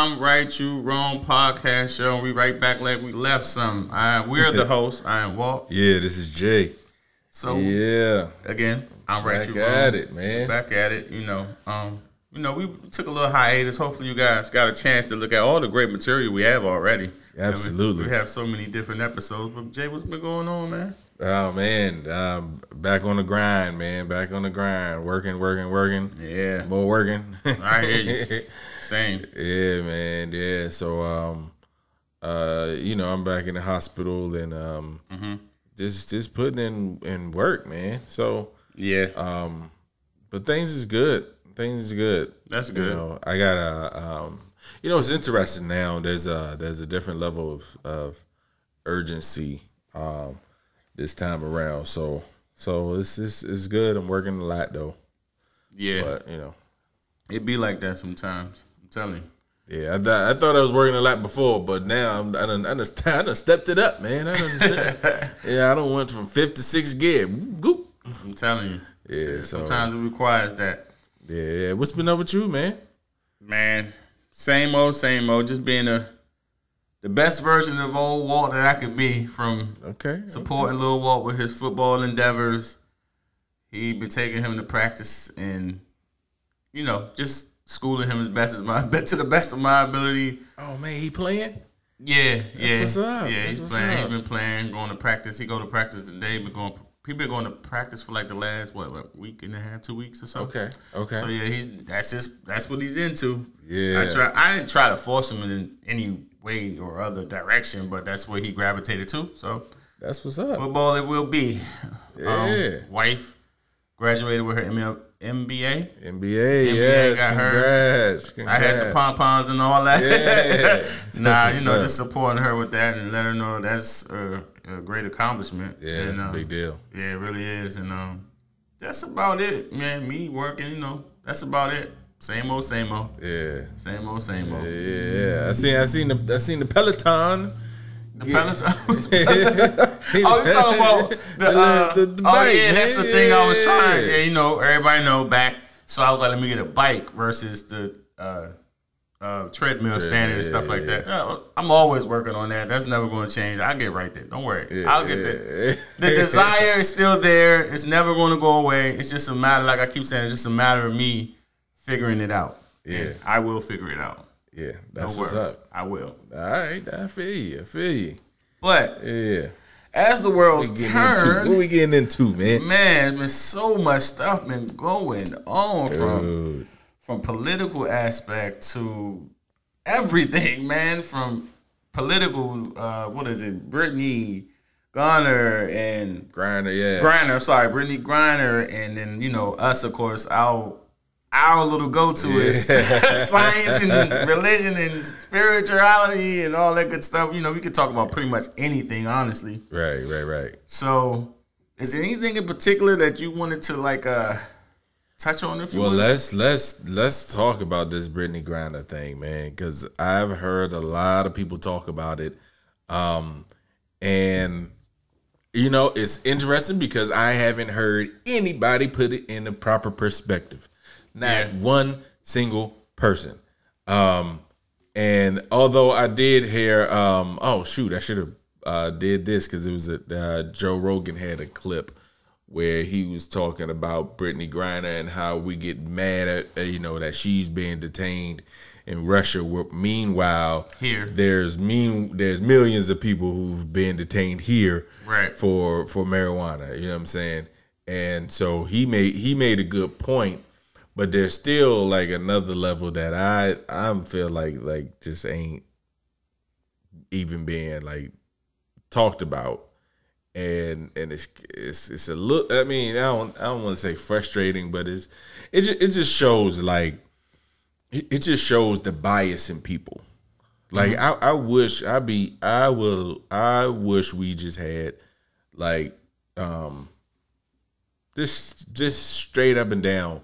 I'm Right You Wrong podcast show. We right back like we left some. I, we're the hosts. I am Walt. Yeah, this is Jay. So yeah, again, I'm right. back you wrong. Back at it, man. Back at it. You know, um, you know, we took a little hiatus. Hopefully, you guys got a chance to look at all the great material we have already. Absolutely. we, we have so many different episodes. But Jay, what's been going on, man? Oh man, um, back on the grind, man. Back on the grind, working, working, working. Yeah, More working. I hear you. Same. yeah, man. Yeah. So, um, uh, you know, I'm back in the hospital and um, Mm-hmm. just just putting in in work, man. So, Yeah, um, but things is good. Things is good. that's You good. know, I got a, um, you know, it's interesting now. There's a there's a different level of of urgency um, this time around. So so it's it's it's good. I'm working a lot though, yeah, but you know, it be like that sometimes. Telling yeah, I, th- I thought I was working a lot before, but now I'm I done, I done, I done stepped it up, man. I done, yeah, I don't went from fifth to sixth gear. Goop. I'm telling you. Yeah, Shit, so- sometimes it requires that. Yeah. What's been up with you, man? Man, same old, same old. Just being a the best version of old Walt that I could be from Okay. supporting Lil Walt with his football endeavors. He been taking him to practice and you know just schooling him as best as my to the best of my ability. Oh man, he playing? Yeah, yeah, what's up. yeah. That's he's what's playing. up. He's been playing, going to practice. He go to practice today. Been going. He been going to practice for like the last what, what week and a half, two weeks or so. Okay. Okay. So yeah, he's that's just that's what he's into. Yeah. I try. I didn't try to force him in any way or other direction, but that's where he gravitated to. So That's what's up. football it will be. Yeah. Um, wife graduated with her ML, MBA. NBA, yes, got congrats, I congrats. had the pom poms and all that. Yeah. nah, you know, what's just supporting her with that and let her know that's a, a great accomplishment. Yeah, and, that's a um, big deal. Yeah, it really is, and um, that's about it, man. Me working, you know, that's about it. Same old, same old, Yeah. same old, same old. Yeah, I seen I seen the I seen the Peloton. The Yeah. Peloton. Oh, you talking about the, uh, The- the- the oh bike, yeah, that's the thing I was trying. Yeah. Yeah, you know, everybody know back. So I was like, let me get a bike versus the uh, uh, treadmill standard and stuff yeah, like that. I'm always working on that. That's never going to change. I'll get right there. Don't worry. I'll get there. The desire is still there. It's never going to go away. It's just a matter, like I keep saying, it's just a matter of me figuring it out. Yeah. I will figure it out. Yeah, No that's worries. what's up. I will. All right, I feel you. I feel you. But Yeah. as the world's Getting turned, into, what we getting into, man? Man, there's been so much stuff been going on from Dude. from political aspect to everything, man. From political, uh, what is it? Brittany Garner and Grinder, yeah. Griner. Sorry, Brittany Griner, and then you know us, of course. Our our little go to is science and religion and spirituality and all that good stuff. You know, we could talk about pretty much anything, honestly. Right, right, right. So, is there anything in particular that you wanted to like uh touch on? If you Well, would? let's let's let's talk about this Brittany Grinder thing, man, because I've heard a lot of people talk about it, um, and you know it's interesting because I haven't heard anybody put it in the proper perspective, not Yeah. one single person. Um, and although I did hear, um, oh shoot, I should have uh, did this because it was a uh, Joe Rogan had a clip where he was talking about Brittany Griner and how we get mad at uh, you know that she's being detained in Russia. Meanwhile, Here. there's mean there's millions of people who've been detained here Right. for for marijuana. You know what I'm saying? And so he made he made a good point, but there's still like another level that I I feel like like just ain't even being like talked about and and it's it's it's a look. I mean, I don't I don't want to say frustrating, but it's it just, it just shows like it, it just shows the bias in people. Like I, I wish I be I will I wish we just had like um just just straight up and down,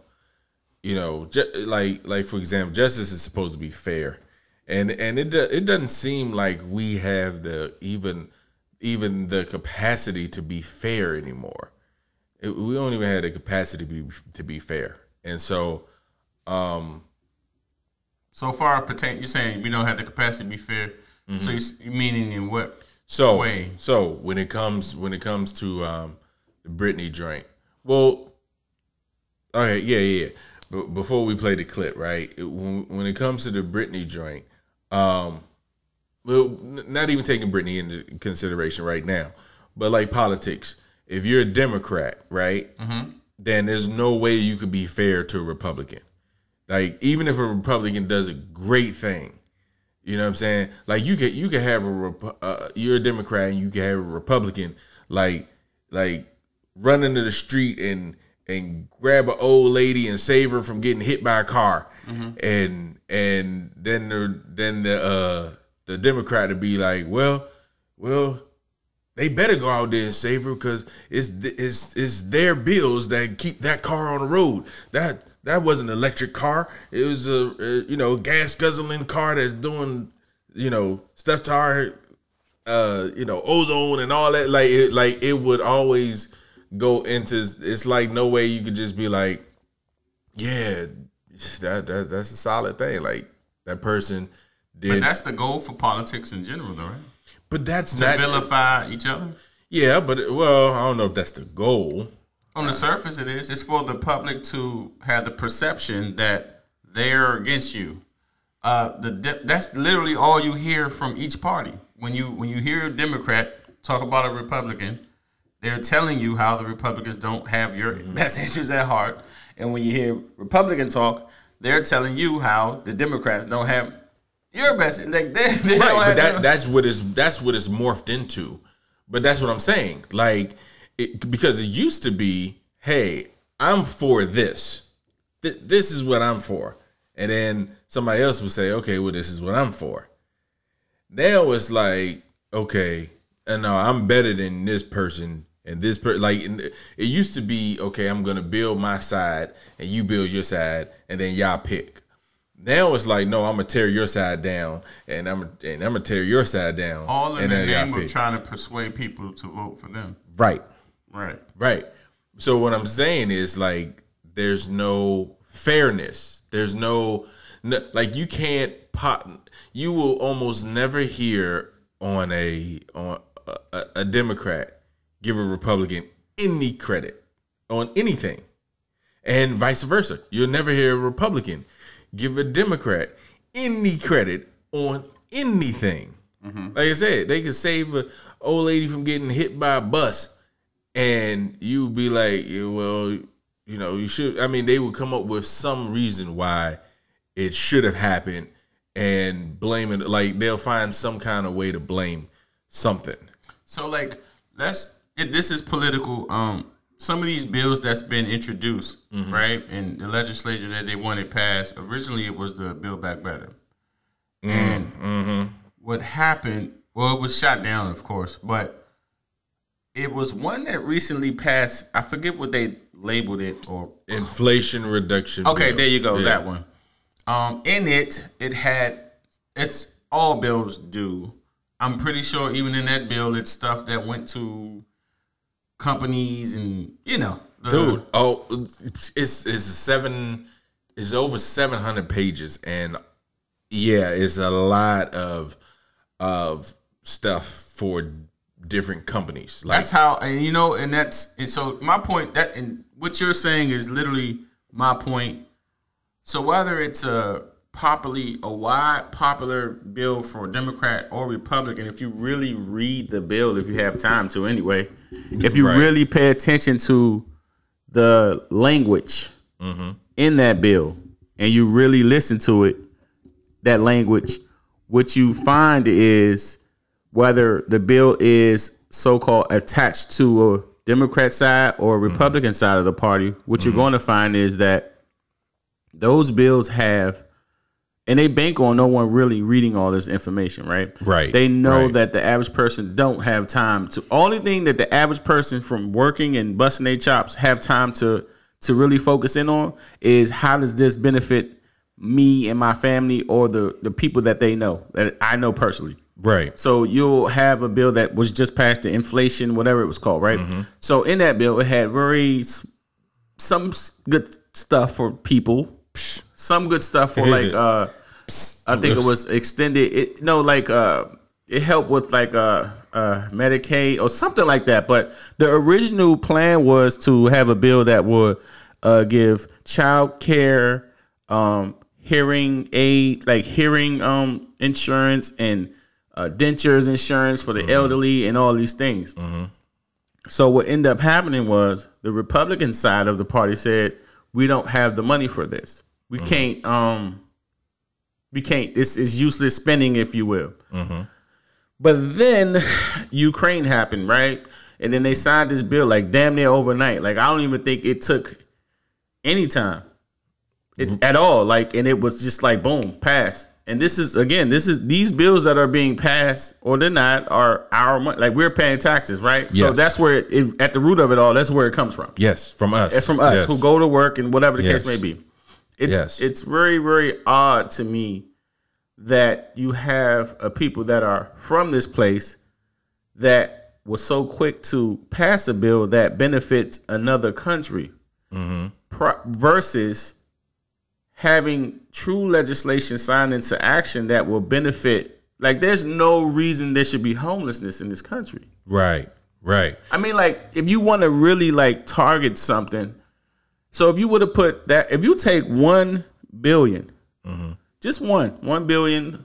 you know, ju- like like for example, justice is supposed to be fair, and and it do, it doesn't seem like we have the even even the capacity to be fair anymore. It, we don't even have the capacity to be to be fair, and so um So far, pertain. You're saying we don't have the capacity to be fair. So you meaning in what? So way. so when it comes when it comes to um the Britney joint, well, right, yeah, yeah. Before we play the clip, right? when, when it comes to the Britney joint, um, well, not even taking Britney into consideration right now, but like politics, if you're a Democrat, right, then there's no way you could be fair to a Republican. Like even if a Republican does a great thing, you know what I'm saying? Like you could you could have a uh, you're a Democrat and you can have a Republican like like run into the street and and grab an old lady and save her from getting hit by a car, and and then the then the uh the Democrat would be like, well, well, they better go out there and save her because it's it's it's their bills that keep that car on the road. That that wasn't an electric car. It was a, a you know gas guzzling car that's doing you know stuff to our uh you know ozone and all that. Like it like it would always go into. It's like no way you could just be like, yeah, that that that's a solid thing. Like that person did. But that's the goal for politics in general, though, right? but that's To not vilify each other. Yeah, but well, I don't know if that's the goal. On the surface, it is. It's for the public to have the perception that they're against you. Uh, the that's literally all you hear from each party. When you when you hear a Democrat talk about a Republican, they're telling you how the Republicans don't have your mm-hmm. best interests at heart. And when you hear Republican talk, they're telling you how the Democrats don't have your best. Like they, they Right, but that that's what is that's what it's morphed into. But that's what I'm saying. Like it, because it used to be, hey, I'm for this. Th- this is what I'm for. And then somebody else would say, okay, well, this is what I'm for. Now it's like, okay, and no, I'm better than this person and this person. Like it used to be, okay, I'm gonna build my side and you build your side, and then y'all pick. Now it's like, no, I'm gonna tear your side down, and I'm and I'm gonna tear your side down. all in and the name of pick. trying to persuade people to vote for them. right, Right. right. So what I'm saying is like, there's no fairness. There's no, no like you can't pop. You will almost never hear on a on a, a, a Democrat give a Republican any credit on anything, and vice versa. You'll never hear a Republican give a Democrat any credit on anything. Mm-hmm. Like I said, they could save an old lady from getting hit by a bus, and you be like, well, you know, you should. I mean, they would come up with some reason why it should have happened, and blame it. Like they'll find some kind of way to blame something. So like let's it, this is political. Um, some of these bills that's been introduced, right, in the legislature that they wanted passed. Originally, it was the Build Back Better, and what happened? Well, it was shot down, of course, but it was one that recently passed. I forget what they labeled it or Inflation reduction. Okay, bill. there you go. Yeah. That one. Um, in it, it had it's all bills do. I'm pretty sure even in that bill, it's stuff that went to companies and you know, the- dude. Oh, it's it's a seven. It's over seven hundred pages, and yeah, it's a lot of of stuff for different companies. Like That's how, and you know, and that's and so my point that and what you're saying is literally my point. So whether it's a popularly a wide popular bill for Democrat or Republican, if you really read the bill, if you have time to anyway, if you Right. really pay attention to the language mm-hmm. in that bill and you really listen to it, that language, what you find is whether the bill is so-called attached to a Democrat side or Republican mm-hmm. side of the party, what you're mm-hmm. going to find is that those bills have and they bank on no one really reading all this information, right? Right, They know right. that the average person don't have time to only thing that the average person from working and busting their chops have time to to really focus in on is how does this benefit me and my family or the the people that they know that I know personally. right. So you'll have a bill that was just passed the inflation, whatever it was called, right? Mm-hmm. So in that bill, it had very some good stuff for people, some good stuff for like uh I think it was extended. It no, like uh, it helped with like uh, uh, Medicaid or something like that. But the original plan was to have a bill that would uh, give child care, um, hearing aid, like hearing um insurance and uh, dentures insurance for the Mm-hmm. elderly and all these things. So what ended up happening was the Republican side of the party said we don't have the money for this. We Mm-hmm. can't. Um, we can't. This is useless spending, if you will. Mm-hmm. But then Ukraine happened, right? And then they signed this bill like damn near overnight. Like I don't even think it took any time it, at all. Like, and it was just like boom, passed. And this is again, this is these bills that are being passed or they're not are our money. Like we're paying taxes, right? So that's where it, it, at the root of it all, that's where it comes from. Yes, from us. It's from us Yes. who go to work and whatever the Yes. case may be. It's Yes. it's very very odd to me that you have a people that are from this place that was so quick to pass a bill that benefits another country mm-hmm. pro- versus having true legislation signed into action that will benefit like there's no reason there should be homelessness in this country Right. Right. I mean, like, if you want to really like target something, so if you would have put that, if you take one billion, mm-hmm. just one, one billion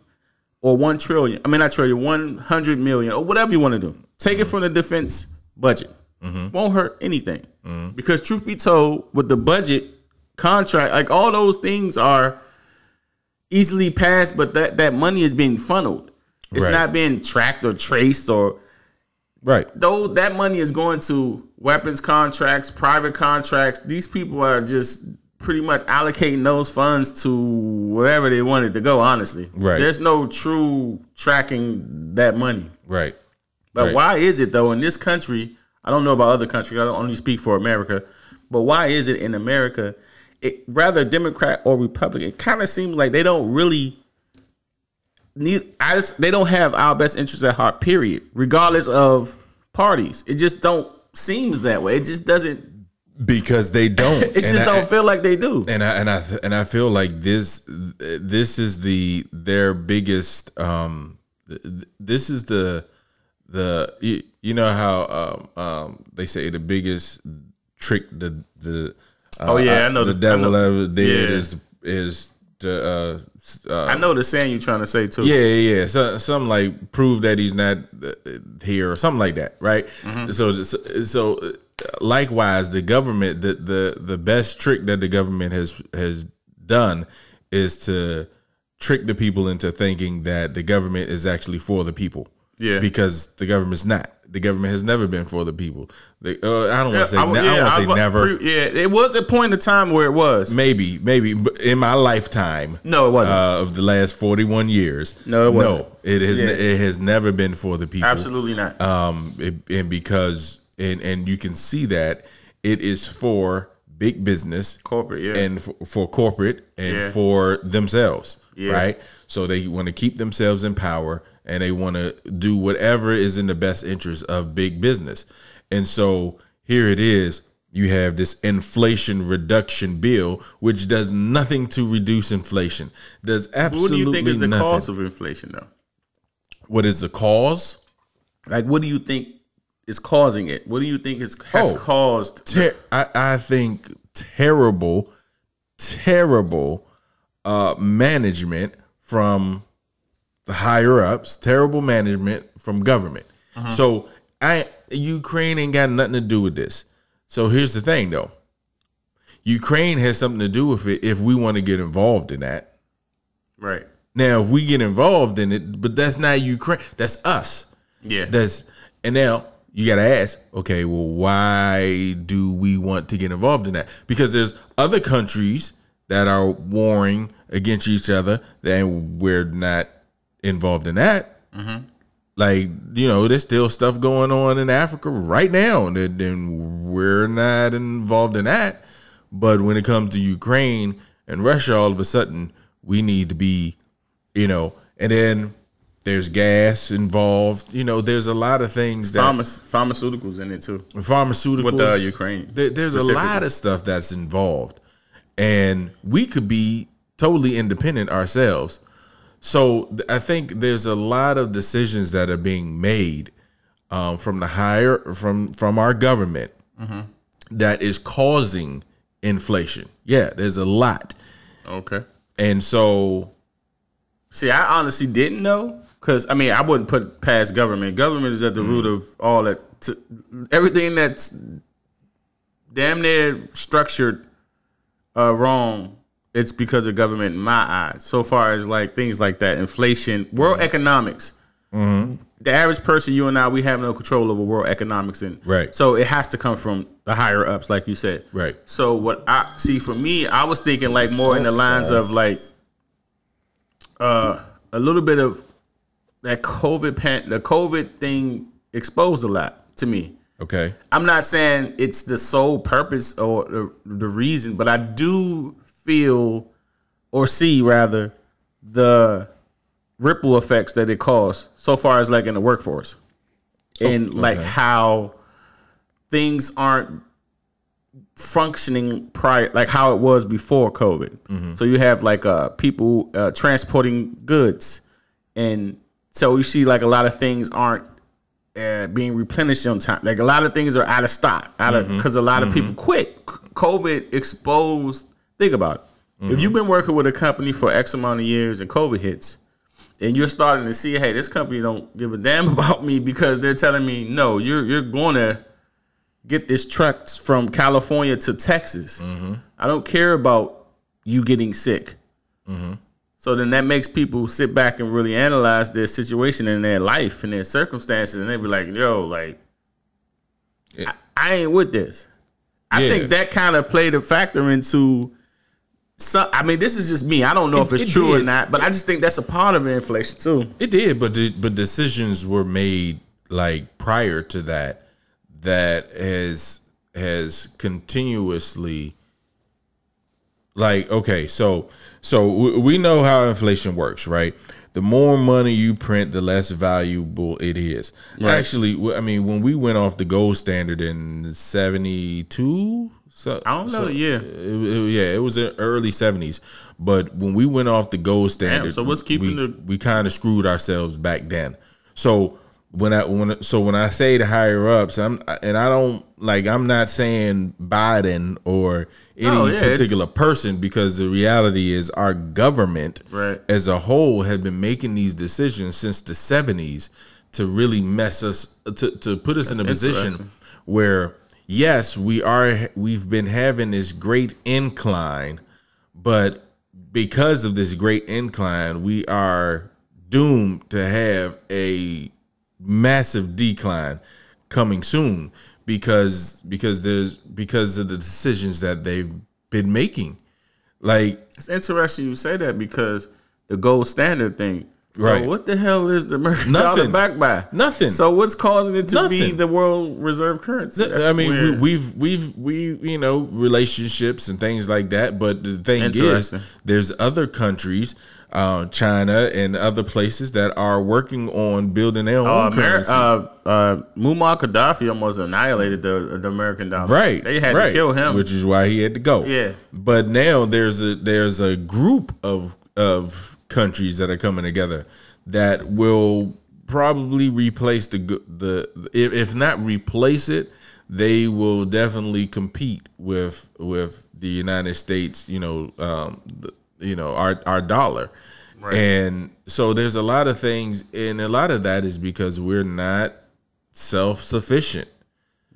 or one trillion, I mean, not trillion, one hundred million or whatever you want to do, take it mm-hmm. from the defense budget, mm-hmm. won't hurt anything. Because truth be told, with the budget contract, like all those things are easily passed, but that that money is being funneled. It's Right. not being tracked or traced or Right. though that money is going to weapons contracts, private contracts. These people are just pretty much allocating those funds to wherever they want it to go. Honestly, Right. There's no true tracking that money. Right. But Right. why is it though in this country? I don't know about other countries. I don't only speak for America. But why is it in America, it, rather Democrat or Republican, it kind of seems like they don't really. I just they don't have our best interests at heart. Period. Regardless of parties, it just don't seems that way. It just doesn't. Because they don't. It just And I- don't feel like they do. and I and I and I feel like this this is the their biggest um th- th- this is the the you, you know how um, um they say the biggest trick the the uh, Oh, yeah, I know the the- devil know- ever did yeah. is is uh, uh I know the saying you're trying to say too. yeah, yeah, yeah. So, something like prove that he's not uh, here or something like that, right? Mm-hmm. So, so likewise, the government, the, the the best trick that the government has has done is to trick the people into thinking that the government is actually for the people. Yeah. because the government's not. The government has never been for the people. The, uh, I don't want to say. I, ne- yeah, don't want to say was- never. yeah, it was a point in time where it was. Maybe, maybe, in my lifetime, No, it wasn't. uh, of the last forty-one years. No, it wasn't. No, it has. Yeah. It has never been for the people. Absolutely not. Um, it, and because and and you can see that it is for big business, Corporate, yeah. and for, for corporate and for themselves, Yeah. right? So they want to keep themselves in power and they want to do whatever is in the best interest of big business. And so here it is. You have this inflation reduction bill, which does nothing to reduce inflation. Does absolutely what do you think is the nothing. cause of inflation, though? what is the cause? Like, what do you think is causing it? What do you think is has Oh. caused? ter- I, I think terrible, terrible uh, management from the higher ups, terrible management from government. Uh-huh. So I Ukraine ain't got nothing to do with this. So here's the thing though. Ukraine has something to do with it if we want to get involved in that. Right. Now, if we get involved in it, but that's not Ukraine, that's us. Yeah. That's and now you got to ask, okay, well, why do we want to get involved in that? Because there's other countries that are warring against each other, and we're not involved in that. Like you know, there's still stuff going on in Africa right now, that then we're not involved in that. But when it comes to Ukraine and Russia, all of a sudden we need to be, you know, and then there's gas involved. You know, there's a lot of things that Pharma- pharmaceuticals in it too. pharmaceuticals With, uh, Ukraine, there- there's a lot of stuff that's involved, and we could be totally independent ourselves. So I think there's a lot of decisions that are being made um, from the higher from from our government that is causing inflation. Yeah, there's a lot, Okay. and so See, I honestly didn't know because I mean I wouldn't put past government. Government is at the root of all that. T- everything that's damn near structured uh, wrong. It's because of government in my eyes. So far as like things like that, inflation, world economics. The average person, you and I, we have no control over world economics, and Right. So it has to come from the higher ups, like you said. Right. So what I see for me, I was thinking like more in the lines of like uh a little bit of that COVID pan the COVID thing exposed a lot to me. okay, I'm not saying it's the sole purpose or the, the reason, but I do feel or see rather the ripple effects that it caused so far as like in the workforce and like how things aren't functioning prior like how it was before covid so you have like uh people uh transporting goods and so you see like a lot of things aren't uh, being replenished on time. Like a lot of things are out of stock, out of because a lot of people quit. COVID exposed. Think about it. If mm-hmm. you've been working with a company for X amount of years and COVID hits, and you're starting to see, hey, this company don't give a damn about me because they're telling me, no, you're you're going to get this truck from California to Texas. Mm-hmm. I don't care about you getting sick. Mm-hmm. So then that makes people sit back and really analyze their situation in their life and their circumstances, and they be like, "Yo, like, I, I ain't with this." I Yeah. think that kind of played a factor into. So, I mean, this is just me. I don't know It- if it's it true or not, but I just think that's a part of inflation too. it did, but the, but decisions were made like prior to that that has has continuously like okay so so we know how inflation works right the more money you print the less valuable it is actually I mean when we went off the gold standard in 72 so I don't know, so- yeah. it- it- yeah it was in early 70s but when we went off the gold standard so what's keeping we, the- we kind of screwed ourselves back then so when I when so when I say the higher ups, I'm and I don't like I'm not saying Biden or any No, yeah, particular person because the reality is our government Right. as a whole have been making these decisions since the 70s to really mess us to, to put us in a position where yes we are we've been having this great incline but because of this great incline we are doomed to have a massive decline coming soon because because there's because of the decisions that they've been making like It's interesting you say that because the gold standard thing. So Right. what the hell is the American Nothing. dollar backed by? Nothing. So what's causing it to be the world reserve currency? I mean, we, weird. we've we've we you know relationships and things like that. But the thing is, there's other countries, uh, China and other places that are working on building their own Uh, Ameri- currency. uh, uh, Muammar Gaddafi almost annihilated the the American dollar. right, They had right, to kill him. which is why he had to go. Yeah. but now there's a there's a group of of countries that are coming together that will probably replace the the if, not replace it they will definitely compete with with the United States you know um the, you know our our dollar. And so there's a lot of things and a lot of that is because we're not self-sufficient.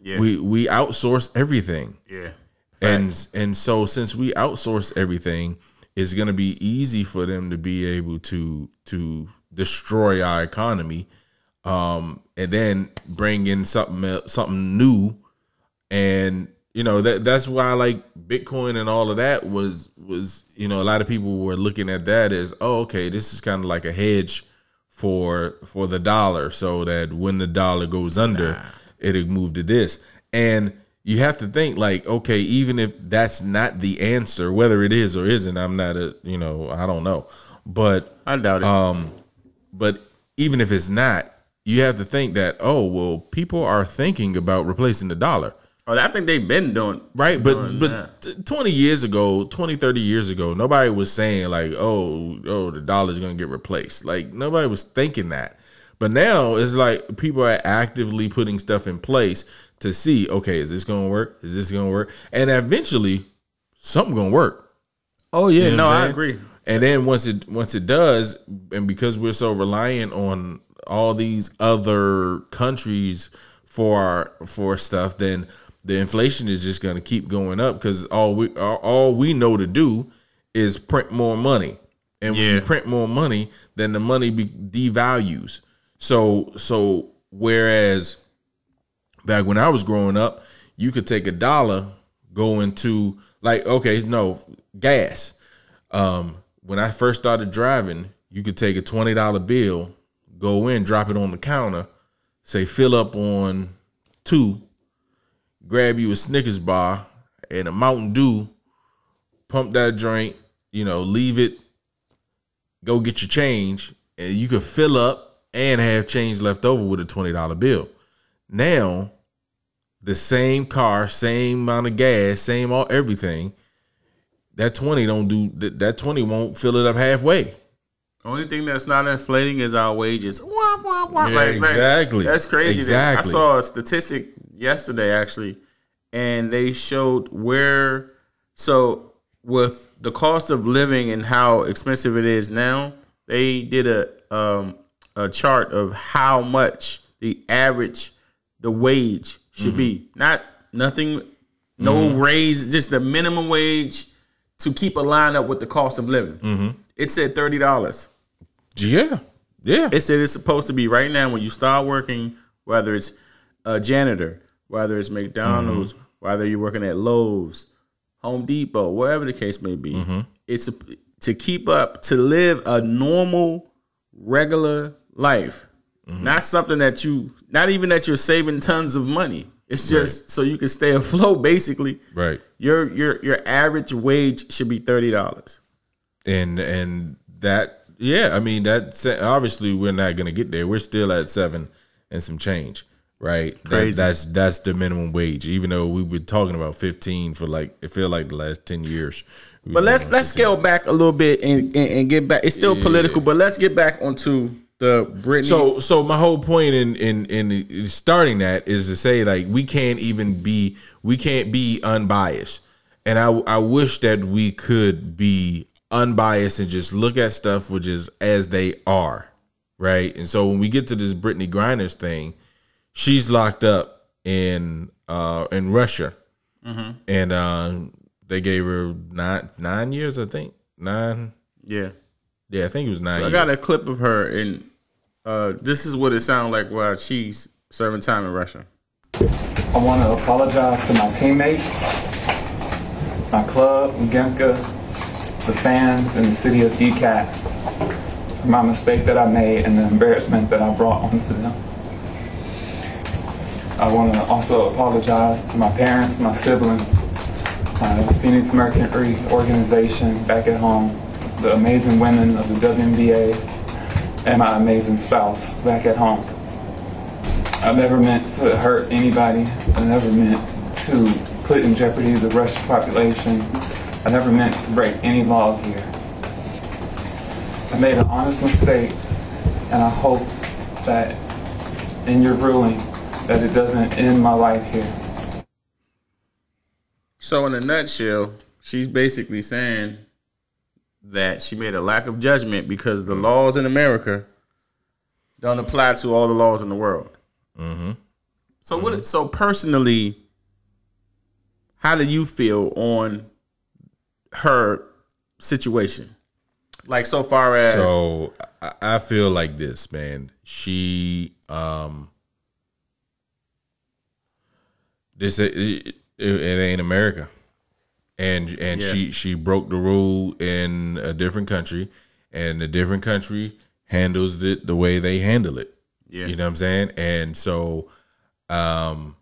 Yeah, we we outsource everything. Yeah. and and so since we outsource everything it's going to be easy for them to be able to to destroy our economy um and then bring in something something new. And you know that that's why like bitcoin and all of that was was you know a lot of people were looking at that as oh okay this is kind of like a hedge for for the dollar so that when the dollar goes under it'll move to this. And you have to think like okay even if that's not the answer whether it is or isn't i'm not a you know i don't know but I doubt it. um, but even if it's not, you have to think that oh well, people are thinking about replacing the dollar. Oh, I think they've been doing right but doing but that. t- 20 years ago 20 30 years ago nobody was saying like oh oh the dollar's gonna get replaced like nobody was thinking that but now it's like people are actively putting stuff in place to see okay is this gonna work? Is this gonna work? And eventually something gonna work. Oh yeah, You know no, I agree. and then once it once it does, and because we're so reliant on all these other countries for our, for stuff, then the inflation is just going to keep going up because all we all, we know to do is print more money, and when you print more money, then the money be, devalues. So so whereas back when I was growing up, you could take a dollar, go into like okay, no gas. Um, when I first started driving, you could take a twenty dollar bill, go in, drop it on the counter, say fill up on two, grab you a Snickers bar and a Mountain Dew, pump that drink, you know, leave it, go get your change, and you could fill up and have change left over with a twenty dollar bill. Now, the same car, same amount of gas, same all everything. That twenty don't do that. That twenty won't fill it up halfway. Only thing that's not inflating is our wages. Wah, wah, wah. Yeah, Like, exactly. that's crazy. Exactly. I saw a statistic yesterday actually, and they showed where so with the cost of living and how expensive it is now, they did a um a chart of how much the average the wage should be. Mm-hmm. Not nothing no mm-hmm. raise, just the minimum wage to keep a line up with the cost of living. Mm-hmm. It said thirty dollars. Yeah, yeah. It said it's supposed to be right now when you start working, whether it's a janitor, whether it's McDonald's, whether you're working at Lowe's, Home Depot, wherever the case may be. It's a, to keep up to live a normal, regular life. Mm-hmm. Not something that you, not even that you're saving tons of money. It's just so you can stay afloat. Basically, right. your your your average wage should be thirty dollars. And and that yeah, I mean that obviously we're not gonna get there. We're still at seven and some change, right? That- that's that's the minimum wage. Even though we've been talking about fifteen for like it feel like the last ten years. But let's let's 15. scale back a little bit and, and, and get back. It's still political, but let's get back onto the Britney. So so my whole point in in in starting that is to say like we can't even be we can't be unbiased. And I I wish that we could be unbiased and just look at stuff which is as they are, right? And so when we get to this Brittany Grinders thing, she's locked up in uh in Russia. And um they gave her nine nine years, I think. Nine yeah, yeah, I think it was nine I years. got a clip of her, and uh, this is what it sounded like while she's serving time in Russia. I want to apologize to my teammates, my club, Gemka, the fans, and the city of ECAT for my mistake that I made and the embarrassment that I brought onto them. I want to also apologize to my parents, my siblings, my Phoenix Mercury organization back at home, the amazing women of the WNBA, and my amazing spouse back at home. I never meant to hurt anybody. I never meant to put in jeopardy the Russian population. I never meant to break any laws here. I made an honest mistake, and I hope that in your ruling that it doesn't end my life here. So, in a nutshell, she's basically saying that she made a lack of judgment because the laws in America don't apply to all the laws in the world. Mm-hmm. So, what? So, personally, how do you feel on her situation? Like so far as So I- I feel like this, man. She um this it, it, it ain't America. And and Yeah. she she broke the rule in a different country and a different country handles it the way they handle it. yeah. You know what I'm saying? And so um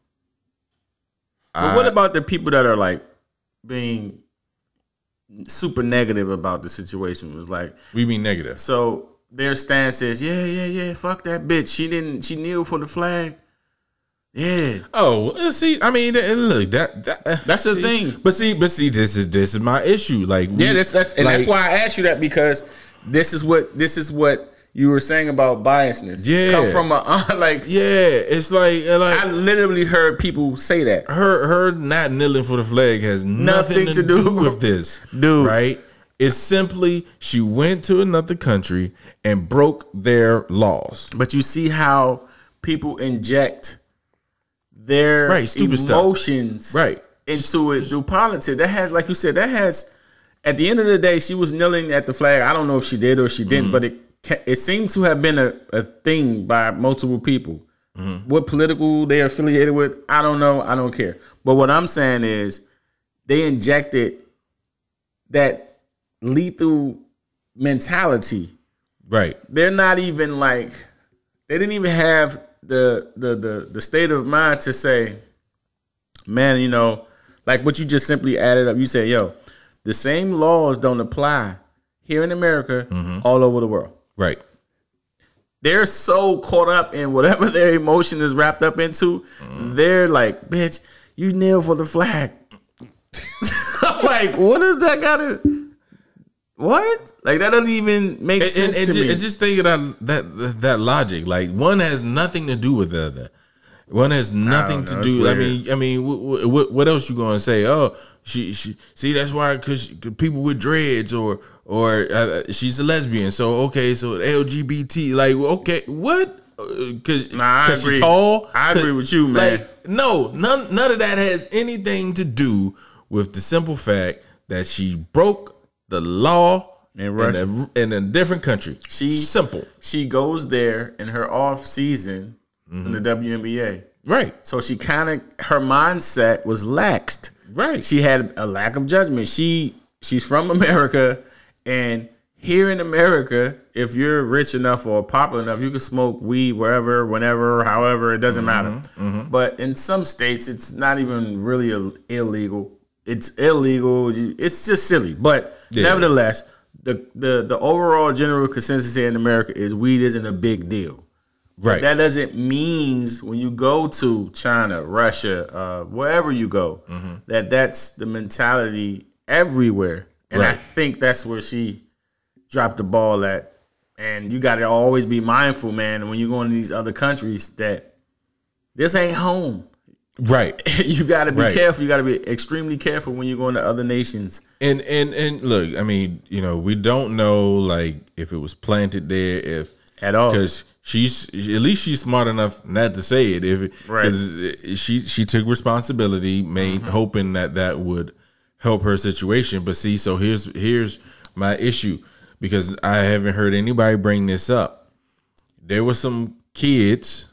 But what about the people that are like being super negative about the situation? It was like we mean negative. So their stance is, yeah, yeah, yeah, fuck that bitch. She didn't she kneeled for the flag. Yeah. Oh, well, see, I mean, uh, look, that, that That's the see, thing. But see, but see, this is this is my issue. Like, we- Yeah, that's that's and that's why I asked you that because this is what this is what you were saying about biasness. Yeah. come from a like Yeah, it's like uh, like I literally heard people say that. her her not kneeling for the flag has nothing, to, do, with this, Dude. Right? It's simply she went to another country and broke their laws. But you see how people inject their Right, stupid stuff. emotions Right. into it through politics. That has, like you said, that has. At the end of the day, she was kneeling at the flag. I don't know if she did or she didn't, Mm-hmm. but it it seemed to have been a, a thing by multiple people. Mm-hmm. What political they affiliated with, I don't know. I don't care. But what I'm saying is, they injected that lethal mentality Right. they're not even like they didn't even have the the the the state of mind to say, man, you know, like what you just simply added up. You said, yo, the same laws don't apply here in America mm-hmm. all over the world. Right. They're so caught up in whatever their emotion is wrapped up into. Mm-hmm. They're like, bitch, you kneel for the flag. I'm like, what does that got to? What? Like that doesn't even make And, sense and, to ju- me. just think of that, that that logic. Like one has nothing to do with the other. One has nothing to know, do. I mean, I mean, what, what, what else you gonna say? Oh, she, she see that's why because people with dreads or or uh, she's a lesbian. So okay, so LGBT. Like okay, what? Because Nah, I agree. tall. I agree with you, man. Like no, none none of that has anything to do with the simple fact that she broke the law In in a, in a different country. She- simple, she goes there in her off season in the mm-hmm. WNBA. right? So she kind of her mindset was laxed. Right. She had a lack of judgment. She she's from America, and here in America, if you're rich enough or popular enough, you can smoke weed wherever, whenever, however. It doesn't matter. Mm-hmm. Mm-hmm. But in some states, it's not even really Ill- illegal. It's illegal. It's just silly. But Yeah. nevertheless, the, the the overall general consensus here in America is weed isn't a big deal. Right. That doesn't means when you go to China, Russia, uh, wherever you go, Mm-hmm. that that's the mentality everywhere. And I think that's where she dropped the ball at. And you got to always be mindful, man, when you're going to these other countries that this ain't home. Right. you got to be Right. careful. You got to be extremely careful when you're going to other nations. And and and look, I mean, you know, we don't know like if it was planted there, if At all. because she's at least she's smart enough not to say it. If Right. Mm-hmm. because she she took responsibility, made hoping that that would help her situation. But see, so here's here's my issue because I haven't heard anybody bring this up. There were some kids,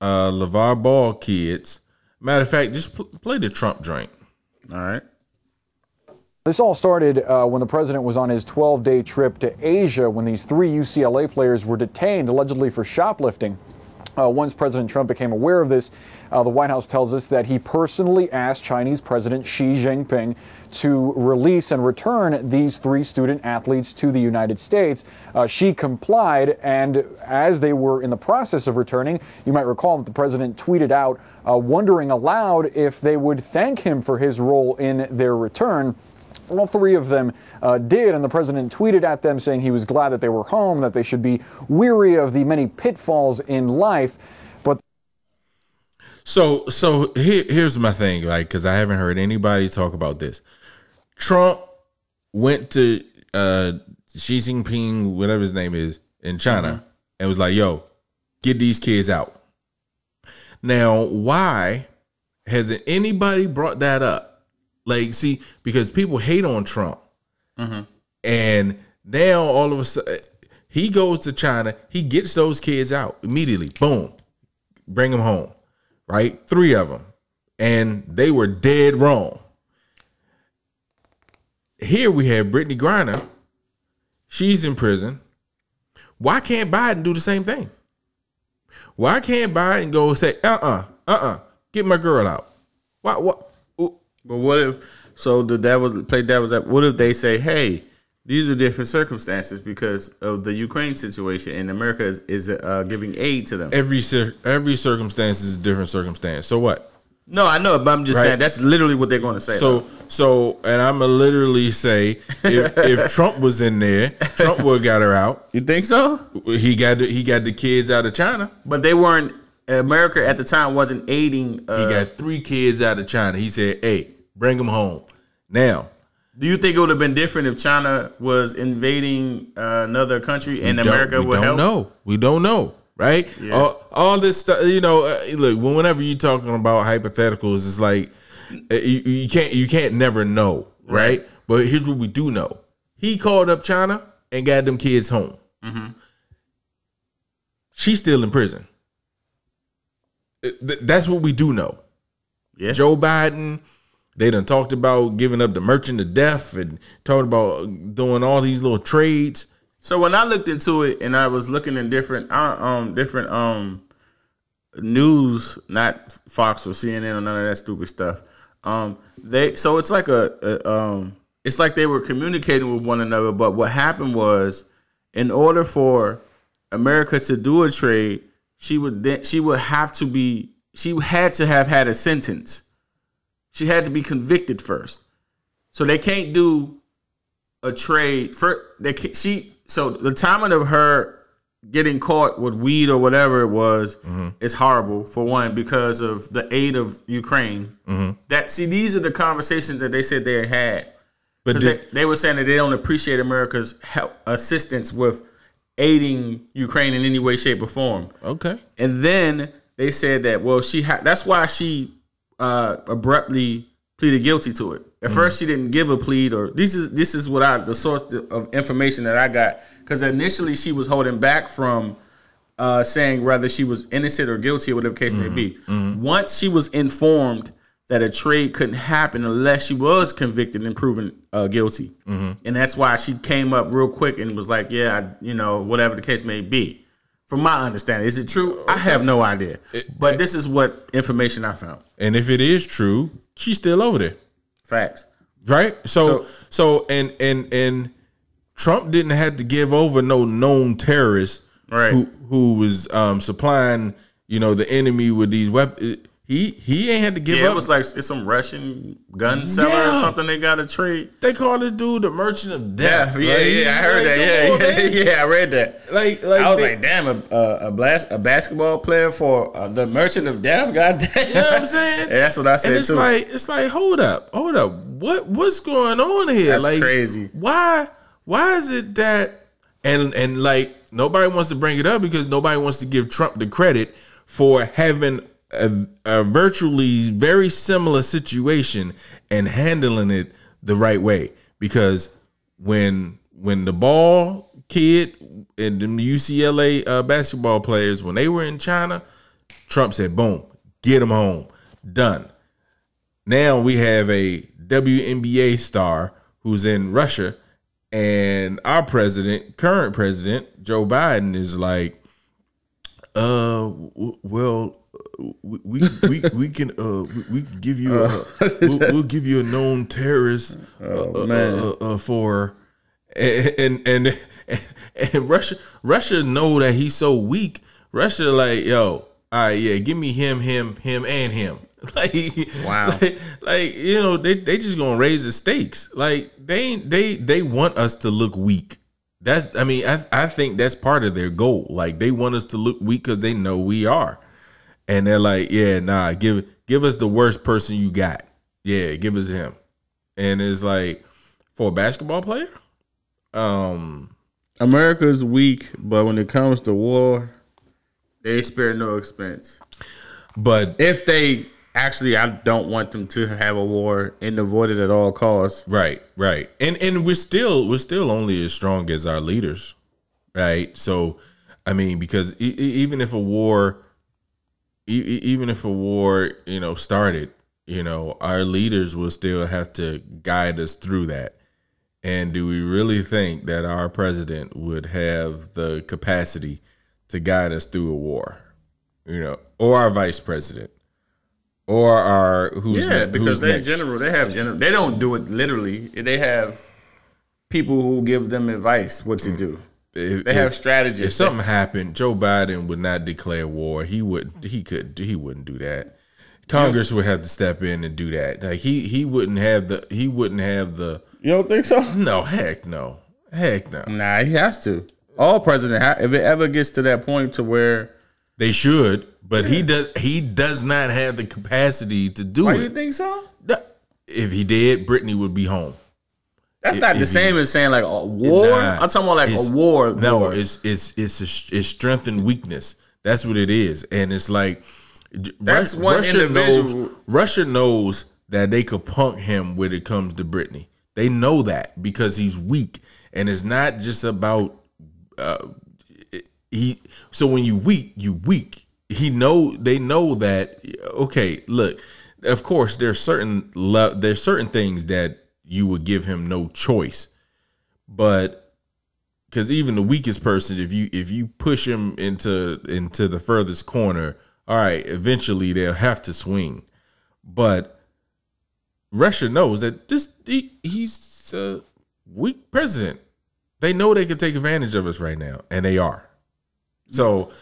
uh, LaVar Ball kids. Matter of fact, just pl- play the Trump drink. All right. This all started uh, when the president was on his 12 day trip to Asia when these three UCLA players were detained allegedly for shoplifting. Uh, once President Trump became aware of this, uh, the White House tells us that he personally asked Chinese President Xi Jinping to release and return these three student athletes to the United States. Uh, complied, and as they were in the process of returning, you might recall that the president tweeted out, uh, wondering aloud if they would thank him for his role in their return. All three of them uh, did, and the president tweeted at them saying he was glad that they were home, that they should be weary of the many pitfalls in life. But So so here, here's my thing, like, because I haven't heard anybody talk about this. Trump went to uh Xi Jinping, whatever his name is, in China, and was like, "Yo, get these kids out." Now, why hasn't anybody brought that up? Like, see, because people hate on Trump, and now all of a sudden he goes to China, he gets those kids out immediately. Boom, bring them home right? Three of them. And they were dead wrong. Here we have Brittany Griner. She's in prison. Why can't Biden do the same thing? Why can't Biden go say, uh uh-uh, uh, uh get my girl out? Why, what? But what if so the devil's play devil's that what if they say, hey, these are different circumstances because of the Ukraine situation, and America is, is uh, giving aid to them. Every cir- every circumstance is a different circumstance. So what? No, I know, but I'm just Right. saying that's literally what they're going to say. So so, and I'm gonna literally say, if, if Trump was in there, Trump would have got her out. you think so? He got the, he got the kids out of China. But they weren't. America at the time wasn't aiding. Uh, He got three kids out of China. He said, "Hey, bring them home." Now, do you think it would have been different if China was invading uh, another country and don't- America we would don't help? know. We don't know, right? Yeah. All, all this stuff, you know. Uh, look, whenever you're talking about hypotheticals, it's like uh, you, you can't you can't never know, right? Right. But here's what we do know: he called up China and got them kids home. Mm-hmm. She's still in prison. Uh, That's what we do know. Yeah. Joe Biden, they done talked about giving up the merchant of death and talked about doing all these little trades. So when I looked into it and I was looking in different um different um news, not Fox or CNN or none of that stupid stuff. Um they so it's like a, a um it's like they were communicating with one another, but what happened was in order for America to do a trade, she would then she would have to be she had to have had a sentence. She had to be convicted first. So they can't do a trade for they ca- she so the timing of her getting caught with weed or whatever it was mm-hmm. is horrible for one because of the aid of Ukraine. Mm-hmm. That see these are the conversations that they said they had But did, they, they were saying that they don't appreciate America's help assistance with aiding Ukraine in any way, shape, or form. okay, And then they said that well, she had. That's why she uh, abruptly pleaded guilty to it. At first, she didn't give a plea, or this is this is what I the source of information that I got because initially she was holding back from uh, saying whether she was innocent or guilty or whatever the case may be. Once she was informed that a trade couldn't happen unless she was convicted and proven uh, guilty, and that's why she came up real quick and was like, "Yeah, I, you know, whatever the case may be." From my understanding, is it true? I have no idea, but this is what information I found. and if it is true, she's still over there, Facts. right? So, So- and and and Trump didn't have to give over no known terrorist Right. who who was um, supplying you know the enemy with these weapons. He he ain't had to give Yeah, up. it was like it's some Russian gun seller or something. They got a trade. they call this dude the merchant of death. yeah, Like, yeah, I heard like, that. come on, Yeah, yeah, yeah, I read that. Like, like I was they- like, damn, a a, a, blast, a basketball player for uh, the Merchant of Death. God damn. You know what I'm saying? Yeah, that's what I said and it's too. like it's like hold up, hold up. What what's going on here? That's like crazy. Why why is it that and and like nobody wants to bring it up because nobody wants to give Trump the credit for having a, a virtually very similar situation and handling it the right way because when when the ball kid and the UCLA uh, basketball players when they were in China Trump said, boom, get them home. Done. Now we have a WNBA star who's in Russia, and our president, current president, Joe Biden, is like, uh, w- well, we we we, we can uh we, we can give you a we'll, we'll give you a known terrorist uh, uh, man. uh, uh, for and and and, and Russia Russia know that he's so weak. Russia like yo, all right, yeah, give me him, him, him, and him. Like Wow. like, like, you know they they just gonna raise the stakes. Like they they they want us to look weak. That's I mean I I think that's part of their goal. Like they want us to look weak because they know we are, and they're like, yeah, nah, give give us the worst person you got. Yeah, give us him. And it's like for a basketball player, um, America's weak, but when it comes to war, they spare no expense. but If they actually, I don't want them to have a war and avoid it at all costs. Right, right. And and we're still we're still only as strong as our leaders. Right? So I mean because e- even if a war e- even if a war, you know, started, you know, our leaders will still have to guide us through that. And do we really think that our president would have the capacity to guide us through a war? You know, or our vice president, or our who's yeah, ne- because they general, they have general. They don't do it literally. They have people who give them advice what to mm. do. If, They have strategists. If something happened, Joe Biden would not declare war. He would. He could. He wouldn't do that. Congress would have to step in and do that. Like he he wouldn't have the he wouldn't have the You don't think so? no heck no heck no. Nah, he has to. All president, if it ever gets to that point to where, They should, but he does he does not have the capacity to do why it. you think so? If he did, Brittany would be home. That's not the same as saying like a war. Nah, I'm talking about like a war. No, war. it's it's it's a, it's strength and weakness. That's what it is, and it's like That's Rus- one Russia individual- knows. Russia knows that they could punk him when it comes to Brittany. They know that because he's weak, and it's not just about uh, he. So when you weak, you weak. He know they know that. Okay, look. Of course, there's certain lo- there's certain things that you would give him no choice, but because even the weakest person, if you if you push him into into the furthest corner, all right, eventually they'll have to swing. But Russia knows that this he, he's a weak president. They know they can take advantage of us right now, and they are. So,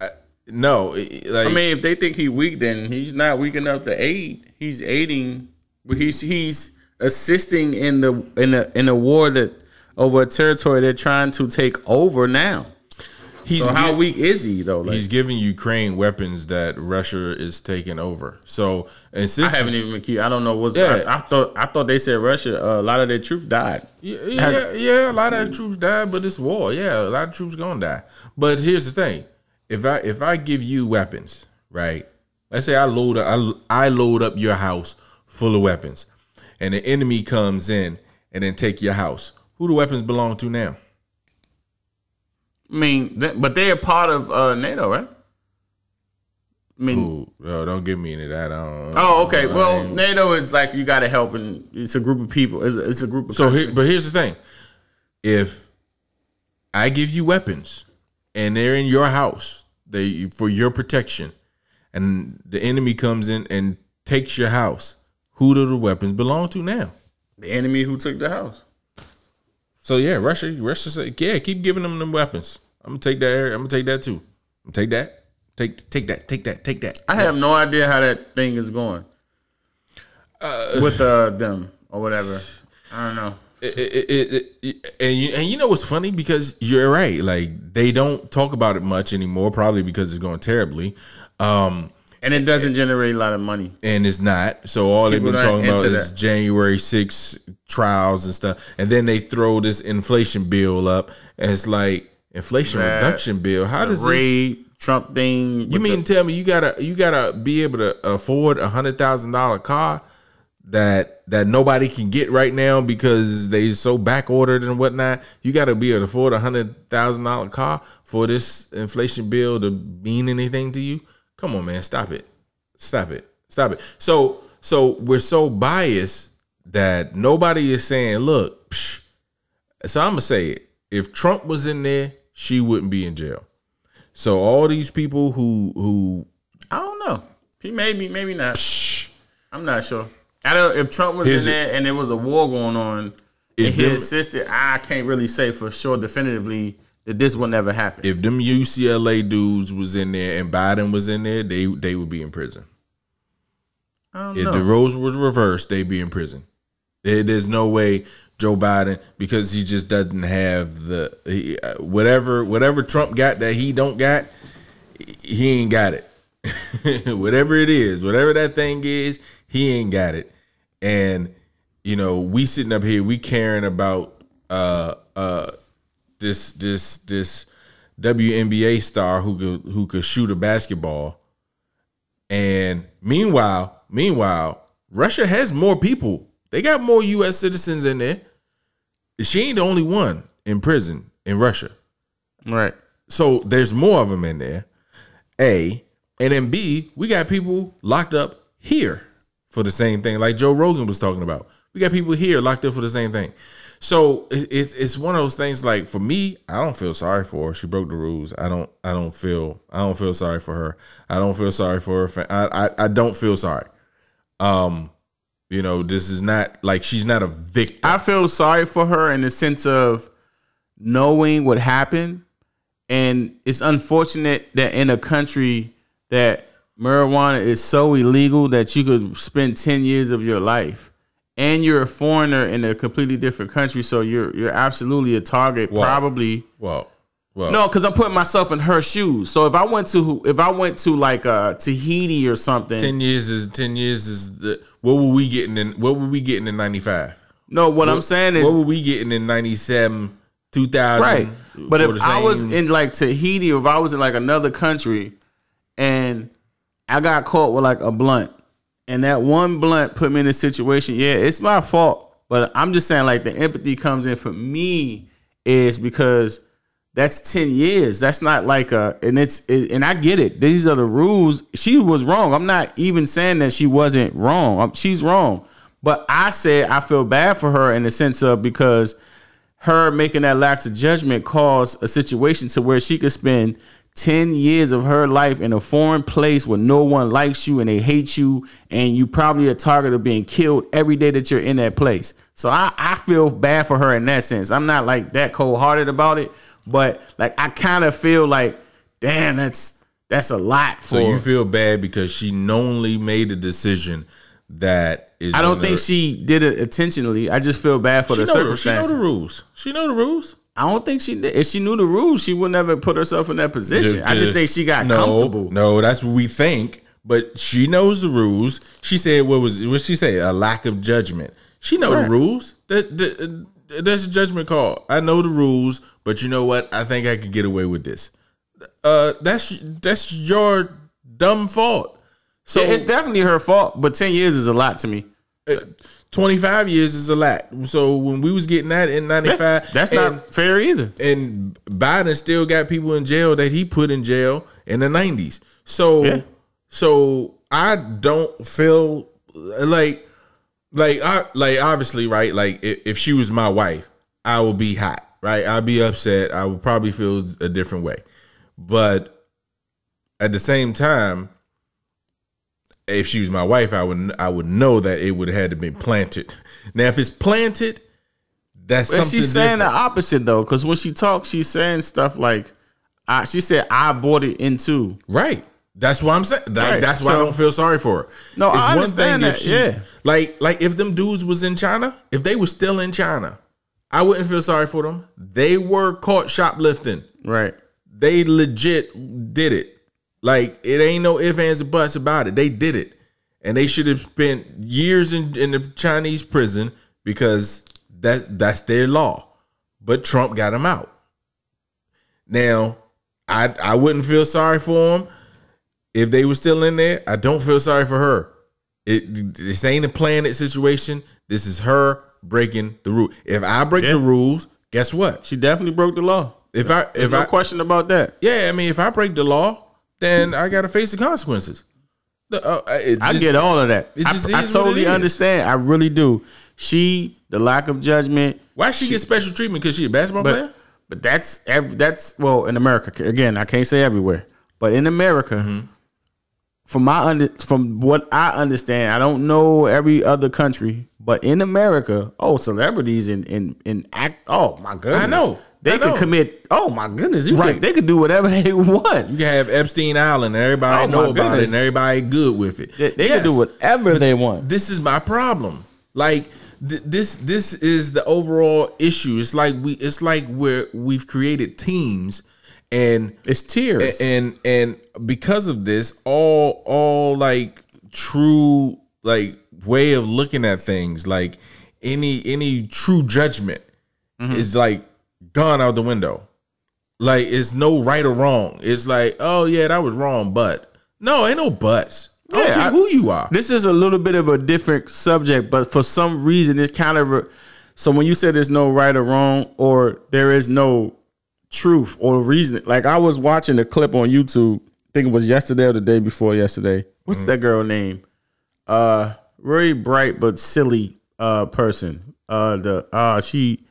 uh, I- no, like I mean, if they think he's weak, then he's not weak enough to aid. He's aiding, but he's he's assisting in the in a in a war that over a territory they're trying to take over now. he's So how gi- weak is he though? Like, he's giving Ukraine weapons that Russia is taking over. So, and since I haven't even been. I don't know what's. Yeah. I, I thought I thought they said Russia. Uh, a lot of their troops died. Yeah, yeah, yeah, a lot of the troops died, but it's war. Yeah, a lot of troops gonna die. But here's the thing: if I if I give you weapons, right? Let's say I load I, I load up your house full of weapons, and the enemy comes in and then take your house. Who the weapons belong to now? I mean, but they're part of uh, NATO, right? I mean, Ooh, oh, don't give me into that. I don't, oh, okay. I Well, NATO is like you got to help, and it's a group of people. It's a, it's a group of So, but here's the thing: if I give you weapons and they're in your house, they for your protection, and the enemy comes in and takes your house, who do the weapons belong to now? the enemy who took the house. So yeah, Russia, Russia said, yeah, keep giving them them weapons. I'm gonna take that. area. I'm gonna take that too. Take that. Take take that. Take that. Take that. I have no idea how that thing is going with uh, them or whatever. I don't know. it, it, it- and you and you know what's funny because you're right. Like they don't talk about it much anymore, probably because it's going terribly. Um, And it doesn't generate a lot of money. and it's not. So all they've been talking about into is. January 6 trials and stuff. And then they throw this inflation bill up, and it's like inflation That- reduction bill. How does this? Trump thing. You mean tell me you gotta you gotta be able to afford a hundred thousand dollar car that that nobody can get right now because they so back ordered and whatnot? You gotta be able to afford a hundred thousand dollar car for this inflation bill to mean anything to you? Come on, man, stop it, stop it, stop it. So so we're so biased that nobody is saying, look. Psh. So I'm gonna say it. If Trump was in there, she wouldn't be in jail. So all these people who who I don't know. He maybe, maybe not. I'm not sure. I don't. If Trump was in it. there and there was a war going on, If and he them- assisted, I can't really say for sure definitively that this will never happen. if them UCLA dudes was in there and Biden was in there, they they would be in prison. If know. the roles was reversed, they'd be in prison. There- there's no way Joe Biden because he just doesn't have the he, uh, whatever whatever Trump got that he don't got, he ain't got it. whatever it is, whatever that thing is, he ain't got it. And you know, we sitting up here, we caring about uh uh this this this WNBA star who could who could shoot a basketball. And meanwhile, meanwhile, Russia has more people. They got more US citizens in there. She ain't the only one in prison in Russia. right. So there's more of them in there. A. And then B, we got people locked up here for the same thing, like Joe Rogan was talking about. We got people here locked up for the same thing. So it, it's it's one of those things. Like for me, I don't feel sorry for her. She broke the rules. I don't. I don't feel. I don't feel sorry for her. I don't feel sorry for her. I I, I don't feel sorry. Um, You know, this is not like she's not a victim. I feel sorry for her in the sense of knowing what happened, and it's unfortunate that in a country that marijuana is so illegal that you could spend ten years of your life, and you're a foreigner in a completely different country, so you're you're absolutely a target. Wow. Probably well, well, no, because I'm putting myself in her shoes. So if I went to if I went to like uh Tahiti or something, ten years is ten years is the what were we getting in what were we getting in ninety five? no, what, I'm saying is what were we getting in ninety seven, two thousand? right. But if I was in like Tahiti, or if I was in like another country, and I got caught with like a blunt, and that one blunt put me in a situation, yeah, it's my fault. But I'm just saying, like the empathy comes in for me is because that's 10 years. That's not like a and it's it, and i get it. These are the rules. She was wrong. I'm not even saying that she wasn't wrong. Um, she's wrong. But i said i feel bad for her in the sense of because her making that lapse of judgment caused a situation to where she could spend 10 years of her life in a foreign place where no one likes you and they hate you and you probably a target of being killed every day that you're in that place so i, I feel bad for her in that sense i'm not like that cold-hearted about it but like I kind of feel like, damn, that's that's a lot for. so you feel bad because she knowingly made a decision that is. I don't think she did it intentionally. I just feel bad for she the the- she know the rules. She know the rules. I don't think she did. If she knew the rules, she would never put herself in that position. I just think she got no, comfortable. No, that's what we think. But she knows the rules. She said, "What was what she say? A lack of judgment." She know Right. the rules. That, that that's a judgment call. I know the rules, but you know what? I think I could get away with this. Uh, that's that's your dumb fault. So Yeah, it's definitely her fault, but ten years is a lot to me. 25 years is a lot. So when we was getting that in 95, That's and- not fair either. and Biden still got people in jail that he put in jail in the 90s. So Yeah. so I don't feel like like I like obviously right like if, if she was my wife, I would be hot, right? I'd be upset. I would probably feel a different way. But at the same time, if she was my wife, I would I would know that it would have had to be planted. Now, if it's planted, that's something she's saying different. the opposite though, because when she talks, she's saying stuff like, I, "She said I bought it into." Right. That's what I'm saying. Like, Right. That's why I don't feel sorry for her. No, I understand that, yeah. Like, like if them dudes was in China, if they were still in China, I wouldn't feel sorry for them. They were caught shoplifting. Right. They legit did it. Like it ain't no ifs ands or buts about it. They did it, and they should have spent years in in the Chinese prison because that's that's their law. But Trump got them out. Now, I I wouldn't feel sorry for them if they were still in there. I don't feel sorry for her. It this ain't a planned situation. This is her breaking the rule. If I break Yeah. the rules, guess what? She definitely broke the law. If I There's if no I question about that. yeah, I mean, if I break the law, then I got to face the consequences. The, uh, I get all of that. I, I totally understand. I really do. She, the lack of judgment, Why she, get special treatment? Because she a basketball player? but but that's that's well in America. Again, I can't say everywhere, but in America, Mm-hmm. from my under from what I understand, I don't know every other country, but in America, oh, celebrities in in in act. Oh my goodness, I know. They could commit. Oh my goodness, you Right. could, they could do whatever they want. You can have Epstein Island, and everybody Oh, know about goodness. it, and everybody good with it. They, they Yes, could do whatever they want. This is my problem. Like th- this, this is the overall issue. It's like we, it's like we're we've created teams, and It's tears. and and because of this all all like true like way of looking at things like any any true judgment Mm-hmm. is like gone out the window like it's no right or wrong it's like oh yeah that was wrong but no ain't no buts I don't care I- who you are This is a little bit of a different subject, but for some reason it kind of. So when you said there's no right or wrong, or there is no truth or reason, like I was watching a clip on YouTube. I think it was yesterday or the day before yesterday. What's Mm-hmm. that girl name? Uh, very bright but silly uh person. Uh, the uh she.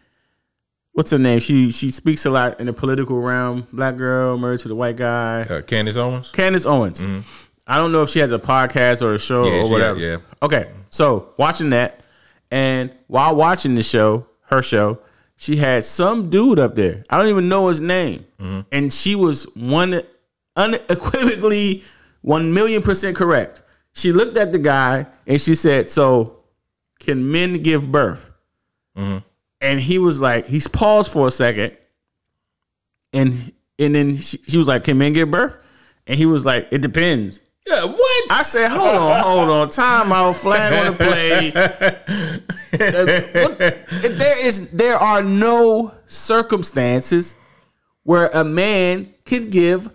What's her name? She she speaks a lot in the political realm. Black girl married to the white guy. uh, Candace Owens Candace Owens. I don't know if she has a podcast or a show Yeah, or whatever. got- yeah. Okay, so watching that, and while watching the show, her show, she had some dude up there. I don't even know his name, Mm-hmm. and she was one unequivocally one million percent correct. She looked at the guy and she said, "So, can men give birth?" Mm-hmm. And he was like, he's paused for a second, and and then she, she was like, "Can men give birth?" And he was like, "It depends." Yeah, what? I said, hold on, hold on. Time out, flag on the play. There is there are no circumstances where a man can give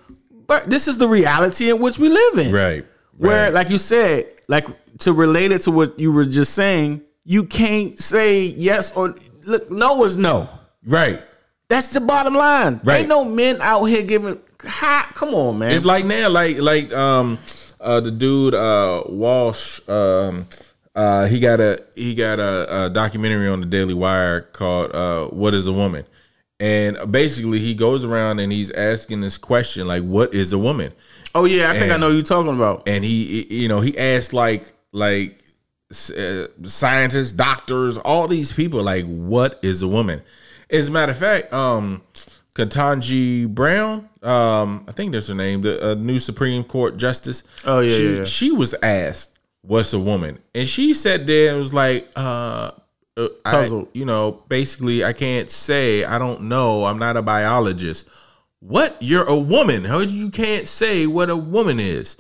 birth. this is the reality in which we live in. right. Where, right. like you said, like to relate it to what you were just saying, you can't say yes or look, no is no. right. That's the bottom line. Right. Ain't no men out here giving hot. Come on, man. It's like now, like like um uh the dude uh Walsh um uh he got a he got a, a documentary on the Daily Wire called uh What is a Woman? And basically he goes around and he's asking this question like what is a woman? oh yeah, I think I know you're talking about. And he you know he asked like like uh, scientists, doctors, all these people like what is a woman? As a matter of fact, um Ketanji Brown, um, I think that's her name, the uh, new Supreme Court Justice. Oh, yeah, she, yeah, yeah. She was asked, "What's a woman?" And she sat there and was like, uh, uh, I, you know, basically, I can't say, I don't know, I'm not a biologist. What? You're a woman? How you can't say what a woman is?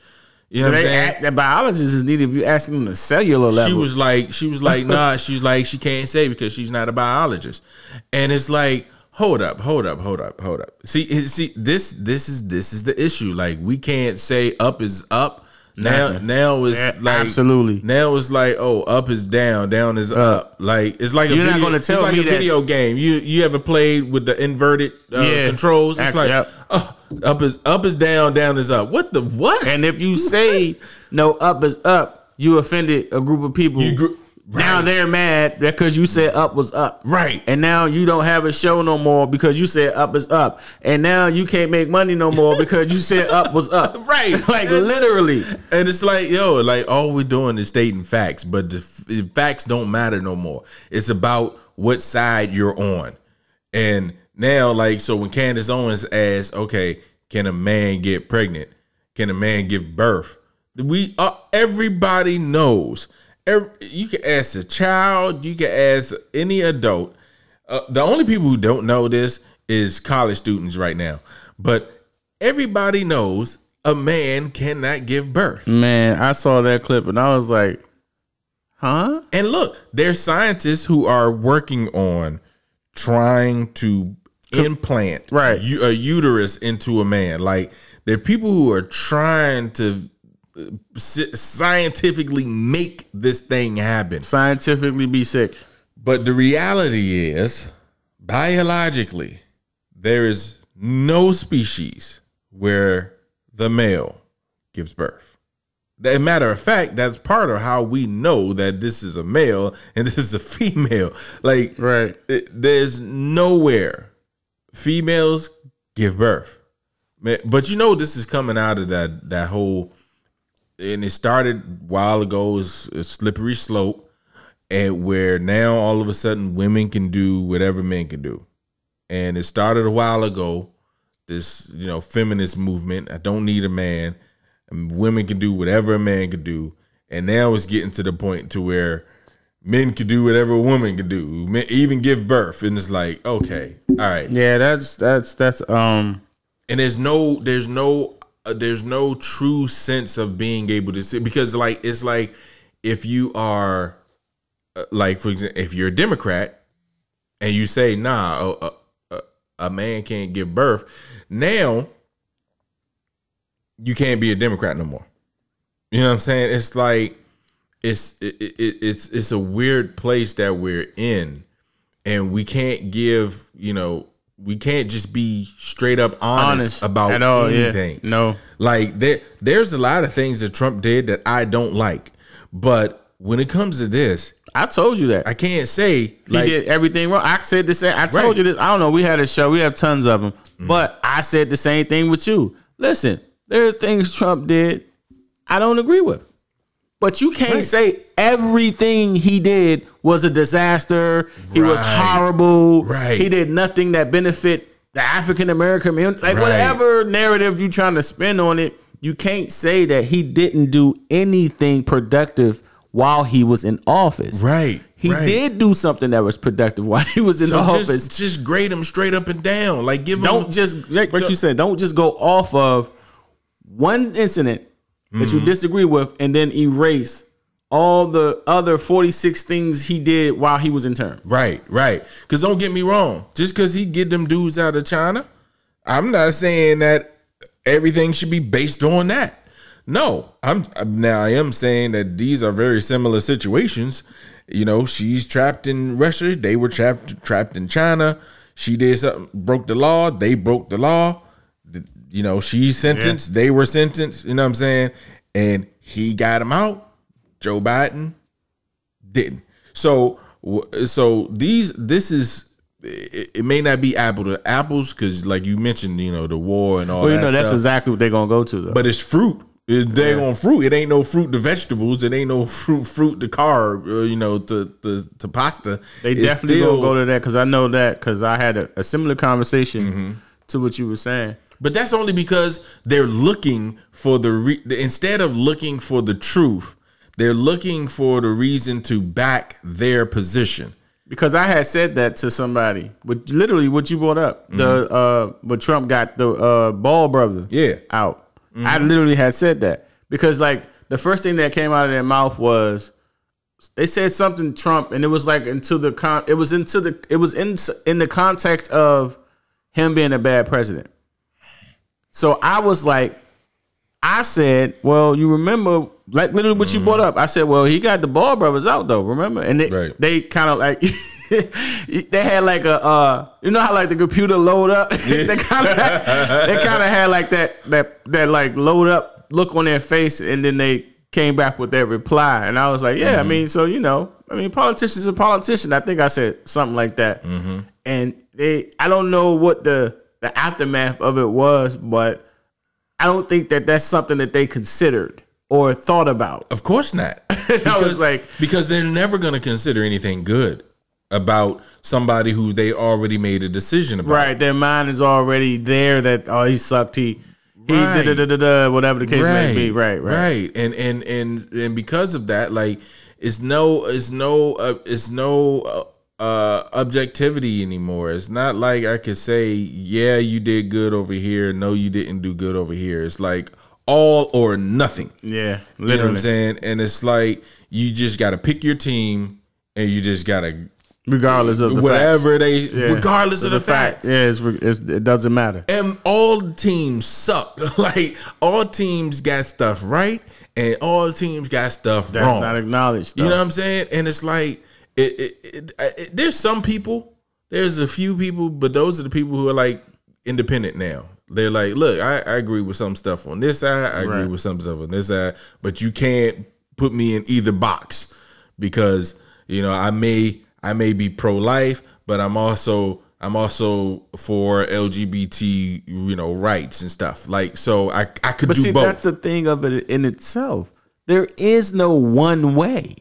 You know what I'm saying? the biologist is needed if you asking them the cellular level. She was like, she was like, nah. She's like, she can't say because she's not a biologist, and it's like, hold up, hold up, hold up, hold up. See, see, this, this is this is the issue. Like, we can't say up is up. Now, Nothing. now it's Yeah, like absolutely. Now it's like, oh, up is down, down is up. Like it's like a You're not video, gonna tell it's like me a that- video game. You you ever played with the inverted uh, Yeah. controls? It's Actually, like, yep. oh, up is up is down, down is up. What the what? and if you say no up is up, you offended a group of people. You gr- Now right. they're mad because you said up was up. Right. And now you don't have a show no more because you said up is up. And now you can't make money no more because you said up was up. Right. like literally. And it's like, yo, like all we're doing is stating facts, but the, f- the facts don't matter no more. It's about what side you're on. And now, like, so when Candace Owens asks, okay, can a man get pregnant? Can a man give birth? We uh, everybody knows. Every, you can ask a child, you can ask any adult. Uh, the only people who don't know this is college students right now. But everybody knows a man cannot give birth. Man, I saw that clip and I was like, huh? And look, there's scientists who are working on trying to implant Right. a uterus into a man. Like there are people who are trying to scientifically make this thing happen. Scientifically be sick. But the reality is, biologically, there is no species where the male gives birth. As a matter of fact, that's part of how we know that this is a male and this is a female. Like, Right. it- there's nowhere females give birth. But you know, this is coming out of that that whole, and it started a while ago. It's a slippery slope, and where now all of a sudden women can do whatever men can do, and it started a while ago. This you know feminist movement. I don't need a man. and Women can do whatever a man can do, and now it's getting to the point to where men can do whatever a woman can do, men even give birth, and it's like okay, all right. Yeah, that's that's that's um and there's no there's no uh, there's no true sense of being able to see because like it's like if you are uh, like for example if you're a democrat and you say nah a, a, a, man can't give birth now you can't be a democrat no more. You know what i'm saying? It's like it's it, it, it's it's a weird place that we're in. And we can't give you know we can't just be straight up honest, honest about all. anything Yeah. No. like there there's a lot of things that trump did that i don't like but when it comes to this I told you that. i can't say he like did everything wrong. I said the same. I told Right. you this. I don't know. We had a show. We have tons of them. Mm-hmm. But I said the same thing with you. Listen, there are things Trump did I don't agree with. But you can't Right. say everything he did was a disaster. He was horrible. Right. He did nothing that benefit the African American community. Like Right. whatever narrative you trying to spin on it, you can't say that he didn't do anything productive while he was in office. Right. He right. did do something that was productive while he was in So office. just, just grade him straight up and down. Like give him don't just like what you said. Don't just go off of one incident that Mm-hmm. you disagree with and then erase all the other forty six things he did while he was in term. Right, right. Because don't get me wrong. Just because he get them dudes out of China, I'm not saying that everything should be based on that. No, I'm now I am saying that these are very similar situations. You know, she's trapped in Russia. They were trapped trapped in China. She did something, broke the law. They broke the law. You know, she's sentenced. They were sentenced. You know what I'm saying? And he got him out. Joe Biden didn't. So so these this is it, it may not be apple to apples because like you mentioned you know the war and all that. Well, you that know that's stuff, exactly what they're gonna go to though. but it's fruit. It, they're on fruit. It ain't no fruit to vegetables. It ain't no fruit fruit to carb. Or, you know to to, to pasta. they It's definitely still- gonna go to that because I know that because I had a, a similar conversation Mm-hmm. to what you were saying. But that's only because they're looking for the re- instead of looking for the truth, they're looking for the reason to back their position. Because I had said that to somebody, with literally what you brought up, the uh, but Trump got the uh, Ball brother, Mm-hmm. Yeah. out. I literally had said that because like the first thing that came out of their mouth was they said something Trump, and it was like into the con, it was into the, it was in in the context of him being a bad president. So I was like, I said, well, you remember, like literally what you brought up. I said, well, he got the Ball brothers out though, remember? And they Right. they kind of like they had like a uh, you know how like the computer load up. they kind of they kind of had like that that that like load up look on their face, and then they came back with their reply, and I was like, yeah, I mean, so you know, I mean, politicians are politician. I think I said something like that, and they I don't know what the the aftermath of it was, but I don't think that that's something that they considered or thought about. Of course not. I was like, because they're never going to consider anything good about somebody who they already made a decision about. right, their mind is already there that oh he sucked, he he Right. da, da, da, da, da, whatever the case may be. Right, right, right. And and and and because of that, like it's no, it's no, uh, it's no uh, uh, objectivity anymore. It's not like I could say, yeah, you did good over here. No, you didn't do good over here. It's like all or nothing. Yeah, You know what. I'm saying? And it's like you just got to pick your team, and you just got to Regardless of the whatever facts. they, Yeah. regardless of the, fact. facts. Yeah, it's, it's, it doesn't matter. And all teams suck. like all teams got stuff right, and all teams got stuff That's wrong. not acknowledged. Though. you know what I'm saying? And it's like it, it, it, it- There's some people. There's a few people, but those are the people who are like independent now. They're like, look, I, I agree with some stuff on this side. I agree Right. with some stuff on this side, but you can't put me in either box because you know I may I may be pro life, but I'm also I'm also for LGBT you know rights and stuff. Like so I I could But do see, both. that's the thing of it in itself. There is no one way.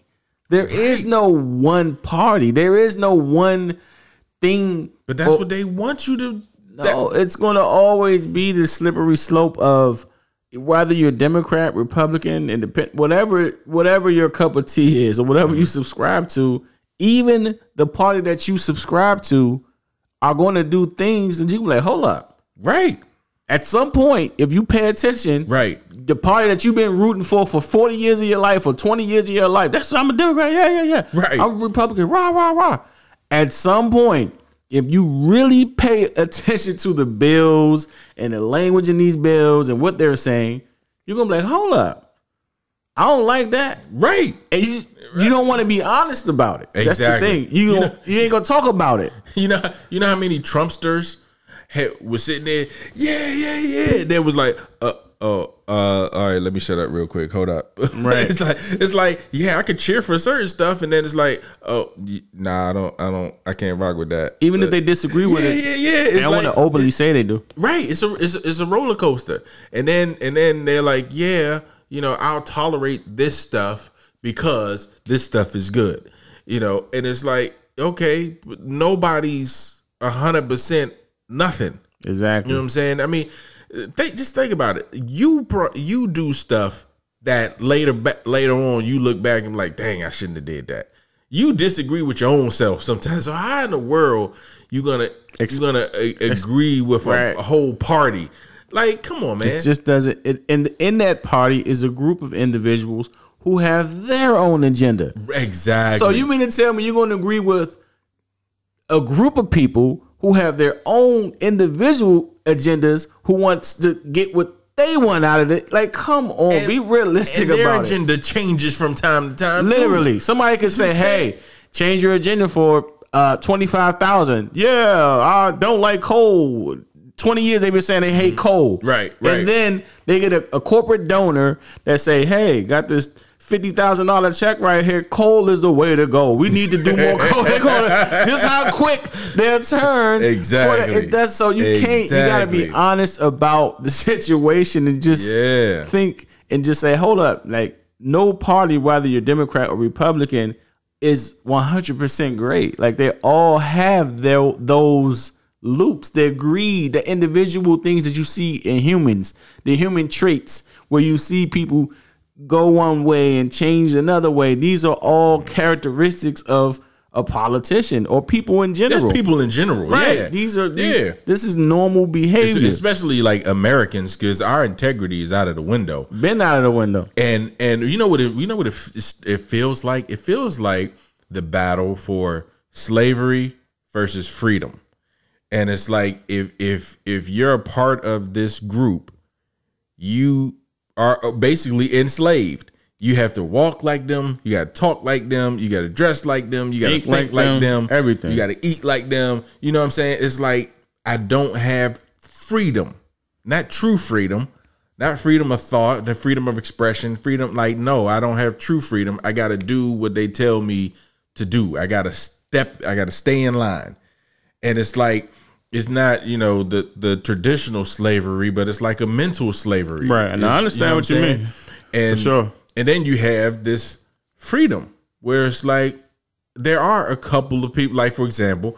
There is no one party. There is no one thing. but that's what they want you to. No, it's going to always be the slippery slope of whether you're Democrat, Republican, Independent, whatever, whatever your cup of tea is, or whatever you subscribe to. Even the party that you subscribe to are going to do things that you can be like, hold up. right, At some point, if you pay attention, right. the party that you've been rooting for for 40 years of your life or 20 years of your life. That's what I'm a Democrat. Yeah, yeah, yeah. Right. I'm a Republican. Rah, rah, rah. At some point, if you really pay attention to the bills and the language in these bills and what they're saying, you're gonna be like, hold up. I don't like that. Right. And you, you don't want to be honest about it. That's the Exactly. thing. You, You know- you ain't gonna talk about it. You know, you know how many Trumpsters had, was sitting there? Yeah, yeah, yeah. There was like, uh, oh, uh, all right. Let me shut up real quick. Hold up. Right. it's like, it's like, yeah, I could cheer for certain stuff, and then it's like, oh, nah, I don't, I don't, I can't rock with that. Even if they disagree with yeah, it, yeah, yeah. they want to openly say they do. Right. It's a it's a, it's a roller coaster. And then and then they're like, yeah, you know, I'll tolerate this stuff because this stuff is good. You know, and it's like, okay, but nobody's a hundred percent nothing. Exactly. You know what I'm saying? I mean, think just think about it. You pro, you do stuff that later ba- later on you look back and like, dang, I shouldn't have did that. You disagree with your own self sometimes. So how in the world you gonna you gonna uh, agree with a, Right. a whole party? Like, come on, man. It just doesn't. It, and in that party is a group of individuals who have their own agenda. exactly. So you mean to tell me you're going to agree with a group of people who have their own individual agendas who wants to get what they want out of it? Like, come on, And- be realistic and their about it. agenda changes from time to time. too. Literally, somebody could say. "Hey, change your agenda for uh, twenty five thousand. Yeah, I don't like coal. Twenty years they've been saying they hate coal. Mm-hmm. Right, right. And then they get a, a corporate donor that say, "Hey, got this." Fifty thousand dollar check right here. Coal is the way to go. We need to do more coal. Just how quick they'll turn. for the- Exactly. it does so you can't. You gotta be honest about the situation and just Yeah. think and just say, hold up, like no party, whether you're Democrat or Republican, is 100% great. Like they all have their those loops, their greed, the individual things that you see in humans, the human traits where you see people go one way and change another way. These are all characteristics of a politician or people in general. Just people in general. Right. Yeah. These are these, yeah. This is normal behavior. Especially like Americans, because our integrity is out of the window. Been out of the window. and and you know what it, you know what it, it feels like it feels like the battle for slavery versus freedom and it's like if if if you're a part of this group you are uh, basically enslaved. You have to walk like them you got to talk like them you got to dress like them you got to Think like like them, them, everything. you got to eat like them. You know what i'm saying? It's like i don't have freedom. Not true freedom. Not freedom of thought the freedom of expression freedom like no i don't have true freedom. I gotta do what they tell me to do. I gotta step i gotta stay in line. And it's like it's not you know the the traditional slavery but it's like a mental slavery Right, and I It's- understand know what you saying? mean. and sure. and then you have this freedom where it's like there are a couple of people like for example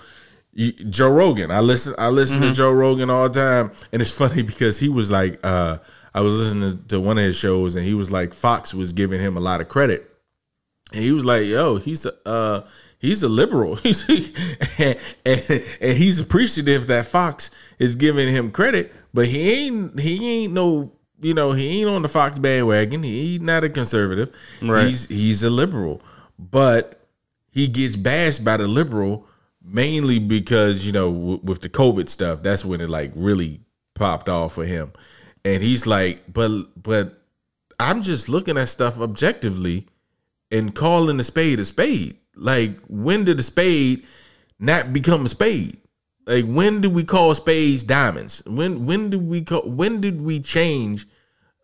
Joe Rogan. I listen. I listen Mm-hmm. to Joe Rogan all the time, and it's funny because he was like, uh, I was listening to one of his shows, and he was like, Fox was giving him a lot of credit, and he was like, "Yo, he's a uh, he's a liberal, he's and, and, and he's appreciative that Fox is giving him credit, but he ain't he ain't no." You know, he ain't on the Fox bandwagon. He's not a conservative. Right. He's he's a liberal. But he gets bashed by the liberal mainly because you know w- with the covid stuff that's when it like really popped off for him and he's like but but i'm just looking at stuff objectively and calling a spade a spade. Like when did a spade not become a spade? Like when did we call spades diamonds? When when did we call when did we change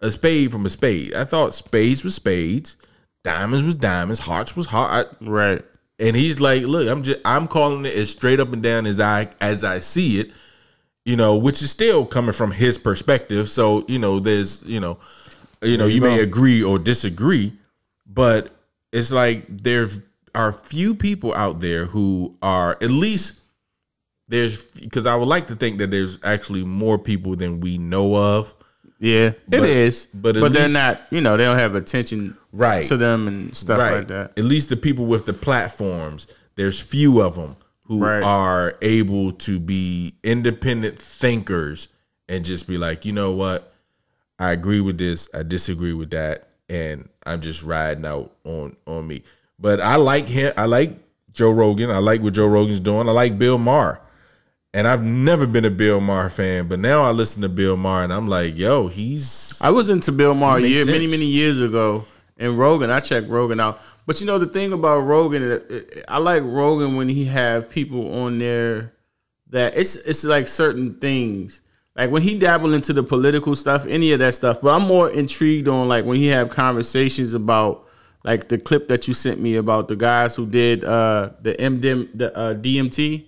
a spade from a spade? I thought spades was spades diamonds was diamonds hearts was heart Right. and he's like, "Look, I'm just I'm calling it as straight up and down as I as I see it, you know, which is still coming from his perspective. So you know, there's you know, you know, you, may agree or disagree, but it's like there are few people out there who are at least there's because I would like to think that there's actually more people than we know of. Yeah, it But- is. but But, they're not. You know, they don't have attention Right. to them and stuff like that. At least the people with the platforms, there's few of them who Right. are able to be independent thinkers and just be like, you know what, I agree with this, I disagree with that, and I'm just riding out on on me. But I like him. I like Joe Rogan. I like what Joe Rogan's doing. I like Bill Maher. And I've never been a Bill Maher fan, but now I listen to Bill Maher and I'm like, yo, he's I was into Bill Maher year, many many years ago, and Rogan. I checked Rogan out, but you know the thing about Rogan, I like Rogan when he have people on there that it's it's like certain things. Like when he dabbled into the political stuff, any of that stuff. But I'm more intrigued on like when he have conversations about like the clip that you sent me about the guys who did uh the MDM the uh, DMT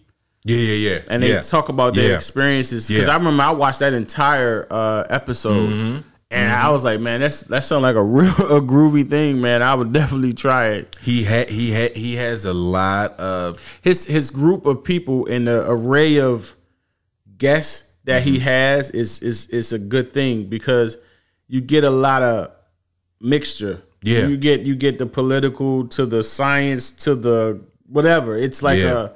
yeah, yeah, yeah. and they yeah. talk about their Yeah. experiences because Yeah. I remember I watched that entire uh, episode, And I was like, man, that's that sounds like a real a groovy thing, man. I would definitely try it. He had he had he has a lot of His his group of people and the array of guests that he has is is is a good thing because you get a lot of mixture. Yeah. You get you get the political to the science to the whatever. It's like Yeah.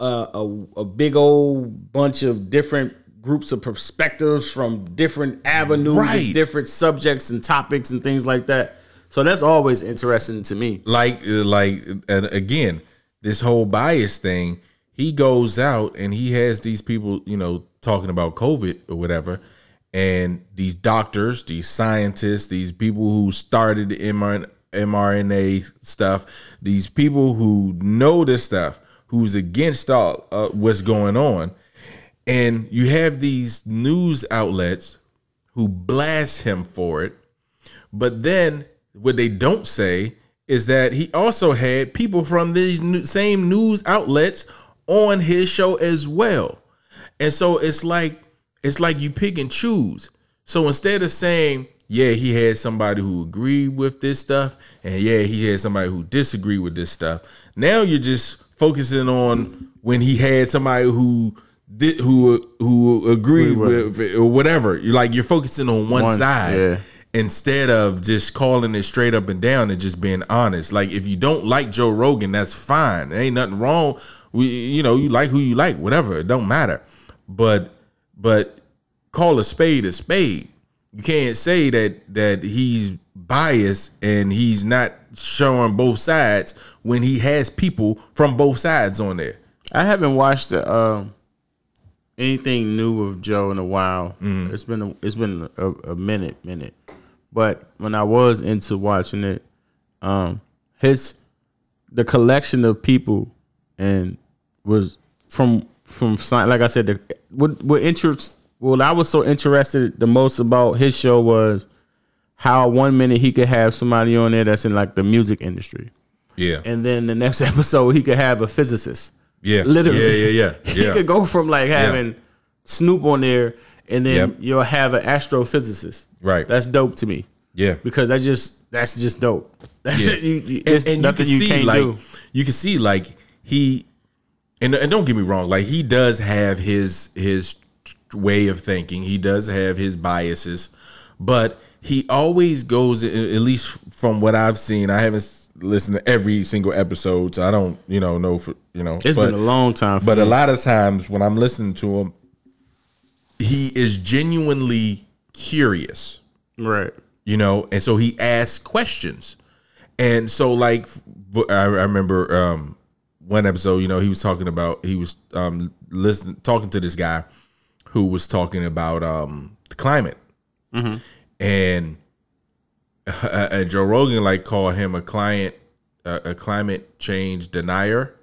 a, a a a big old bunch of different groups of perspectives from different avenues, Right. different subjects and topics and things like that. So that's always interesting to me. like uh, like and again this whole bias thing he goes out and he has these people you know talking about covid or whatever and these doctors these scientists these people who started the mRNA, stuff these people who know this stuff who's against all uh, what's going on and you have these news outlets who blast him for it but then what they don't say is that he also had people from these new, same news outlets on his show as well. And so it's like it's like you pick and choose. So instead of saying, yeah, he had somebody who agreed with this stuff, and yeah, he had somebody who disagreed with this stuff. Now you're just focusing on when he had somebody who did who who agreed with, or whatever. You're like you're focusing on one, One, side yeah. instead of just calling it straight up and down and just being honest. Like if you don't like Joe Rogan, that's fine. There ain't nothing wrong. We you know, you like who you like, whatever. It don't matter. But but call a spade a spade. You can't say that that he's biased and he's not showing both sides when he has people from both sides on there. I haven't watched the, um, anything new of Joe in a while. It's been a, it's been a, a minute, minute. But when I was into watching it, um, his the collection of people and was from from like I said, the, what what interest what I was so interested the most about his show was how one minute he could have somebody on there that's in like the music industry, Yeah. and then the next episode he could have a physicist. yeah. Literally. Yeah, yeah, yeah. yeah. he could go from like having Snoop on there, and then Yep. you'll have an astrophysicist. Right. That's dope to me yeah. because that just that's just dope. That's Yeah. you, you, and, and you nothing can you, see can't like do. you can see like he and, and don't get me wrong like he does have his his way of thinking he does have his biases but he always goes at least from what i've seen i haven't listened to every single episode so i don't you know know for you know It's but, been a long time. For but me. a lot of times when i'm listening to him he is genuinely curious right. you know and so he asks questions and so like I remember um one episode you know he was talking about he was um listening talking to this guy who was talking about um the climate. And and joe rogan like called him a client a, a climate change denier.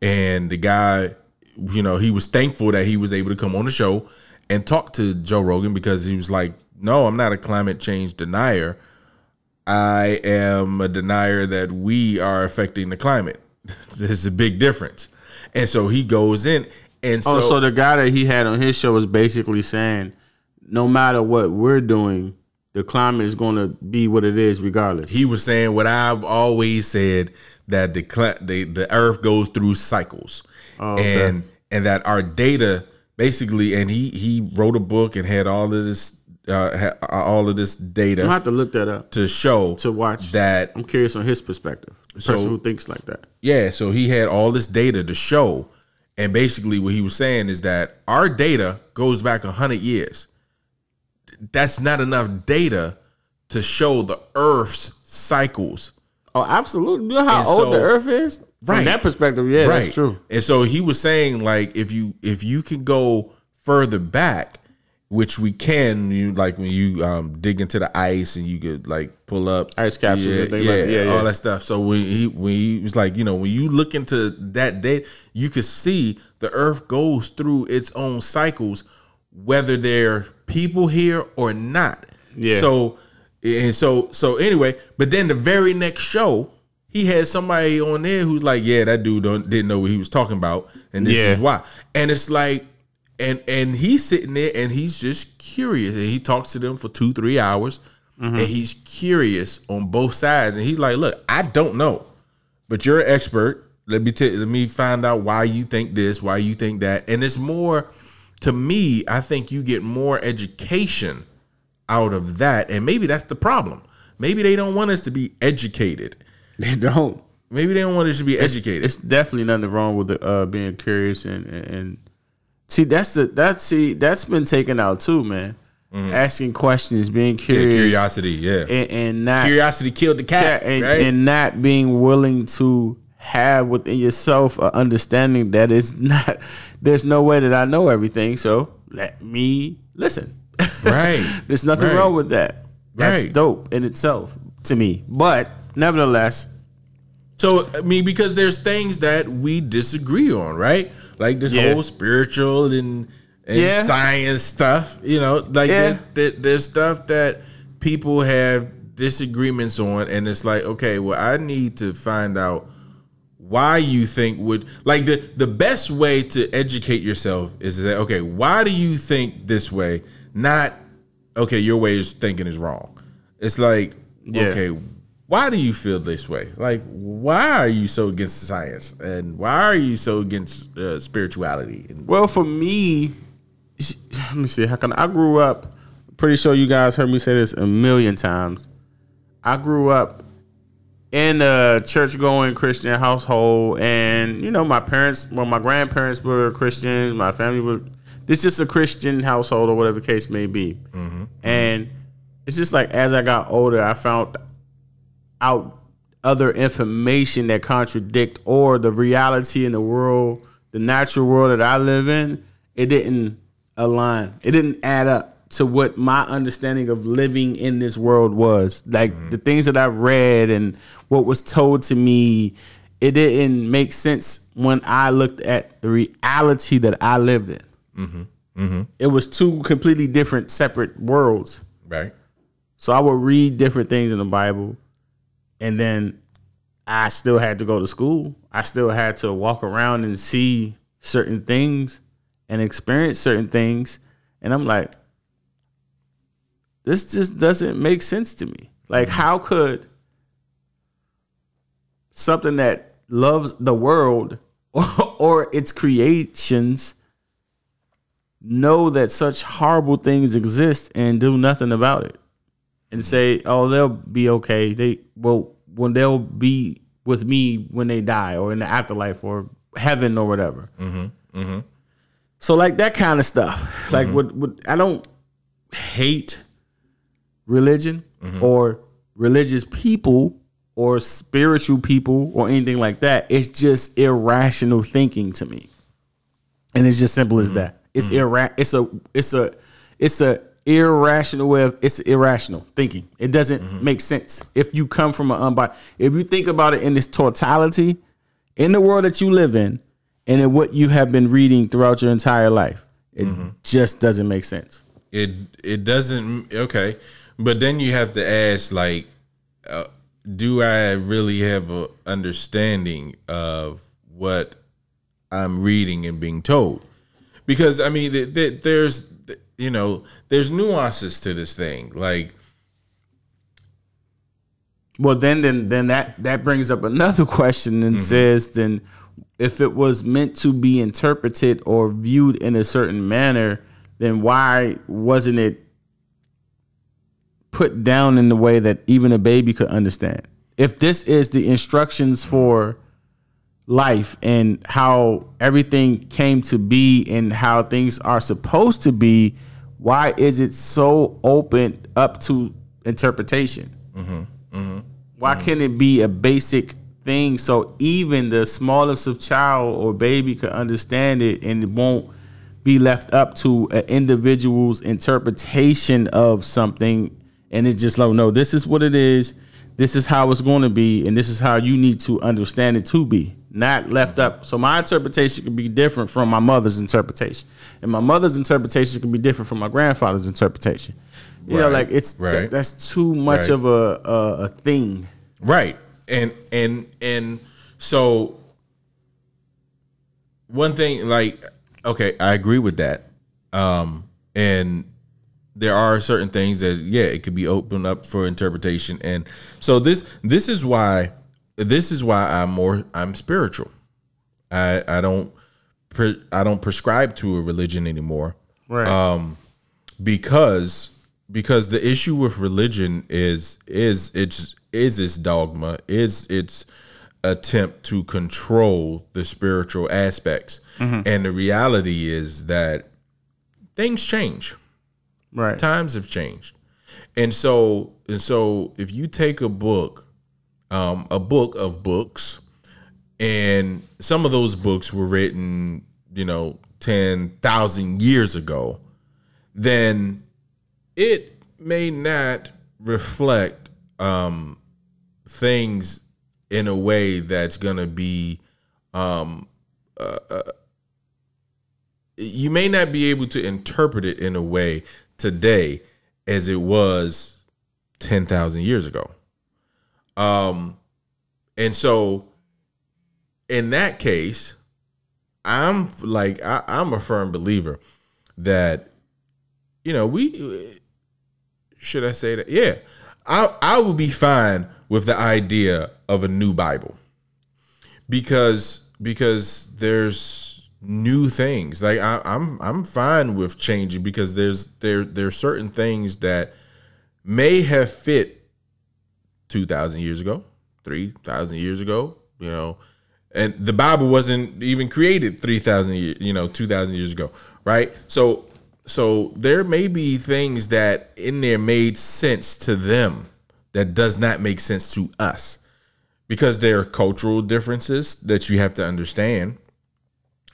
And the guy you know he was thankful that he was able to come on the show and talk to joe rogan because he was like no i'm not a climate change denier. I am a denier that we are affecting the climate there's a big difference and so he goes in and oh, so, Oh, so the guy that he had on his show was basically saying, no matter what we're doing, the climate is going to be what it is regardless. he was saying what i've always said that the the, the earth goes through cycles Oh, okay. and and that our data basically and he he wrote a book and had all of this uh ha- all of this data I'm have to look that up to show to watch that I'm curious on his perspective. So- person who thinks like that. yeah so he had all this data to show and basically what he was saying is that our data goes back 100 years that's not enough data to show the earth's cycles Oh, absolutely. You know how And old so- the Earth is? Right. From that perspective, yeah, that's true. And so he was saying like if you if you can go further back, which we can, you like when you um dig into the ice and you could like pull up Ice capsules yeah, yeah, like that. Yeah, all that stuff. So when he when he was like, you know, when you look into that date, you could see the earth goes through its own cycles, whether they're people here or not. Yeah. So and so so anyway, but then the very next show, he had somebody on there who's like, yeah, that dude don't, didn't know what he was talking about, and this Yeah. is why. And it's like, and and he's sitting there and he's just curious. And he talks to them for two three hours. And he's curious on both sides. And he's like look i don't know but you're an expert. Let me tell let me find out why you think this why you think that. And it's more to me i think you get more education out of that. And maybe that's the problem. Maybe they don't want us to be educated. They don't. maybe they don't want us to be educated. It's definitely nothing wrong with the, uh, being curious and and see that's the that's see that's been taken out too, man. Asking questions, being Mm-hmm. yeah, curious, curiosity yeah and, and not curiosity killed the cat and, right and not being willing to have within yourself an understanding that it's not there's no way that I know everything, so let me listen. right There's nothing Right. wrong with that. That's Right. dope in itself to me. But nevertheless, So I mean, because there's things that we disagree on, right? Like this Yeah. whole spiritual and and Yeah. science stuff. You know, like Yeah. there- there- there's stuff that people have disagreements on, and it's like, okay, well, I need to find out why you think would like the the best way to educate yourself is to say, okay, why do you think this way? Not okay, your way of thinking is wrong. It's like, Yeah. okay, why do you feel this way? Like, why are you so against science, and why are you so against uh, spirituality? Well, for me, let me see. How can I grew up? Pretty sure you guys heard me say this a million times. I grew up in a church-going Christian household, and you know, my parents, well, my grandparents were Christians. My family was. This is a Christian household, or whatever the case may be. And it's just like as I got older, I found out other information that contradict or the reality in the world, the natural world that I live in, it didn't align. It didn't add up to what my understanding of living in this world was. Like mm-hmm. the things that I've read and what was told to me, it didn't make sense when I looked at the reality that I lived in. Mm-hmm. Mm-hmm. It was two completely different, separate worlds. right? So I would read different things in the Bible, and then I still had to go to school. I still had to walk around and see certain things and experience certain things. And I'm like, this just doesn't make sense to me. Like, how could something that loves the world or, its creations know that such horrible things exist and do nothing about it? And say, "Oh, they'll be okay." They well, when they'll be with me when they die, or in the afterlife, or heaven, or whatever. Mm-hmm. Mm-hmm. So like that kind of stuff. Mm-hmm. Like what? What I don't hate religion or religious people or spiritual people or anything like that. It's just irrational thinking to me, and it's just simple as that. It's irra- It's a. It's a. It's a irrational way of it's irrational thinking. It doesn't make sense if you come from an unbiased. If you think about it in this totality, in the world that you live in, and in what you have been reading throughout your entire life, it just doesn't make sense. it it doesn't okay but then you have to ask like uh, do i really have a understanding of what i'm reading and being told because i mean th- th- there's you know there's nuances to this thing like Well, then, then, then that that brings up another question and mm-hmm. says, then, if it was meant to be interpreted or viewed in a certain manner, then why wasn't it put down in the way that even a baby could understand? If this is the instructions for life and how everything came to be and how things are supposed to be, why is it so open up to interpretation? Why can't it be a basic thing so even the smallest of child or baby could understand it and it won't be left up to an individual's interpretation of something and it's just like no this is what it is this is how it's going to be and this is how you need to understand it to be not left up so my interpretation could be different from my mother's interpretation and my mother's interpretation could be different from my grandfather's interpretation you know like it's right. that's too much Right. of a, a a thing Right. And and and so one thing like okay, I agree with that. Um, and there are certain things that yeah, it could be opened up for interpretation. And so this this is why this is why I'm more I'm spiritual. I I don't pre, I don't prescribe to a religion anymore Right. um, because because the issue with religion is is it's is its dogma is its attempt to control the spiritual aspects and the reality is that things change right. times have changed and so and so if you take a book um, a book of books and some of those books were written you know 10,000 years ago then it may not reflect um, things in a way that's gonna be um, uh, uh, you may not be able to interpret it in a way today as it was 10,000 years ago. Um and so in that case I'm like I, I'm a firm believer that you know we should I say that? Yeah. I I would be fine with the idea of a new Bible because because there's new things. Like I, I'm I'm fine with changing because there's there there's certain things that may have fit two thousand years ago, three thousand years ago, you know, and the Bible wasn't even created three thousand years, you know, two thousand years ago, right? So so there may be things that in there made sense to them that does not make sense to us because there are cultural differences that you have to understand.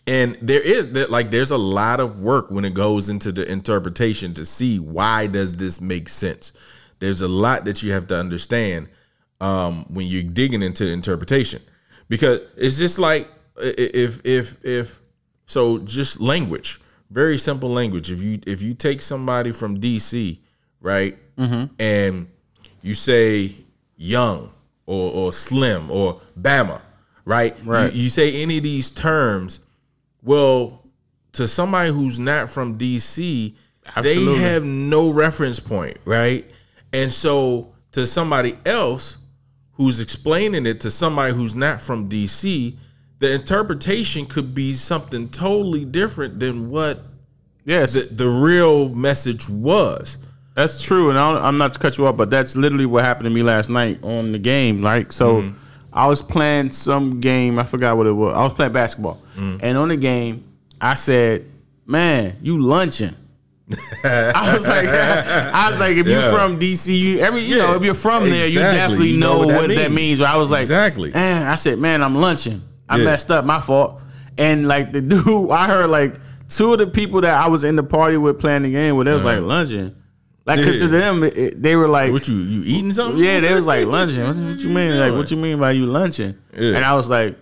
And there is that like there's a lot of work when it goes into the interpretation to see why does this make sense there's a lot that you have to understand um, when you're digging into interpretation. Because it's just like if if if so just language very simple language. If you if you take somebody from dc right and you say young or or slim or bama right? Right. you, you say any of these terms well to somebody who's not from dc Absolutely. they have no reference point right and so to somebody else who's explaining it to somebody who's not from DC, the interpretation could be something totally different than what Yes, the, the real message was. that's true. And I I'm not to cut you off, but that's literally what happened to me last night on the game. Like, so Mm-hmm. I was playing some game. I forgot what it was. I was playing basketball, Mm. and on the game, I said, "Man, you lunching." I was like, I was like, if Yeah. you're from DC, you every you Yeah, know, if you're from there, you definitely You know, know what what, that that means. means. I was like, Exactly. Man, I said, man, I'm lunching. I Yeah. messed up, my fault. And like the dude, I heard like two of the people that I was in the party with playing the game with, they was like lunching. Like, cause to Uh-huh. Them, it, they were like, What you you eating something? yeah, they was like lunching. What, what you mean? Like, what you mean by you lunching? And I was like,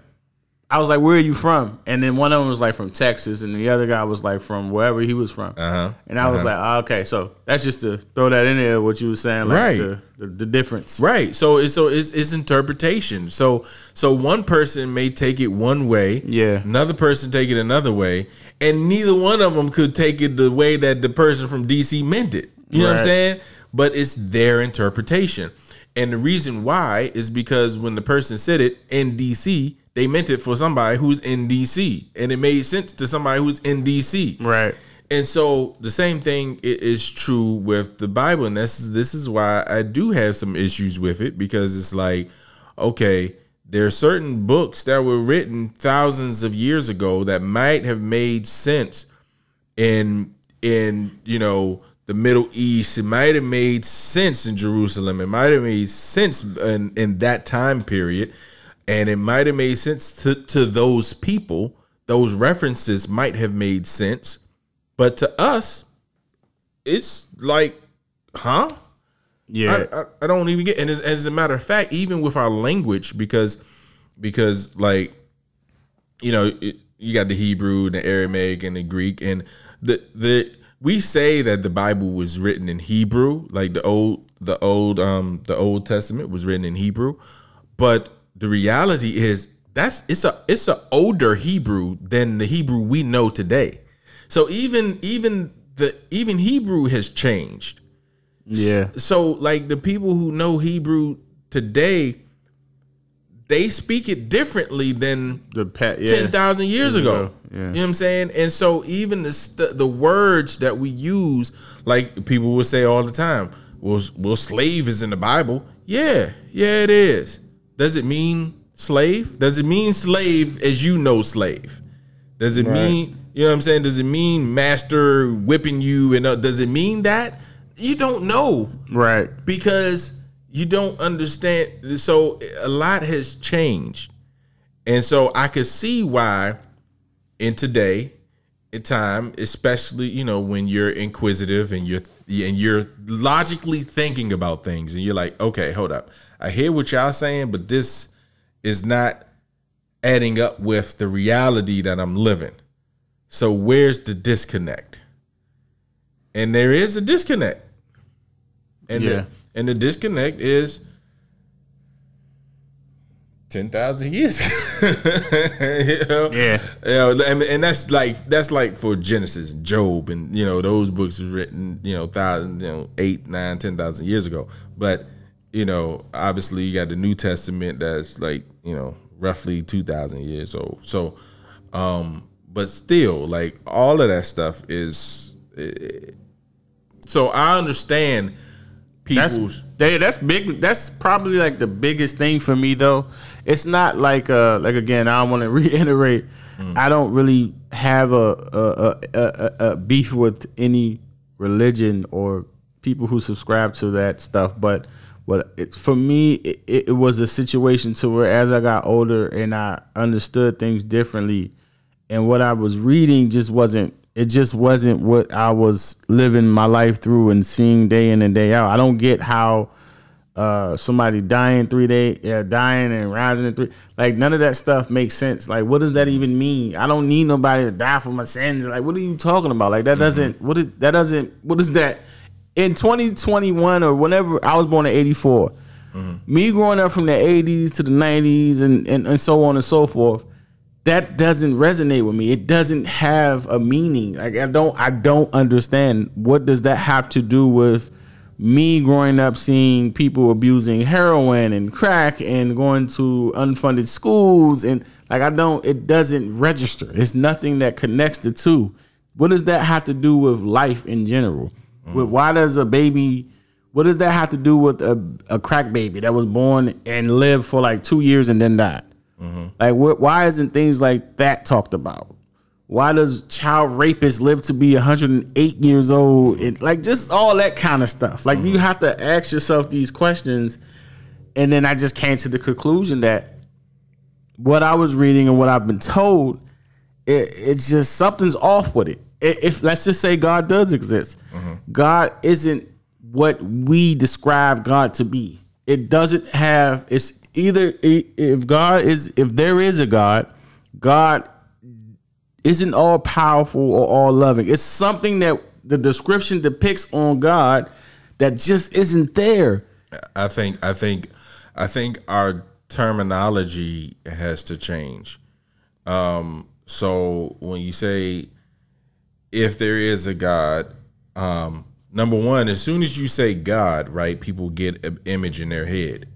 I was like, where are you from? And then one of them was like from Texas, and the other guy was like from wherever he was from. Uh-huh. And I was like, oh, okay, so that's just to throw that in there. What you were saying, like Right. the, the the difference. Right. So it's so it's, it's interpretation. So so one person may take it one way, Yeah. Another person take it another way, and neither one of them could take it the way that the person from DC meant it. You know what I'm saying? But it's their interpretation, and the reason why is because when the person said it in DC, they meant it for somebody who's in DC, and it made sense to somebody who's in DC. Right. And so the same thing is true with the Bible, and this is this is why I do have some issues with it because it's like, okay, there are certain books that were written thousands of years ago that might have made sense in in you know the Middle East. It might have made sense in Jerusalem. It might have made sense in, in that time period, and it might have made sense to to those people. Those references might have made sense, but to us, it's like, huh? Yeah. I, I, I don't even get. And as, as a matter of fact, even with our language, because because like you know it, you got the Hebrew, and the Aramaic, and the Greek, and the the we say that the Bible was written in Hebrew, like the old the old um the Old Testament was written in Hebrew, but the reality is that's it's a it's a older Hebrew than the Hebrew we know today. So even even the even Hebrew has changed. Yeah. So like the people who know Hebrew today, they speak it differently than The pet. Yeah. ten thousand years Years ago. ago, yeah. You know what I'm saying? And so even the st- the words that we use, like people will say all the time, "Well, well, slave is in the Bible." Yeah, yeah, it is. Does it mean slave? Does it mean slave as you know slave? Does it mean you know what I'm saying? Does it mean master whipping you? And uh, does it mean that? You don't know Right. because you don't understand. So a lot has changed, and so I could see why in today, in time, especially you know when you're inquisitive and you're and you're logically thinking about things, and you're like, okay, hold up, I hear what y'all saying, but this is not adding up with the reality that I'm living. So where's the disconnect? And there is a disconnect. And Yeah. the, and the disconnect is ten thousand years. you know? Yeah. You know, and, and that's like that's like for Genesis, Job, and you know those books was written you know thousand, you know eight, nine, ten thousand years ago. But you know, obviously you got the New Testament that's like you know roughly two thousand years old. So, um, but still, like all of that stuff is. eh, so I understand That's they, that's big. That's probably like the biggest thing for me though. It's not like uh like again. I want to reiterate. I don't really have a a, a, a a beef with any religion or people who subscribe to that stuff, but what it, for me it, it was a situation to where as I got older and I understood things differently, and what I was reading just wasn't it just wasn't what I was living my life through and seeing day in and day out. I don't get how uh somebody dying three day yeah, dying and rising in three like none of that stuff makes sense. Like what does that even mean? I don't need nobody to die for my sins. Like what are you talking about? Like that doesn't what is that doesn't what is that in 2021 or whenever I was born in 84. Mm-hmm. Me growing up from the 80s to the 90s and, and, and so on and so forth, that doesn't resonate with me. It doesn't have a meaning. Like I don't I don't understand what does that have to do with me growing up seeing people abusing heroin and crack and going to unfunded schools and like I don't it doesn't register. It's nothing that connects the two. What does that have to do with life in general? With why does a baby what does that have to do with a, a crack baby that was born and lived for like two years and then died? Mm-hmm. Like, what? Why isn't things like that talked about? Why does child rapists live to be 108 years old? And like, just all that kind of stuff. Like, you mm-hmm. have to ask yourself these questions. And then I just came to the conclusion that what I was reading and what I've been told, it, it's just something's off with it. If let's just say God does exist, God isn't what we describe God to be. It doesn't have. It's either if God is if there is a God, God isn't all powerful or all loving. It's something that the description depicts on God that just isn't there. I think I think I think our terminology has to change. Um, so when you say if there is a God, um, number one, as soon as you say God, right, people get an image in their head.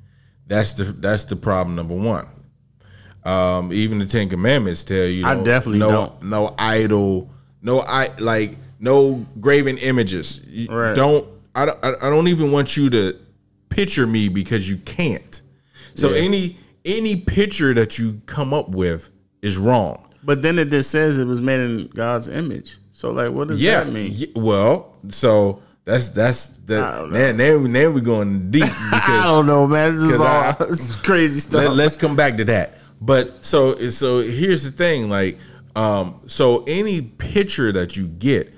That's the that's the problem number one. Um, even the Ten Commandments tell you, I definitely no, don't. no idol, no I like no graven images. You Right. Don't I, don't- I I don't even want you to picture me because you can't. So Yeah. any any picture that you come up with is wrong. But then it just says it was made in God's image. So like, what does Yeah. that mean? yeah, Well, so that's that's that. now, we- now we're going deep Because, I don't know, man. This is all I- this is crazy stuff. Let, us come back to that. But so so here's the thing, like um, so any picture that you get,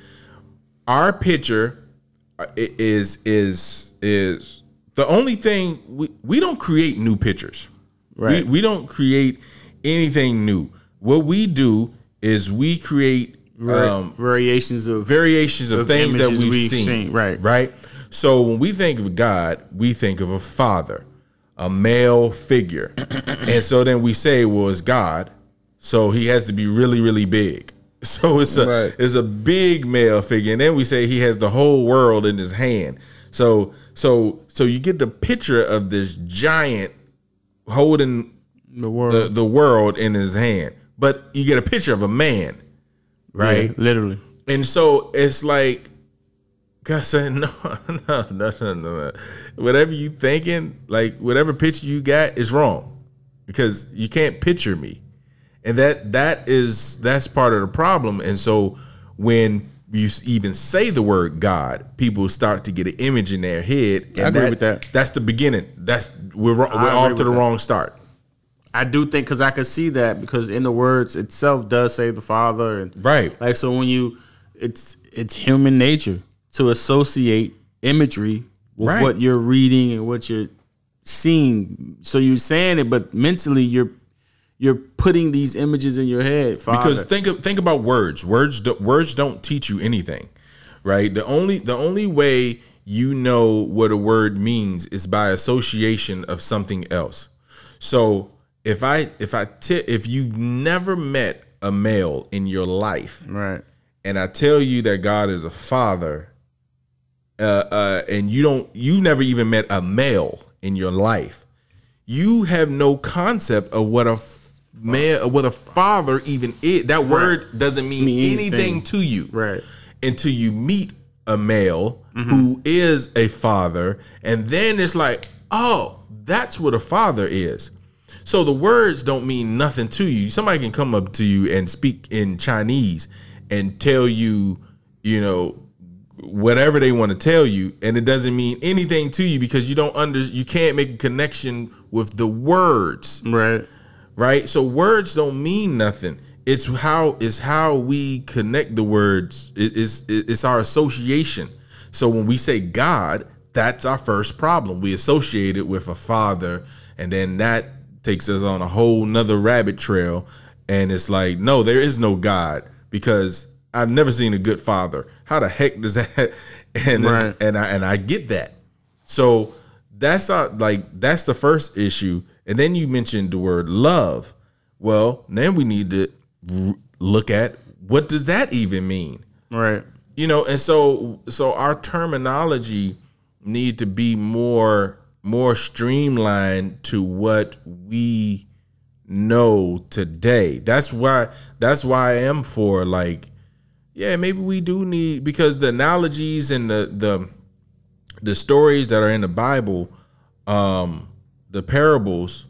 our picture uh, is is is the only thing we we don't create new pictures. Right. We we don't create anything new. What we do is we create um, variations of variations of, Of things that we've, we've seen, seen, right. Right. So when we think of God, we think of a father, a male figure, and so then we say, "Well, it's God, so he has to be really, really big." So it's a Right. it's a big male figure, and then we say he has the whole world in his hand. So so so you get the picture of this giant holding The world, the, the world in his hand, but you get a picture of a man, right? Yeah, literally. And so it's like, God said, no, no, no, no, no, no. Whatever you thinking, like whatever picture you got is wrong, because you can't picture me, and that that is that's part of the problem. And so when you even say the word God, people start to get an image in their head. And I agree with that. That's the beginning. That's we're we're off to the that. wrong start. I do think because I could see that because in the words itself does say the Father and Right. Like so when you, it's it's human nature to associate imagery with Right. what you're reading and what you're seeing. So you're saying it, but mentally you're you're putting these images in your head. Father. because think of, think about words. Words do, words don't teach you anything, right? The only the only way you know what a word means is by association of something else. So if I if I t- if you've never met a male in your life, right, and I tell you that God is a father, uh, uh, and you don't, you never even met a male in your life, you have no concept of what a f- male, what a father even is. That word doesn't mean, Mean anything. anything. to you, right, Until you meet a male who is a father, and then it's like, oh, that's what a father is. So the words don't mean nothing to you. Somebody can come up to you and speak in Chinese and tell you, you know, whatever they want to tell you, and it doesn't mean anything to you because you don't under you can't make a connection with the words, right, right? So words don't mean nothing. It's how it's how we connect the words. It- It's it's our association. So when we say God, that's our first problem. We associate it with a father, and then that takes us on a whole nother rabbit trail. And it's like, no, there is no God because I've never seen a good father. How the heck does that? And Right. and I and I get that. So that's our like that's the first issue. And then you mentioned the word love. Well, then we need to r- look at what does that even mean? right, You know, and so so our terminology need to be more more streamlined to what we know today. That's why that's why I am for like yeah, maybe we do need because the analogies and the the the stories that are in the Bible, um, the parables,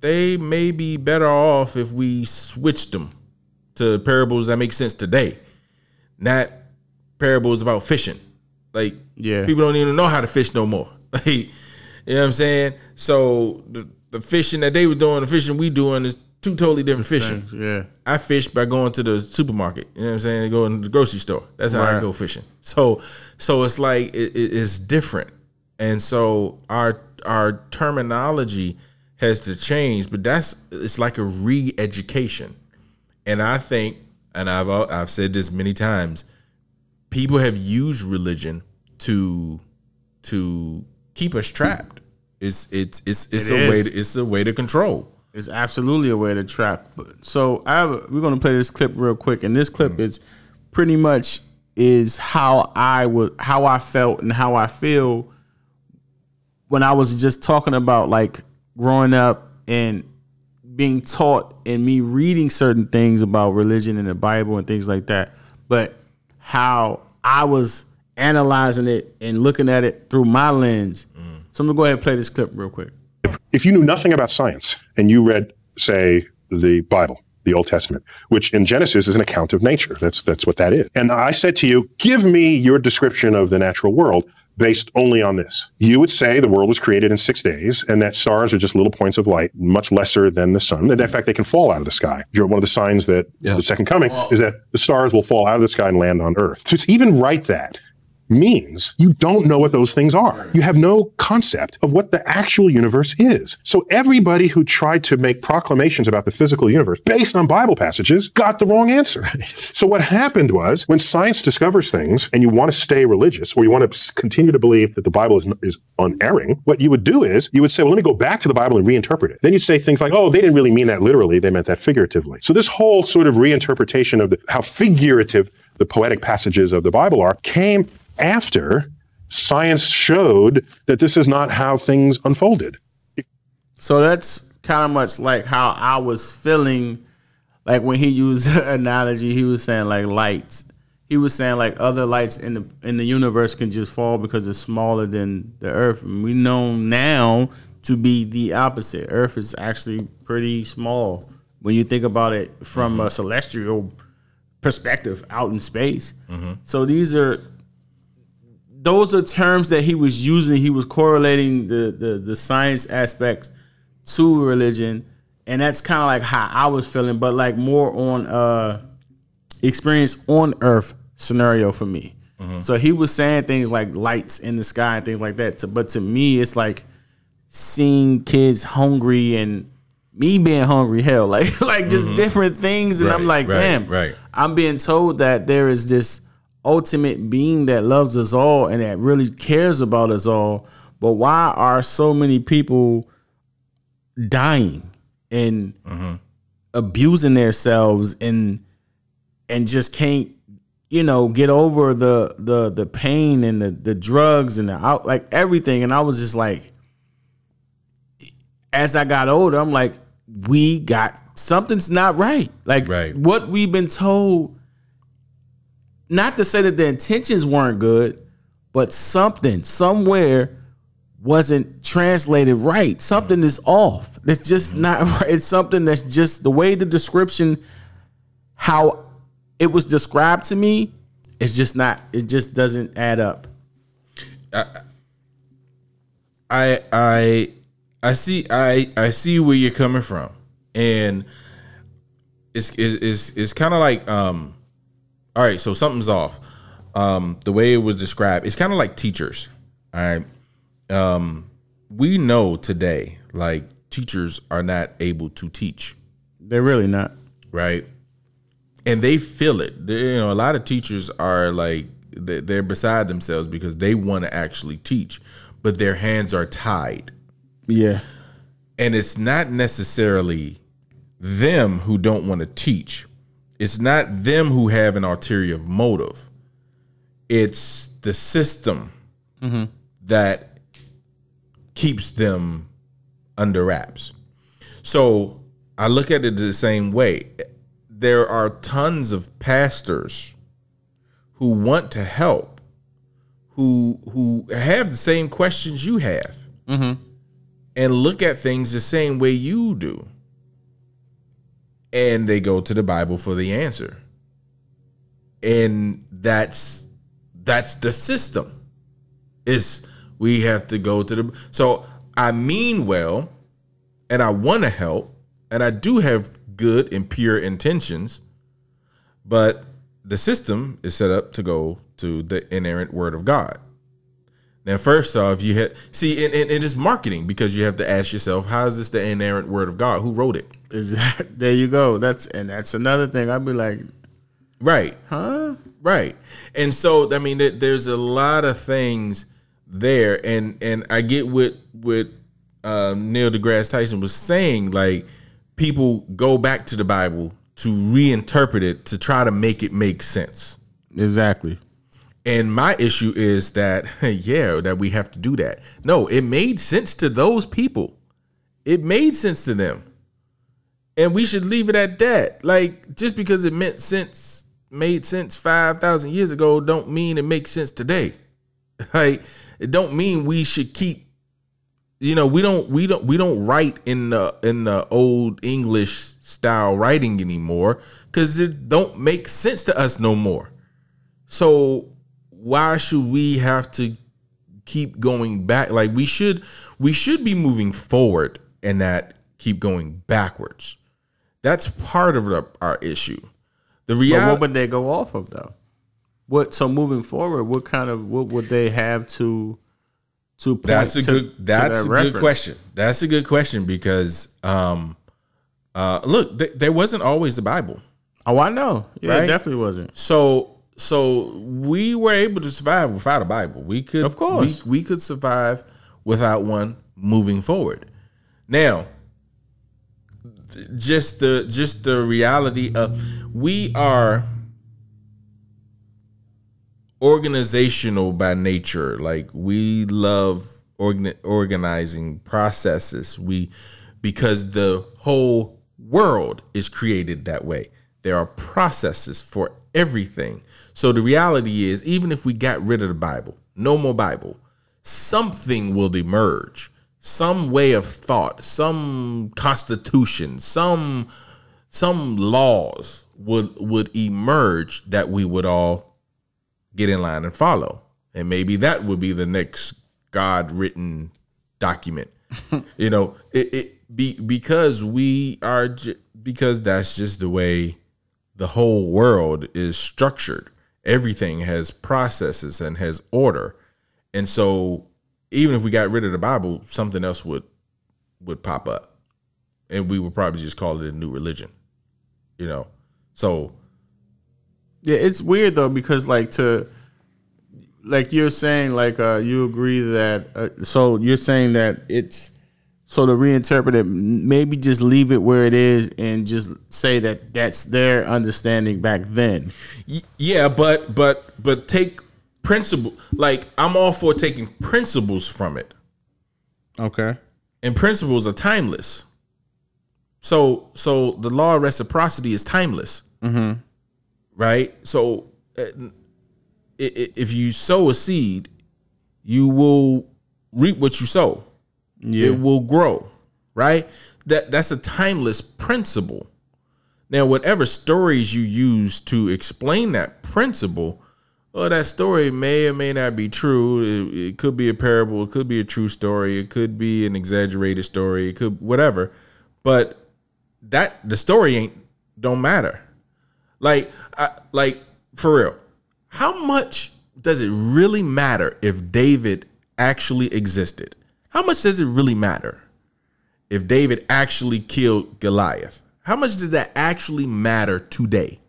they may be better off if we switched them to parables that make sense today. Not parables about fishing. Like Yeah. people don't even know how to fish no more. Like you know what I'm saying? So the, the fishing that they were doing, the fishing we doing is two totally different fishing. yeah, I fish by going to the supermarket. You know what I'm saying? Go in the grocery store. That's how I go fishing. So so it's like it, it- it's different, and so our our terminology has to change. But that's it's like a re-education, and I think, and I've I've said this many times, people have used religion to to keep us trapped. It's it's it's it's It a way to, it's a way to control. It's absolutely a way to trap. So I have a, we're gonna play this clip real quick, and this clip mm-hmm. is pretty much is how I was how I felt and how I feel when I was just talking about like growing up and being taught and me reading certain things about religion and the Bible and things like that, but how I was analyzing it and looking at it through my lens. Mm. So I'm gonna go ahead and play this clip real quick. if you knew nothing about science and you read, say, the Bible, the Old Testament, which in Genesis is an account of nature, that's that's what that is. And I said to you, give me your description of the natural world based only on this. You would say the world was created in six days, and that stars are just little points of light, much lesser than the sun. In fact, they can fall out of the sky. You're- One of the signs that the second coming is that the stars will fall out of the sky and land on Earth. So to even write that means, you don't know what those things are. You have no concept of what the actual universe is. So everybody who tried to make proclamations about the physical universe based on Bible passages got the wrong answer. So what happened was when science discovers things and you want to stay religious or you want to continue to believe that the Bible is, is unerring, what you would do is you would say, well, let me go back to the Bible and reinterpret it. Then you'd say things like, oh, they didn't really mean that literally. They meant that figuratively. So this whole sort of reinterpretation of the, how figurative the poetic passages of the Bible are came after science showed that this is not how things unfolded. So that's kind of much like how I was feeling, like when he used the analogy, he was saying like lights. He was saying like other lights in the in the universe can just fall because it's smaller than the Earth. And we know now to be the opposite. Earth is actually pretty small when you think about it from a mm-hmm. celestial perspective out in space. Mm-hmm. So these are those are terms that he was using. He was correlating the the, the science aspects to religion, and that's kind of like how I was feeling, but like more on uh experience on Earth scenario for me. So he was saying things like lights in the sky and things like that. But to me, it's like seeing kids hungry and me being hungry. Hell, like like just different things, and I'm like, right, damn, right. I'm being told that there is this ultimate being that loves us all and that really cares about us all. But why are so many people dying and mm-hmm. abusing themselves and and just can't you know get over the the the pain and the the drugs and the out like everything and I was just like as I got older I'm like we got something's not right like Right. what we've been told not to say that the intentions weren't good but something somewhere wasn't translated right. Something is off. It's just not right. It's something that's just the way the description how it was described to me it's just not it just doesn't add up. I I I see I I see where you're coming from, and it's it's it's, it's kind of like um, all right, so something's off. Um, the way it was described, it's kind of like teachers. All right, um, we know today like teachers are not able to teach, they're really not right? And they feel it. They, you know, a lot of teachers are like they- they're beside themselves because they want to actually teach, but their hands are tied yeah and it's not necessarily them who don't want to teach. It's not them who have an ulterior motive. It's the system mm-hmm. that keeps them under wraps. So I look at it the same way. There are tons of pastors who want to help, who who have the same questions you have mm-hmm. and look at things the same way you do. And they go to the Bible for the answer. And that's that's the system. Is we have to go to the so I mean well and I want to help and I do have good and pure intentions, but the system is set up to go to the inerrant word of God. Now, first off, you had see, and, and it is marketing because you have to ask yourself, how is this the inerrant word of God? Who wrote it? there you go that's and that's another thing i'd be like Right. Huh? Right. And so, I mean, there- there's a lot of things there, and and I get what what um, Neil deGrasse Tyson was saying. Like, people go back to the Bible to reinterpret it to try to make it make sense. exactly And my issue is that, yeah, that we have to do that. No, it made sense to those people. It made sense to them. And we should leave it at that. Like, just because it meant sense, made sense 5,000 years ago, don't mean it makes sense today. Like, it don't mean we should keep you know we don't we don't we don't write in the in the old english style writing anymore because it don't make sense to us no more so why should we have to keep going back? Like we should we should be moving forward and not keep going backwards. That's part of the, our issue. The but reality what would they go off of though what so moving forward, what kind of what would they have to to point That's a to- good. That's that a good question. That's a good question because, um, uh, look, th- there wasn't always the Bible. Oh, I know. Yeah, Right? it definitely wasn't. So so we were able to survive without a Bible. We could Of course. we, we could survive without one moving forward. Now just the just the reality of we are organizational by nature. Like we love organ- organizing processes. We because the whole world is created that way. There are processes for everything. So the reality is even if we got rid of the Bible, no more Bible, something will emerge. Some way of thought, some constitution, some some laws would would emerge that we would all get in line and follow. And maybe that would be the next God written document. you know, it, it be because we are j- because that's just the way the whole world is structured. Everything has processes and has order. And so even if we got rid of the Bible, something else would would pop up. And we would probably just call it a new religion. You know. So Yeah, it's weird though because like to like you're saying like uh you agree that uh, so you're saying that it's so to reinterpret it maybe just leave it where it is and just say that that's their understanding back then. Yeah but but but take principle like i'm all for taking principles from it Okay. and principles are timeless so so the law of reciprocity is timeless mm-hmm. right so uh, if you sow a seed you will reap what you sow Yeah. it will grow right? That that's a timeless principle. Now whatever stories you use to explain that principle well that story may or may not be true. It, it could be a parable. It could be a true story. It could be an exaggerated story. It could whatever. But that the story ain't don't matter. Like I, like for real. How much does it really matter if david actually existed how much does it really matter if David actually killed Goliath? How much does that actually matter today?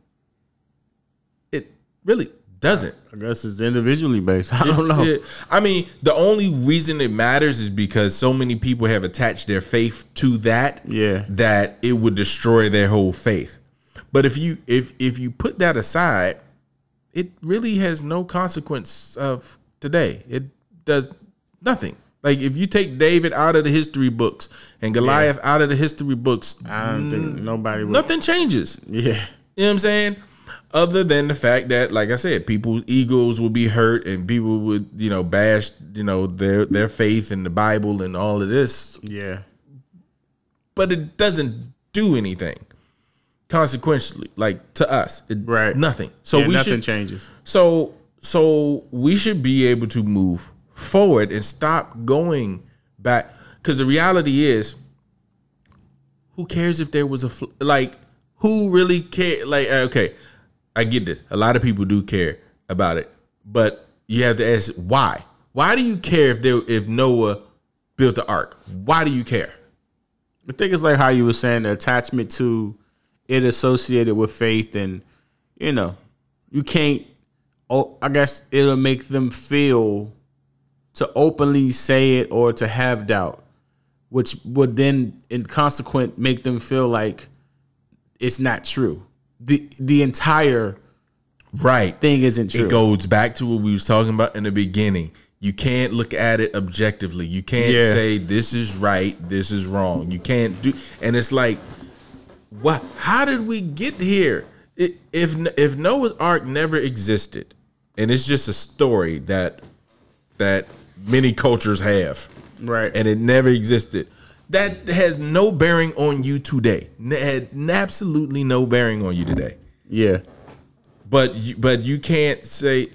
It really doesn't. I guess it's individually based. I don't know. I mean, the only reason it matters is because so many people have attached their faith to that Yeah. that it would destroy their whole faith. But if you if if you put that aside, it really has no consequence of today. It does nothing. Like if you take David out of the history books and Goliath out of the history books, I don't think mm, nobody would nothing changes. Yeah. You know what I'm saying? Other than the fact that, like I said, people's egos will be hurt and people would, you know, bash, you know, their their faith in the Bible and all of this, Yeah. but it doesn't do anything consequentially, like to us. It's Right. nothing. So yeah, we nothing should changes. so so we should be able to move forward and stop going back. Because the reality is who cares if there was a fl- like who really care like uh, okay i get this. A lot of people do care about it but you have to ask why? Why do you care if there if noah built the ark? Why do you care? I think it's like how you were saying the attachment to it associated with faith, and you know, you can't. Oh, I guess it'll make them feel to openly say it or to have doubt, which would then, in consequent, make them feel like it's not true. the The entire right thing isn't true. it goes back to what we was talking about in the beginning you can't look at it objectively you can't Yeah. say this is right this is wrong you can't do and it's like what how did we get here it, if if noah's ark never existed and it's just a story that that many cultures have right. and it never existed that has no bearing on you today N- had absolutely no bearing on you today yeah. but you, but you can't say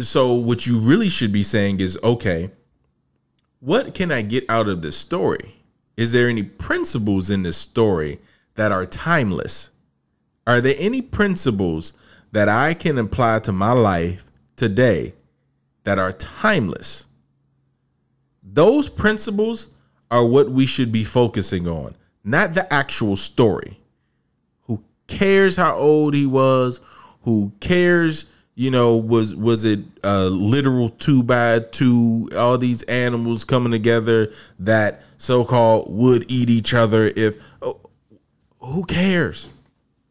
so what you really should be saying is okay what can i get out of this story is there any principles in this story that are timeless are there any principles that I can apply to my life today that are timeless. Those principles are what we should be focusing on, not the actual story. Who cares how old he was? Who cares, you know, was was it a literal two by two, all these animals coming together that so-called would eat each other if oh, who cares?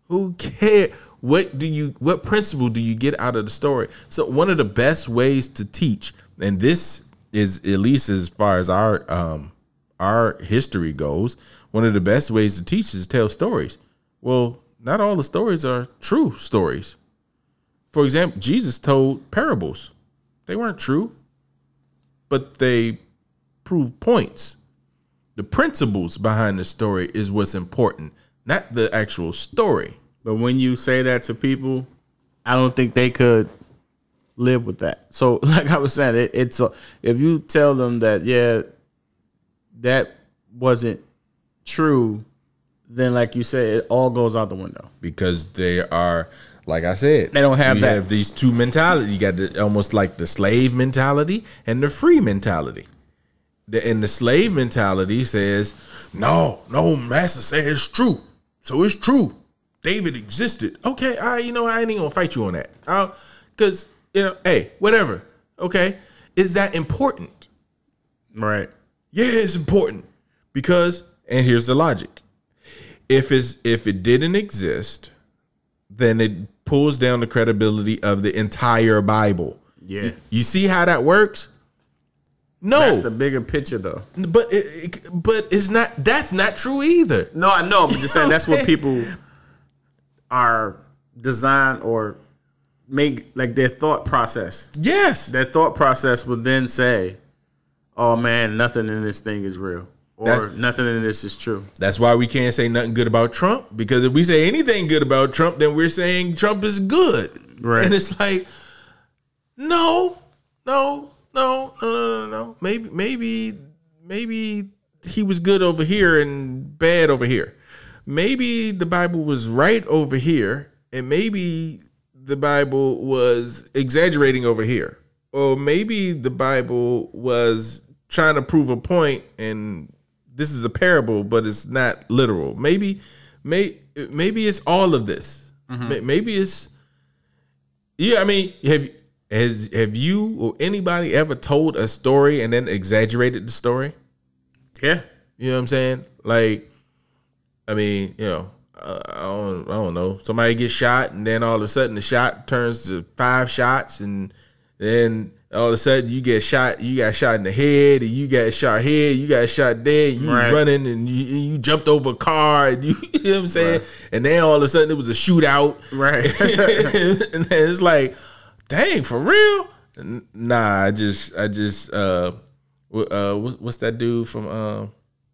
Who care? What do you what principle do you get out of the story? So one of the best ways to teach, and this is at least as far as our um our history goes, one of the best ways to teach is to tell stories. Well, not all the stories are true stories. For example, Jesus told parables. They weren't true, but they prove points. The principles behind the story is what's important, not the actual story. But when you say that to people, I don't think they could live with that. So, like I was saying, it, it's a, if you tell them that yeah, that wasn't true, then like you said, it all goes out the window. because they are like I said, They don't have you that. have these two mentality. You got the, almost like the slave mentality and the free mentality. The, and the slave mentality says, "No, no, master says it's true, so it's true. David existed. Okay, I, you know, I ain't even gonna fight you on that. Because you know, hey, whatever. Okay, is that important? Right. Yeah, it's important because, and here's the logic: if it's if it didn't exist, then it pulls down the credibility of the entire Bible. Yeah. You see how that works? No, That's the bigger picture, though. but it, it- but it's not. That's not true either. No, I know. I'm just saying that's what what people are designed or make like their thought process. Yes, Their thought process would then say, "Oh man, nothing in this thing is real." Or That- nothing in this is true. That's why we can't say nothing good about Trump because if we say anything good about Trump, then we're saying Trump is good. Right. And it's like, no, no, no, no, no, no, no. Maybe, maybe, maybe he was good over here and bad over here. Maybe the Bible was right over here, and maybe the Bible was exaggerating over here. Or maybe the Bible was trying to prove a point and this is a parable, but it's not literal. Maybe, may, maybe it's all of this. Mm-hmm. May- Maybe it's yeah. I mean, have has have you or anybody ever told a story and then exaggerated the story? Yeah. You know what I'm saying? Like, I mean, you know, uh, I don't, I don't know. Somebody gets shot, and then all of a sudden the shot turns to five shots, and then all of a sudden you get shot. You got shot in the head, and you got shot here. You got shot there. You Right. running, and you, you jumped over a car, and you, you know what I'm saying? And then all of a sudden it was a shootout, Right. and then it's like, dang, for real? Nah, I just, I just, uh, uh, what's that dude from uh,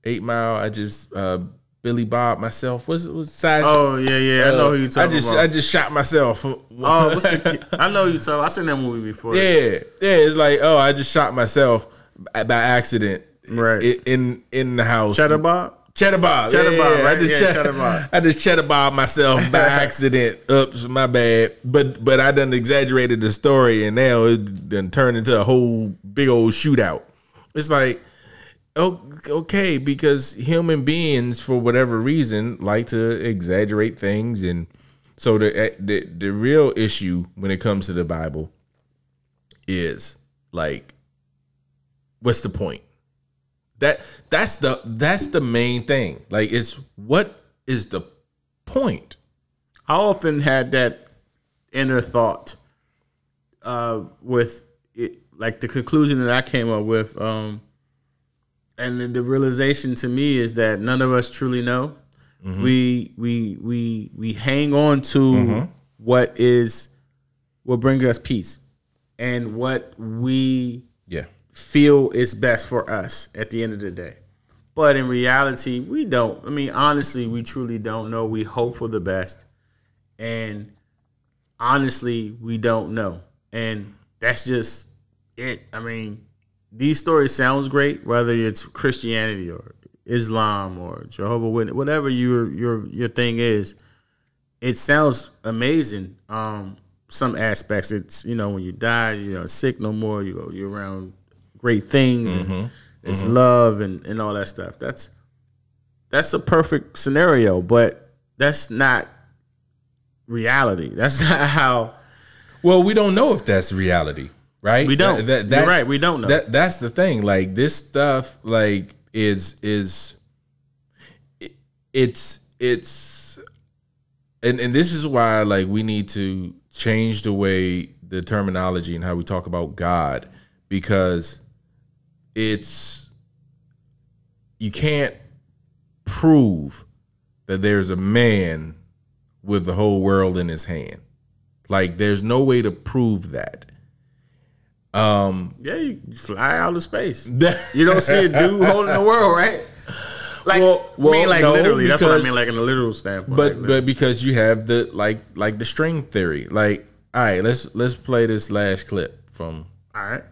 Eight Mile? I just, uh, Billy Bob myself. What's what's size? Oh yeah, yeah. I know who you uh, talking about I just, about. I just shot myself. oh, what's the, I know you talking. I seen that movie before. yeah, yeah. It's like, oh, I just shot myself by accident, Right. i- In in the house. Cheddar Bob. Cheddar Bob. Cheddar yeah, Bob, I right? just Yeah, cheddar, Cheddar Bob. I just cheddar bob myself by accident. Oops, my bad. But but I done exaggerated the story and now it done turned into a whole big old shootout. It's like okay, because human beings for whatever reason like to exaggerate things and so the the the real issue when it comes to the Bible is like what's the point? That that's the that's the main thing. Like it's what is the point? I often had that inner thought uh, with it, like the conclusion that I came up with, um, and the, the realization to me is that none of us truly know. Mm-hmm. We we we we hang on to mm-hmm. what is will bring us peace, and what we Yeah. feel is best for us at the end of the day. But in reality, we don't. I mean, honestly, we truly don't know. We hope for the best. And honestly, we don't know. And that's just it. I mean, these stories sounds great, whether it's Christianity or Islam or Jehovah Witness, whatever your your your thing is. it sounds amazing. Um, some aspects, it's you know when you die, you're sick no more. You go, you're around great things. And it's love and and all that stuff. That's that's a perfect scenario, but that's not reality. That's not how. Well, we don't know if that's reality, right? We don't. You're that's- right, we don't know. That that's the thing. Like this stuff, like is is it- it's it's and and this is why like we need to change the way the terminology and how we talk about God because it's you can't prove that there's a man with the whole world in his hand. Like there's no way to prove that. Um Yeah, you fly out of space. You don't see a dude holding the world, right? Like, Well- I mean, like no, literally. That's what I mean, like in a literal standpoint. but like, but because you have the like like the string theory. Like all right, let's let's play this last clip from all right.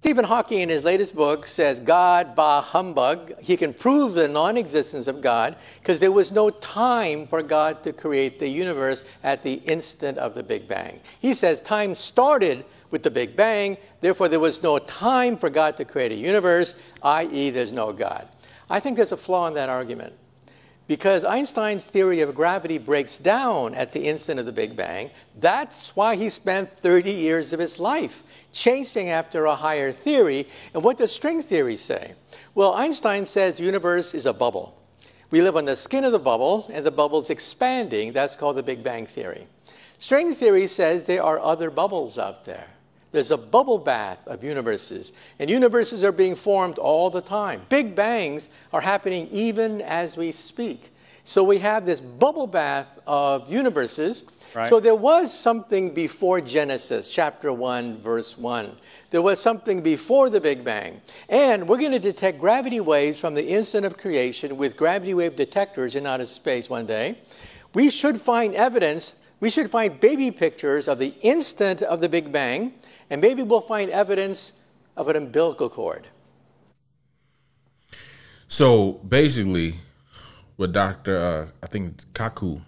Stephen Hawking, in his latest book, says God, bah humbug. He can prove the non existence of God because there was no time for God to create the universe at the instant of the Big Bang. He says time started with the Big Bang, therefore, there was no time for God to create a universe, i.e., there's no God. I think there's a flaw in that argument. Because Einstein's theory of gravity breaks down at the instant of the Big Bang, that's why he spent 30 years of his life chasing after a higher theory. And what does string theory say? Well, Einstein says the universe is a bubble. We live on the skin of the bubble, and the bubble's expanding. That's called the Big Bang theory. String theory says there are other bubbles out there. There's a bubble bath of universes, and universes are being formed all the time. Big bangs are happening even as we speak. So we have this bubble bath of universes. So there was something before Genesis, chapter 1, verse 1. There was something before the Big Bang. And we're going to detect gravity waves from the instant of creation with gravity wave detectors in outer space one day. We should find evidence, we should find baby pictures of the instant of the Big Bang, and maybe we'll find evidence of an umbilical cord. So basically, what Doctor uh, I think it's Kaku,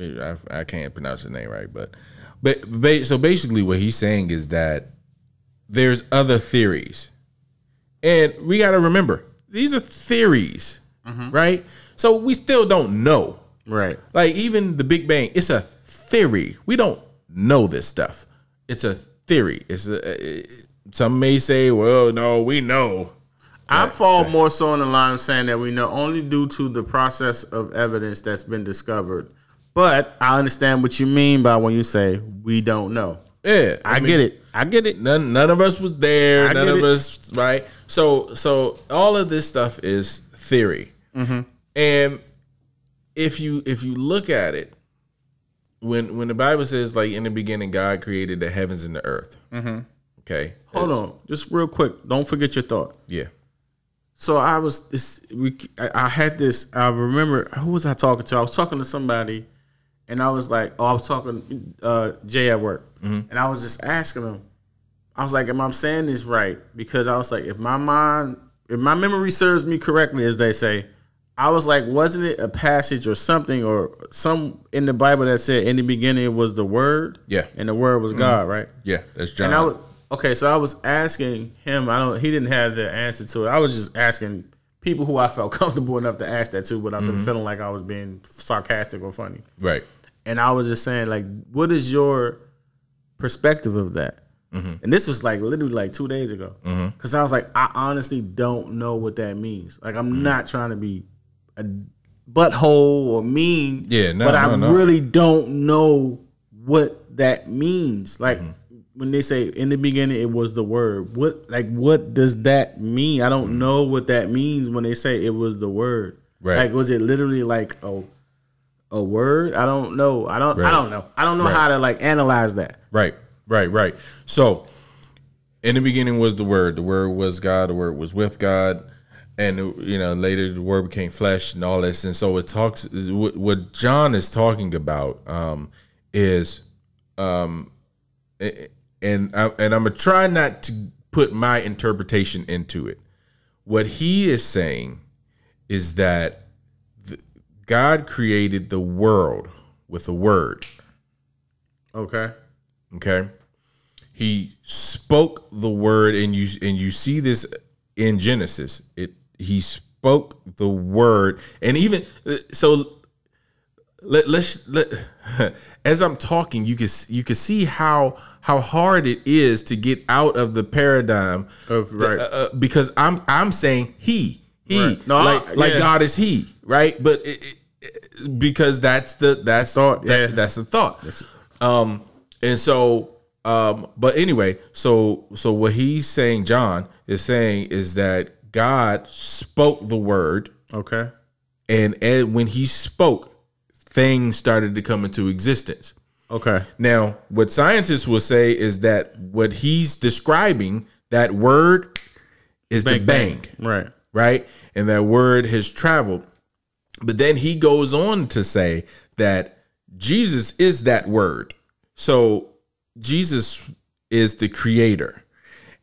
I, I can't pronounce his name right, but but ba- so basically, what he's saying is that there's other theories, and we got to remember these are theories, right? So we still don't know, Right. like even the Big Bang, it's a theory. We don't know this stuff. It's a theory. It's a. Some may say, "Well, no, we know." I fall more so on the line of saying that we know only due to the process of evidence that's been discovered. But I understand what you mean by when you say we don't know. Yeah, I, mean, get it. I get it. None none of us was there. I none of it. us right. So so all of this stuff is theory. Mm-hmm. And if you if you look at it, when when the Bible says like in the beginning God created the heavens and the earth. Mm-hmm. Okay. Hold on, just real quick. Don't forget your thought. Yeah. So I was this we I, I had this I remember who was I talking to? I was talking to somebody and I was like, oh, I was talking uh Jay at work. And I was just asking him. I was like, am I saying this right? Because I was like, if my mind if my memory serves me correctly, as they say, I was like, wasn't it a passage or something or some in the Bible that said in the beginning was the word? Yeah. And the word was mm-hmm. God, right? Yeah. That's John. And I was okay, so I was asking him. I don't. He didn't have the answer to it. I was just asking people who I felt comfortable enough to ask that to, without them mm-hmm. feeling like I was being sarcastic or funny. right. And I was just saying, like, what is your perspective of that? Mm-hmm. And this was like literally like two days ago, because I was like, I honestly don't know what that means. Like, I'm not trying to be a butthole or mean. Yeah, no, but I no, no. really don't know what that means. Like Mm-hmm. when they say in the beginning it was the word. What like what does that mean? I don't know what that means when they say it was the word. Mm-hmm. Right. Like was it literally like a a word? I don't know. I don't I don't know. I don't know Right. how to like analyze that. Right, right, right. So, in the beginning was the Word. The Word was God. The Word was with God, and you know later the Word became flesh and all this. And so it talks. What John is talking about um, is, um, and I, and I'm gonna try not to put my interpretation into it. What he is saying is that God created the world with a word. Okay. Okay. He spoke the word and you and you see this in Genesis. It he spoke the word and even so let, let's let as I'm talking you can you can see how how hard it is to get out of the paradigm Of- right. uh, uh, because I'm I'm saying he he Right. No, like I- like yeah. God is he right but it, it, because that's the that's Thought, that, yeah. that's the thought um and so um but anyway so so what he's saying John is saying is that God spoke the word Okay. and, and when he spoke things started to come into existence Okay. now, what scientists will say is that what he's describing, that word is the bang, Right. right? And that word has traveled. But then he goes on to say that Jesus is that word. So Jesus is the creator.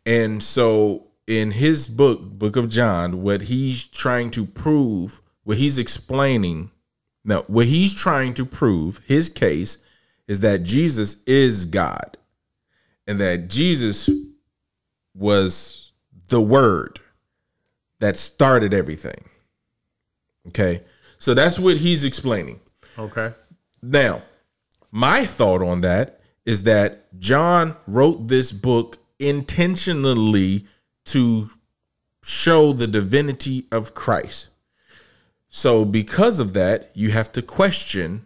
And so in his book, Book of John, what he's trying to prove, what he's explaining, now what he's trying to prove, his case is that Jesus is God and that Jesus was the word that started everything. Okay. So that's what he's explaining. Okay. Now, my thought on that is that John wrote this book intentionally to show the divinity of Christ. So, because of that, you have to question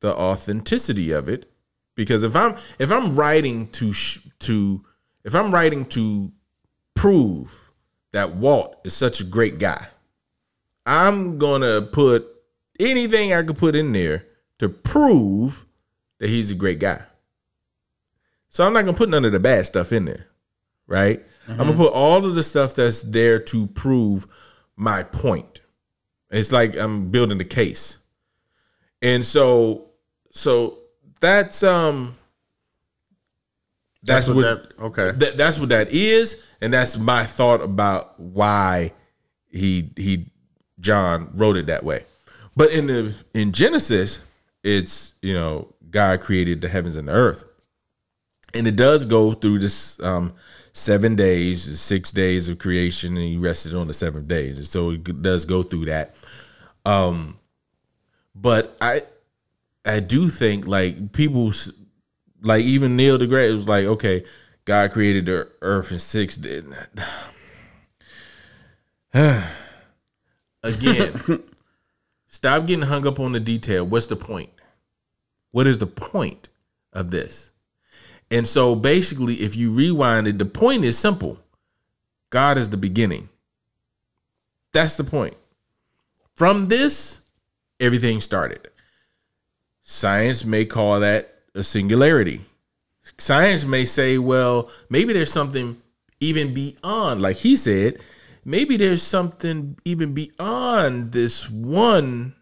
the authenticity of it because if I'm if I'm writing to sh- to if I'm writing to prove that Walt is such a great guy, I'm gonna put anything I could put in there to prove that he's a great guy. So I'm not gonna put none of the bad stuff in there, right? I'm gonna put all of the stuff that's there to prove my point. It's like I'm building the case. And so so that's um that's, That's what what, that- okay. that, that's what that is and that's my thought about why he he John wrote it that way. But in the in Genesis, it's you know God created the heavens and the earth, and it does go through this um, seven days, six days of creation, and He rested on the seventh day. And so it does go through that. Um, but I I do think like people like even Neil deGrasse was like, okay, God created the earth in six days. Again, stop getting hung up on the detail. What's the point? What is the point of this? And so basically, if you rewind it, the point is simple God is the beginning. That's the point. From this, everything started. Science may call that a singularity. Science may say, well, maybe there's something even beyond, like he said, maybe there's something even beyond this one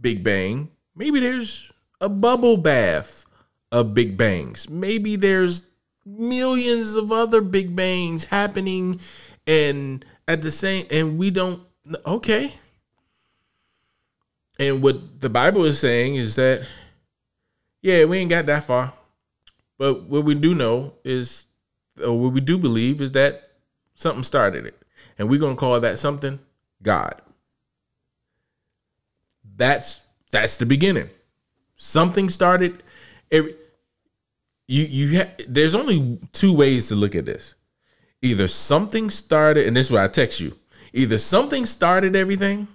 Big Bang. Maybe there's a bubble bath of Big Bangs. Maybe there's millions of other Big Bangs happening and at the same and we don't okay. And what the Bible is saying is that yeah, we ain't got that far. But what we do know is or what we do believe is that something started it. And we're gonna call that something God. That's that's the beginning. Something started every you you ha- there's only two ways to look at this. Either something started, and this is why I text you. Either something started everything,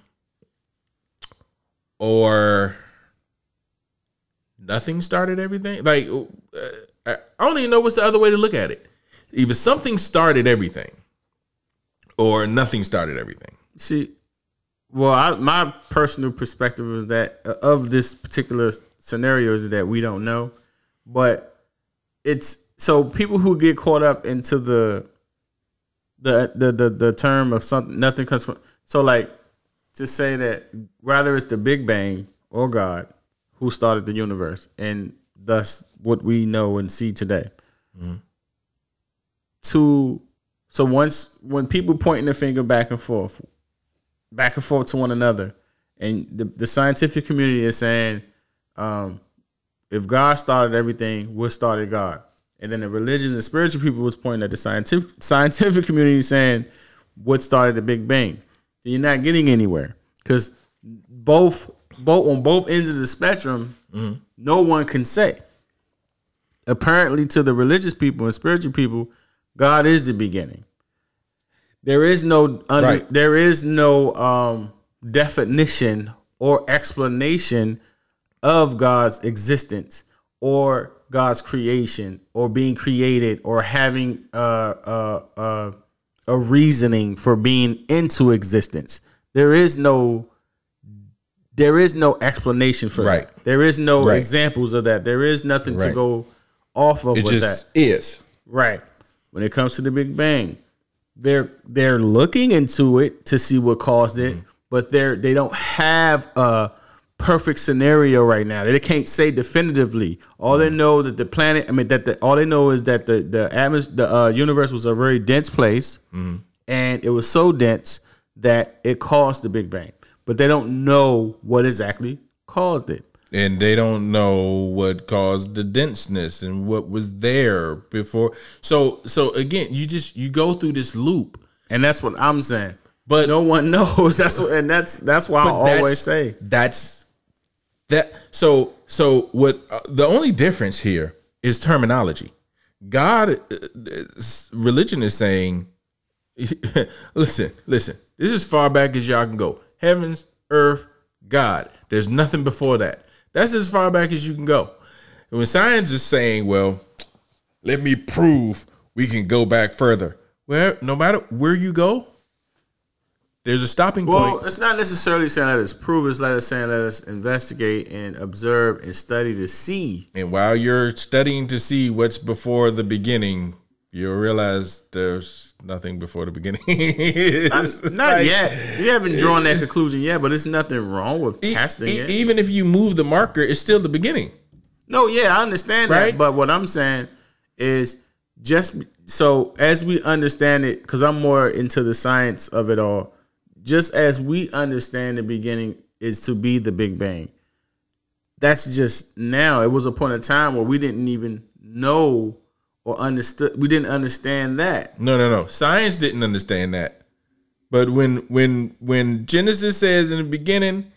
or nothing started everything. Like uh, I don't even know what's the other way to look at it. Either something started everything, or nothing started everything. See, well, I, my personal perspective is that uh, of this particular scenario is that we don't know, but it's so people who get caught up into the the the the, the term of something nothing comes from so like to say that rather it's the Big Bang or God who started the universe and thus what we know and see today. To so once when people pointing the finger back and forth, back and forth to one another, and the, the scientific community is saying, um, if God started everything, what started God? And then the religious and spiritual people was pointing at the scientific scientific community saying, what started the Big Bang? Then you're not getting anywhere because both both on both ends of the spectrum, no one can say. Apparently, to the religious people and spiritual people, God is the beginning. There is no under, Right. there is no um, definition or explanation of God's existence or God's creation or being created or having uh, uh, uh, a reasoning for being into existence. There is no there is no explanation for Right. that. There is no Right. examples of that. There is nothing to go off of It with just that. is. Right. When it comes to the Big Bang, they're they're looking into it to see what caused it, but they're they don't have a perfect scenario right now. They can't say definitively. All they know that the planet, I mean that the, all they know is that the the atmos the uh, universe was a very dense place, and it was so dense that it caused the Big Bang. But they don't know what exactly caused it. and they don't know what caused the denseness and what was there before. So so again, you just you go through this loop. And that's what I'm saying. But No one knows. That's what, and that's that's why I always say that's that. So so what? Uh, the only difference here is terminology. God, uh, uh, religion is saying, listen, listen. This is far back as y'all can go. Heavens, earth, God. There's nothing before that. That's as far back as you can go. And when science is saying, well, let me prove we can go back further. Well, no matter where you go, there's a stopping Well, point. Well, it's not necessarily saying let us prove. It's like us saying let us investigate and observe and study to see. And while you're studying to see what's before the beginning, you'll realize there's nothing before the beginning. Not like- yet. You haven't drawn that conclusion yet, but there's nothing wrong with E- testing e- it. even if you move the marker, it's still the beginning. No, yeah, I understand Right? that. But what I'm saying is just so as we understand it, because I'm more into the science of it all, just as we understand the beginning is to be the Big Bang. That's just now. It was a point in time where we didn't even know or understood. We didn't understand that. No, no, no. Science didn't understand that. But when when when Genesis says in the beginning,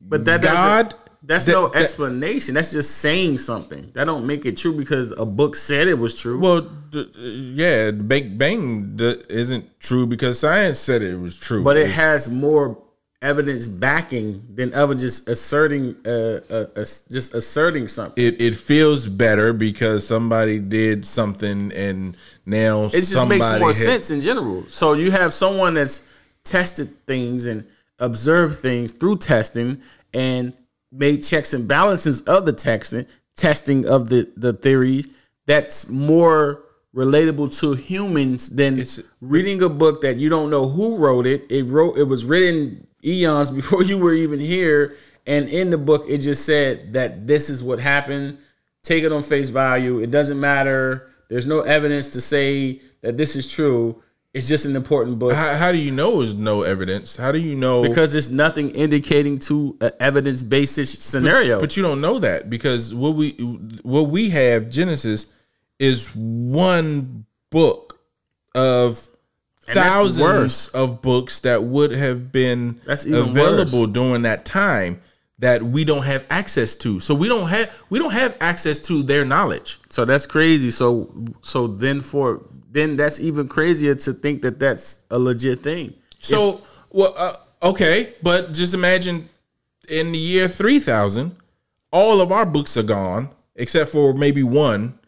But that God, that's that- no that- explanation. That's just saying something. That don't make it true because a book said it was true. well, d- yeah, the Big Bang d- isn't true because science said it was true. but it It's- has more evidence backing than ever just asserting uh, uh, uh, just asserting something it, it feels better because somebody did something and now it just makes more sense in general so you have someone that's tested things and observed things through testing and made checks and balances of the testing testing of the the theory that's more relatable to humans than It's- reading a book that you don't know who wrote it. It wrote it was written eons before you were even here. And in the book it just said that this is what happened. Take it on face value. It doesn't matter. There's no evidence to say that this is true it's just an important book How, how do you know there's no evidence? How do you know? because there's nothing indicating to an evidence-based scenario but you don't know that because what we what we have Genesis is one book of And thousands of books that would have been available during that time that we don't have access to. So we don't have we don't have access to their knowledge. So that's crazy. So so then for then that's even crazier to think that that's a legit thing. So, well, uh, okay, but just imagine in the year 3000, all of our books are gone except for maybe one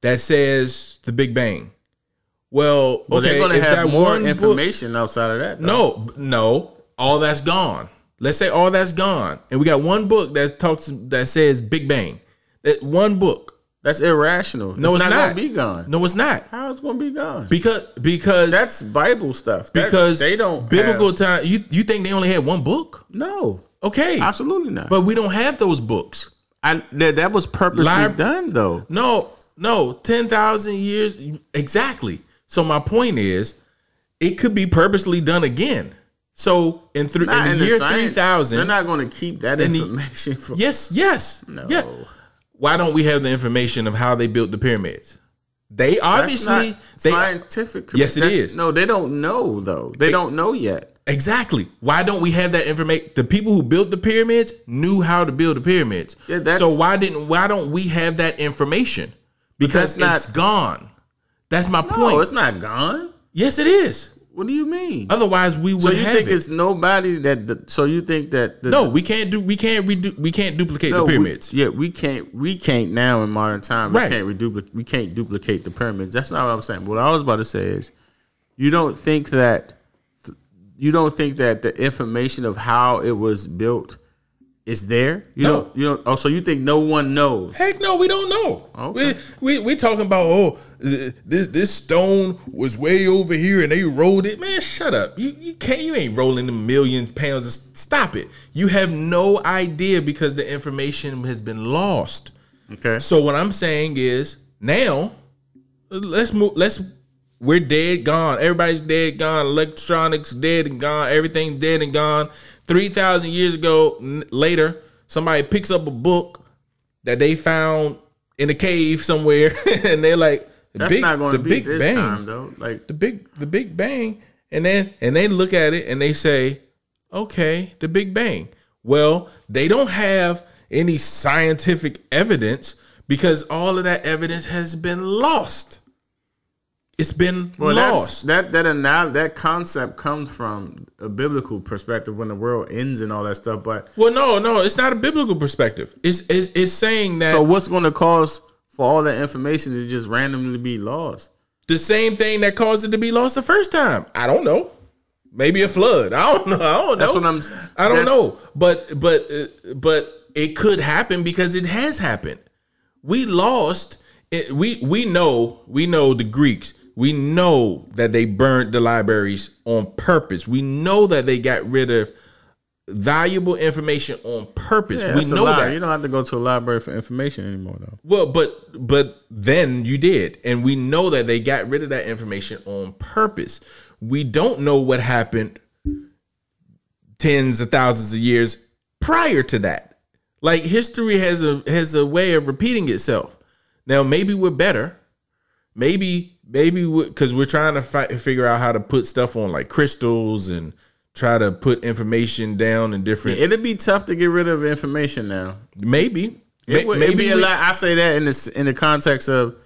that says the Big Bang. Well, okay, they're going to have more one book- information outside of that. though. no, no, all that's gone. Let's say all that's gone, and we got one book that talks that says Big Bang. That one book. That's irrational. No, it's, not, not. going to be gone. No, it's not. How it's going to be gone? Because because that's Bible stuff. That- because they don't biblical have- time. You you think they only had one book? no, Okay, absolutely not. But we don't have those books. I, that, that was purposely Lib- done though. No, no, ten thousand years exactly. So my point is, it could be purposely done again. So in, th- Not in in the the year science. three thousand, They're not going to keep that In the- information. For, Yes, yes. No. Yeah. Why don't we have the information of how they built the pyramids? They obviously they scientific. Yes, it is. No, they don't know though. They don't know yet. exactly. Why don't we have that information? The people who built the pyramids knew how to build the pyramids. Yeah, so why didn't why don't we have that information? Because that's not- it's gone. That's my No, point. it's not gone. yes, it is. What do you mean? Otherwise, we would so you think it. it's nobody that? The, so you think that? The, no, we can't do. We can't redo. We can't duplicate no, the we- pyramids. yeah, we can't. We can't now in modern time. Right. We can't reduplicate. We can't duplicate the pyramids. That's not what I'm saying. What I was about to say is, you don't think that. You don't think that the information of how it was built is there? You No. don't. You don't. Oh, so you think no one knows? Heck no, we don't know. Okay. We, we we talking about oh this this stone was way over here and they rolled it. Man, shut up. You you can't you ain't rolling the millions pounds. of- Stop it. You have no idea because the information has been lost. Okay. So what I'm saying is now let's move let's we're dead gone. Everybody's dead gone. Electronics dead and gone. Everything's dead and gone. 3000 years ago n- later somebody picks up a book that they found in a cave somewhere and they're like the That's big, not going to be big this bang. time though. Like the big the big bang. And then and they look at it and they say okay the big bang. Well they don't have any scientific evidence because all of that evidence has been lost it's been Well, lost. that that anal- that concept comes from a biblical perspective when the world ends and all that stuff. But well no no it's not a biblical perspective. It's it's, it's saying that so what's going to cause for all that information to just randomly be lost? the same thing that caused it to be lost the first time. I don't know. Maybe a flood. I don't know. I don't know. That's what I'm- i don't know. But but uh, but it could happen because it has happened. We lost it, we we know we know the greeks we know that they burned the libraries on purpose we know that they got rid of valuable information on purpose Yeah, we know that you don't have to go to a library for information anymore, though. well, but but then you did, and we know that they got rid of that information on purpose. We don't know what happened tens of thousands of years prior to that. Like history has a has a way of repeating itself. Now maybe we're better. Maybe maybe because we're trying to fi- figure out how to put stuff on like crystals and try to put information down in different. It'd be tough to get rid of information now. maybe It would May- it'd be a lot. I say that in this in the context of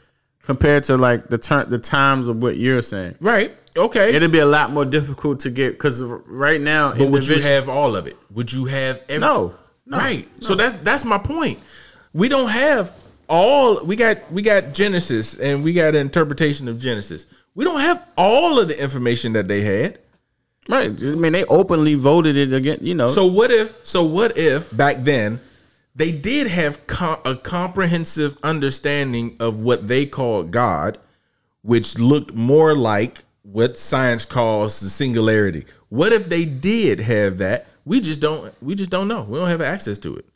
compared to like the turn the times of what you're saying. Right. Okay. It'd be a lot more difficult to get because right now. But would you have all of it? Would you have every- No, no, right. So that's that's my point. We don't have all we got we got Genesis and we got an interpretation of Genesis. We don't have all of the information that they had. right? I mean, they openly voted it again. You know, So what if so what if back then they did have co- a comprehensive understanding of what they called God, which looked more like what science calls the singularity. What if they did have that? We just don't we just don't know. We don't have access to it.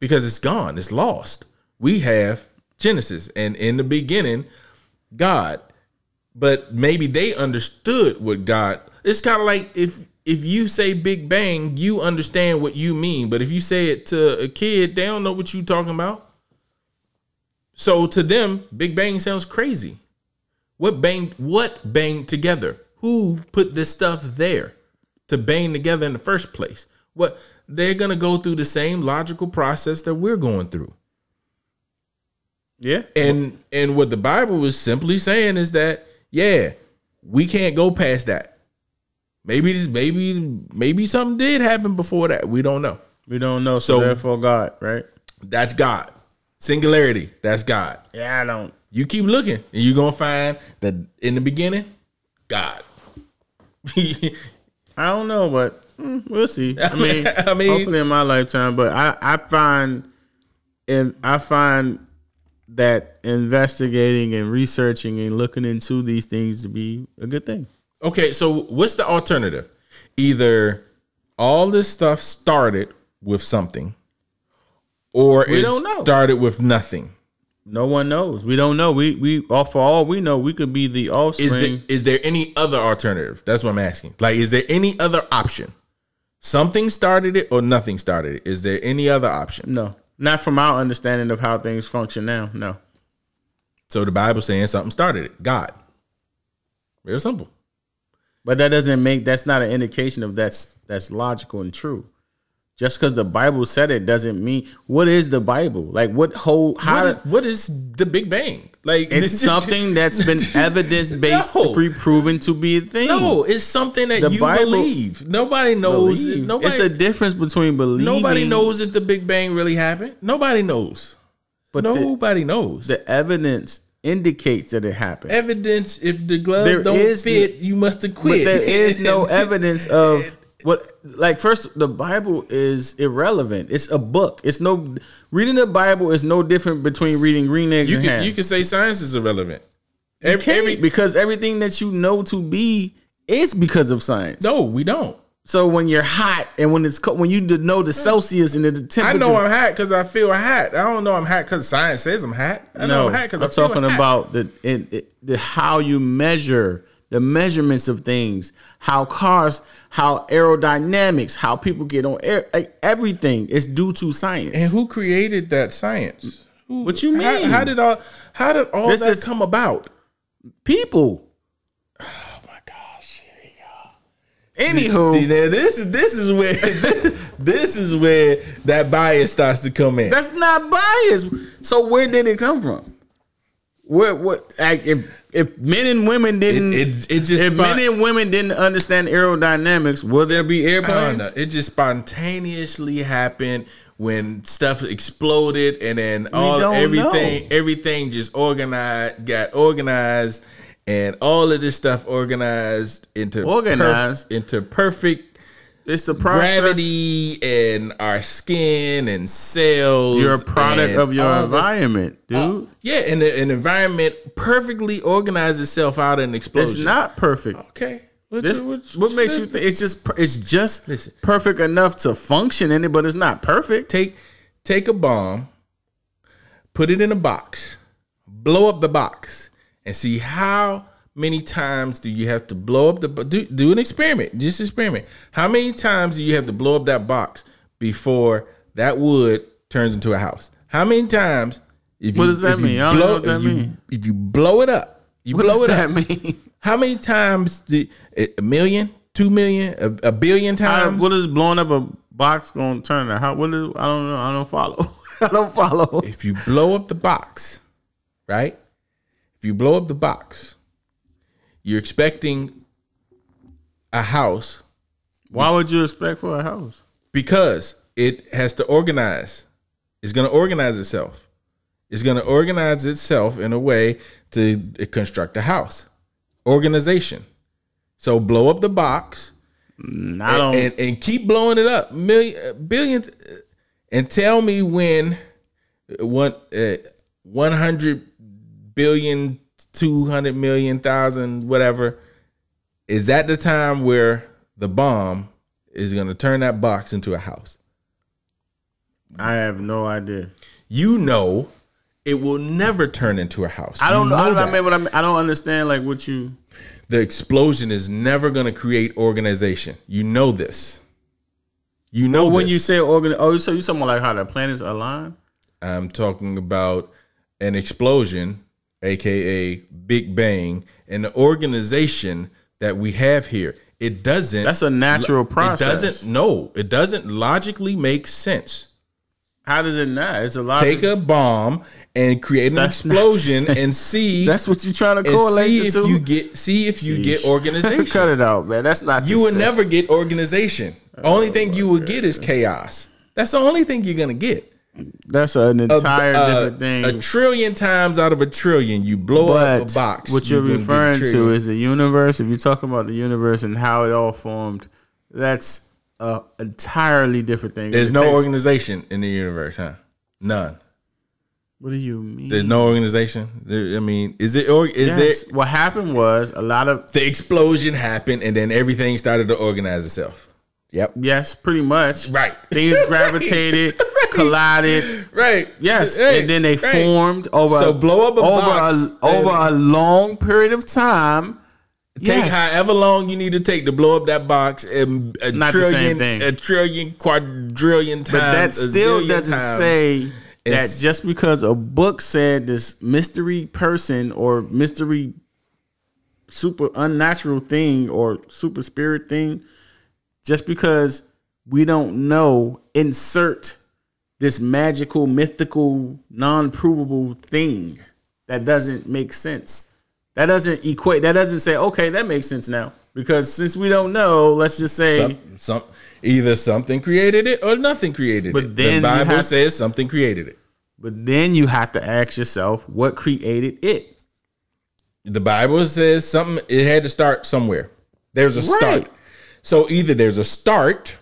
Because it's gone, it's lost. We have Genesis and in the beginning God. But maybe they understood what God. It's kind of like if if you say Big Bang, you understand what you mean. But if you say it to a kid, they don't know what you're talking about. So to them, Big Bang sounds crazy. What banged what banged together? Who put this stuff there to bang together in the first place? What they're gonna go through the same logical process that we're going through. Yeah, And and what the Bible was simply saying is that yeah, we can't go past that. Maybe maybe maybe something did happen before that. We don't know. we don't know. So, So- therefore, God, right? That's God. Singularity. That's God. Yeah, I don't. You keep looking and you're gonna find that in the beginning, God. I don't know, but mm, we'll see. I mean, I mean- hopefully in my lifetime. But I, I find, and I find that investigating and researching and looking into these things to be a good thing. okay, so what's the alternative? Either all this stuff started with something, or We it don't know. started with nothing. No one knows. We don't know. We we all for all we know, we could be the Is offspring. there is there any other alternative? That's what I'm asking. Like, is there any other option? Something started it or nothing started it. Is there any other option? no, not from our understanding of how things function now. No. So the Bible saying something started it. God. Real simple. But that doesn't make that's not an indication of that's that's logical and true. Just because the Bible said it doesn't mean what is the Bible? Like what whole how What is, what is the Big Bang? Like it's just- something that's been evidence based No. to be proven to be a thing. No, it's something that The you Bible- believe. Nobody knows. Believe. Nobody. it's a difference between believing. nobody knows if the Big Bang really happened. Nobody knows. but the, nobody knows. the evidence indicates that it happened. Evidence: If the glove There don't fit, you must have quit. But there is no evidence of what like first the Bible is irrelevant. It's a book. It's no reading the Bible is no different between reading green eggs You and can ham. you can say science is irrelevant. Every, every- because everything that you know to be is because of science. no, we don't. So when you're hot and when it's co- when you know the Celsius and the temperature, I know I'm hot because I feel hot. I don't know I'm hot because science says I'm hot. I know I'm hot because I'm I'm talking hot. about the, it, it, the how you measure the measurements of things, how cars, how aerodynamics, how people get on air, like everything is due to science. And who created that science? Who, What you mean? how did all how did all This that is- come about? people. Oh my gosh, shit. Anywho, See, now this is this is where this is where that bias starts to come in. that's not bias. So where did it come from? Where what? Like if if men and women didn't, It- it- it just if spot- men and women didn't understand aerodynamics, will there be airplanes? It just spontaneously happened when stuff exploded, and then all don't everything know. everything just organized, got organized, and all of this stuff organized into Organized? perf- into perfect It's the process. gravity and our skin and cells. You're a product of your all this- environment, uh, dude. Yeah, and the, an environment perfectly organized itself out of an explosion. it's not perfect. okay. What, This, what- what makes you think it's just it's just Listen. perfect enough to function in it, but it's not perfect. take take a bomb, put it in a box, blow up the box, and see how many times do you have to blow up the do do an experiment, just experiment. How many times do you have to blow up that box before that wood turns into a house? How many times? If What does that you mean? I don't know what that if you- mean. If you blow it up, you What blow does it that up. mean? How many times? Do, a million, two million, a, a billion times? what is blowing up a box going to turn out? How? What is? I don't know. I don't follow. I don't follow. if you blow up the box, right? If you blow up the box, you're expecting a house Why would you expect for a house? because it has to organize. It's going to organize itself. It's going to organize itself in a way to construct a house. Organization. So blow up the box I don't. and, and keep blowing it up million billions uh, and tell me when one uh, 100 billion 200 million thousand whatever is that the time where the bomb is going to turn that box into a house I have no idea. you know it will never turn into a house I don't You know. I don't. I mean, what I, mean, I don't understand. Like what you. the explosion is never going to create organization you know this you know when this. you say organ, oh, so you talking about like how the planets align? I'm talking about an explosion, aka Big Bang, and the organization that we have here. It doesn't. That's a natural process. It doesn't. No, it doesn't logically make sense. How does it not? It's a lot. Take a bomb and create an That's explosion and see. That's what you're trying to correlate see if two. you get. See if you get organization. Cut it out, man. That's not. you will never get organization. only Oh, thing you will get is chaos. That's the only thing you're gonna get. That's an entire a- different thing. A trillion times out of a trillion, you blow up a box. what you're you're gonna get a referring to is the universe. If you're talking about the universe and how it all formed, that's a entirely different thing. There's no takes- organization in the universe, huh? None. What do you mean? There's no organization. I mean, is it or is Yes. there? What happened was a lot of The explosion happened, and then everything started to organize itself. Yep. yes, pretty much. Right. Things gravitated. collided. right. Yes, Right, and then they right. formed over So blow up a over box a, over a long period of time. Take Yes. however long you need to take to blow up that box, and a Not the same trillion, thing. a trillion, quadrillion times. But that still doesn't times. say that just because a book said this mystery person or mystery super unnatural thing or super spirit thing, just because we don't know, insert this magical, mythical, non provable thing that doesn't make sense. That doesn't equate. That doesn't say, okay, that makes sense now. Because since we don't know, let's just say some, some either something created it or nothing created it. But it. then the Bible have- says something created it. But then you have to ask yourself, what created it? The Bible says something. It had to start somewhere. There's a Right. start. So either there's a start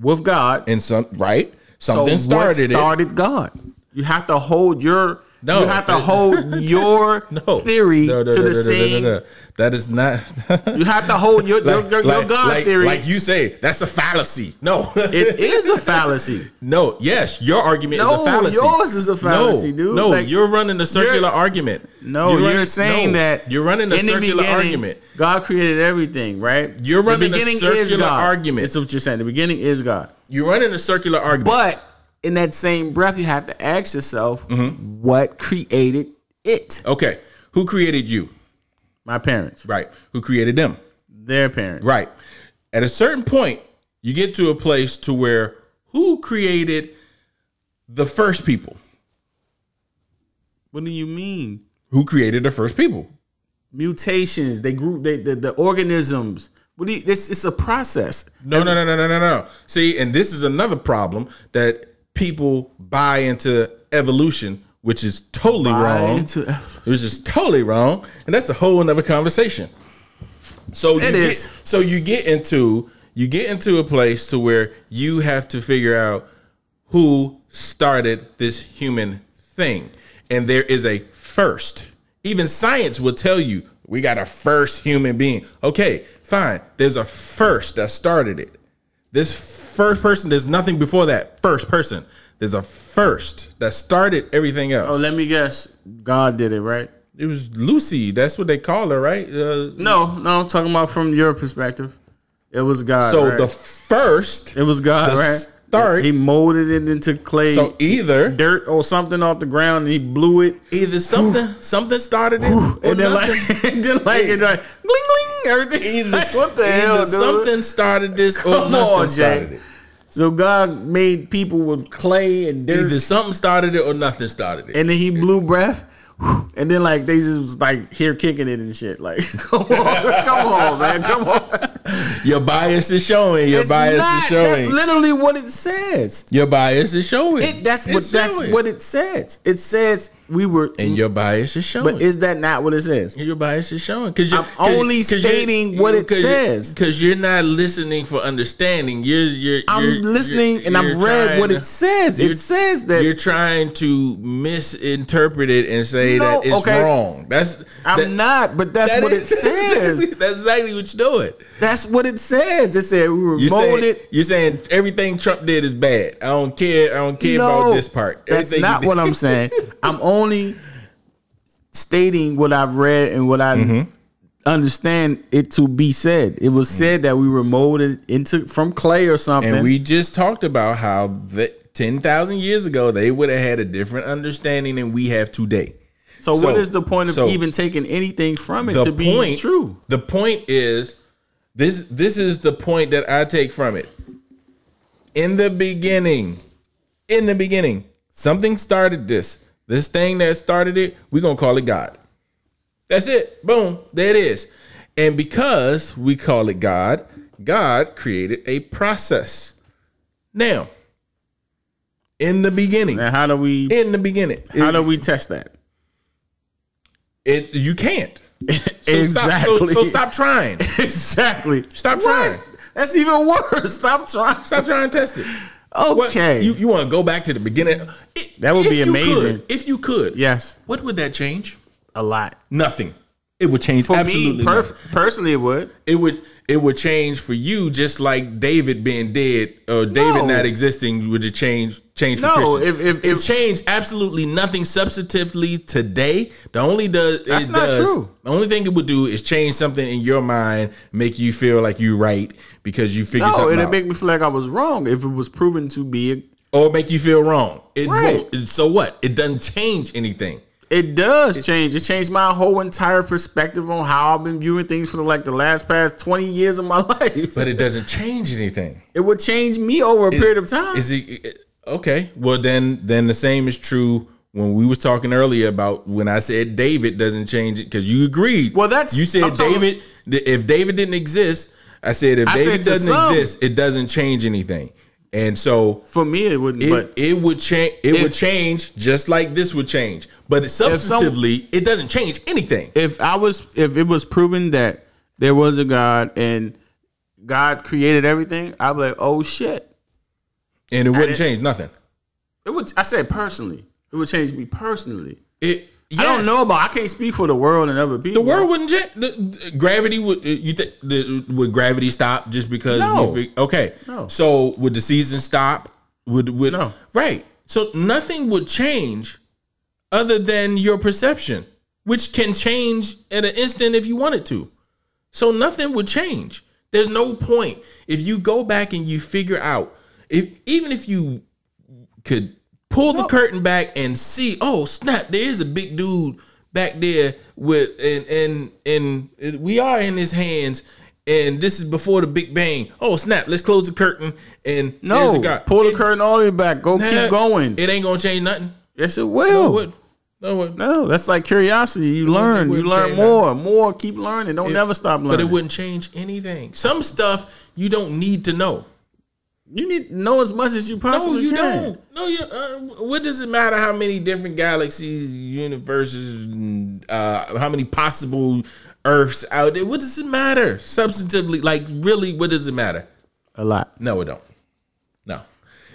With God. and some right something so started started God. You have to hold your No, you have to hold your. No theory No, no, to the same. That is not. You have to hold your your, like, your, your like- God like- theory. like you say, that's a fallacy. No, it is a fallacy. No, yes, your argument is a fallacy. No, yours is a fallacy, dude. No, you're running a circular you're- argument. No, you're, running- saying that you're running a circular argument. God created everything, right? You're The running a beginning is circular God. argument. That's what you're saying. The beginning is God. You're running a circular argument. But in that same breath, you have to ask yourself, Mm-hmm. what created it? okay, who created you? My parents, Right. Who created them? their parents. Right. At a certain point, you get to a place to where who created the first people? What do you mean? Who created the first people? Mutations. They grew. They the, the organisms. What do you? This it's a process. No, no, no, no, no, no, no. See, and this is another problem that people buy into evolution, which is totally Buy wrong. into- which is totally wrong, and that's a whole another conversation. So you It get, so you get into you get into a place to where you have to figure out who started this human thing, and there is a first. Even science will tell you we got a first human being. Okay, fine. There's a first that started it. This first person, there's nothing before that first person. There's a first that started everything else. Oh, let me guess. God did it, right? It was Lucy. That's what they call her, right? Uh, No, no. I'm talking about from your perspective. It was God. so right? the first. it was God, right? start- He molded it into clay, So either dirt or something off the ground, and he blew it. either something something started it, or and then like, and then like, it's like, bling bling, everything. Either, Like, what the either hell, dude? something started this or Come nothing on, started Jay. it. So God made people with clay and dirt, Either something started it or nothing started it. and then He blew breath, and then like they just was like here kicking it and shit. Like, come on, come on, man, come on. Your bias is showing. Your It's bias not. is showing. That's literally what it says. your bias is showing. It, that's what It's that's what it says. It says we were, And your bias is showing. but is that not what it says? your bias is showing because I'm only stating what it says. Because you're not listening for understanding. You're you're. I'm you're- listening you're- and I've read what to- it says. It says that- you're trying to misinterpret it and say No, that it's okay. wrong. That's I'm that- not, but that's that what it says. That's exactly what you're doing. That's what it says. It said we were You're saying, you're saying everything Trump did is bad. I don't care. I don't care No, about this part. That's Everything not what I'm saying. I'm only stating what I've read and what I Mm-hmm. understand it to be said. It was said that we were molded into from clay or something. And we just talked about how that ten thousand years ago they would have had a different understanding than we have today. so, so- what is the point of so even taking anything from it the to be point, true? The point is this this is the point that I take from it. In the beginning, in the beginning, something started this. This thing that started it, we're gonna call it God. That's it. Boom. There it is. And because we call it God, God created a process. Now, in the beginning, And how do we in the beginning, how do we test that? it you can't. So stop, so, exactly. so stop trying. exactly. Stop What? trying. That's even worse. Stop trying. Stop trying to test it. What- Okay. you you want to go back to the beginning? I- That would be amazing. could, if you could, yes, What would that change? a lot. Nothing. It would change For absolutely me, per- personally, it would. It would it would change for you just like David being dead or David No. not existing would it change change No, if- if- it if- changed absolutely nothing substantively today. The only does That's it not does true. the only thing it would do is change something in your mind, make you feel like you're right because you figured No, something it'd out. make me feel like I was wrong if it was proven to be. A, or make you feel wrong. It Right. won't. So what? It doesn't change anything. It does change. It changed my whole entire perspective on how I've been viewing things for like the last past twenty years of my life. But it doesn't change anything. it would change me over a period of time. Is it okay? Well, then, then the same is true when we was talking earlier about when I said David doesn't change it because you agreed. Well, that's- you said David. If David didn't exist, I said if I David said doesn't exist, it doesn't change anything. And so for me, it wouldn't. it, but it would change. It would change just like this would change. But some- substantively, it doesn't change anything. if I was, if it was proven that there was a God and God created everything, I'd be like, oh shit. And it wouldn't change nothing. It would. I said personally, it would change me personally. It. I don't know about. I can't speak for the world and other people. The world wouldn't change. The, the- gravity would. uh, You think would gravity stop just because? No. we okay. No. So would the season stop? Would would No. right? So nothing would change, other than your perception, which can change at an instant if you wanted to. So nothing would change. There's no point if you go back and you figure out if even if you could pull the curtain back and see, oh snap, there is a big dude back there with and and and we are in his hands. And this is before the Big Bang. Oh snap! Let's close the curtain and No, pull the It- curtain all the way back. Go Nah, keep going. It ain't gonna change nothing. yes, it No, will. it. No, it. No, that's like curiosity. You learn. You learn more. More. Keep learning. Don't never stop learning. But it wouldn't change anything. Some stuff you don't need to know. You need to know as much as you possibly No, you can. don't. No, you. Uh, what does it matter how many different galaxies, universes, uh, how many possible Earths out there? What does it matter substantively? Like, really, what does it matter? A lot. No, it don't. No.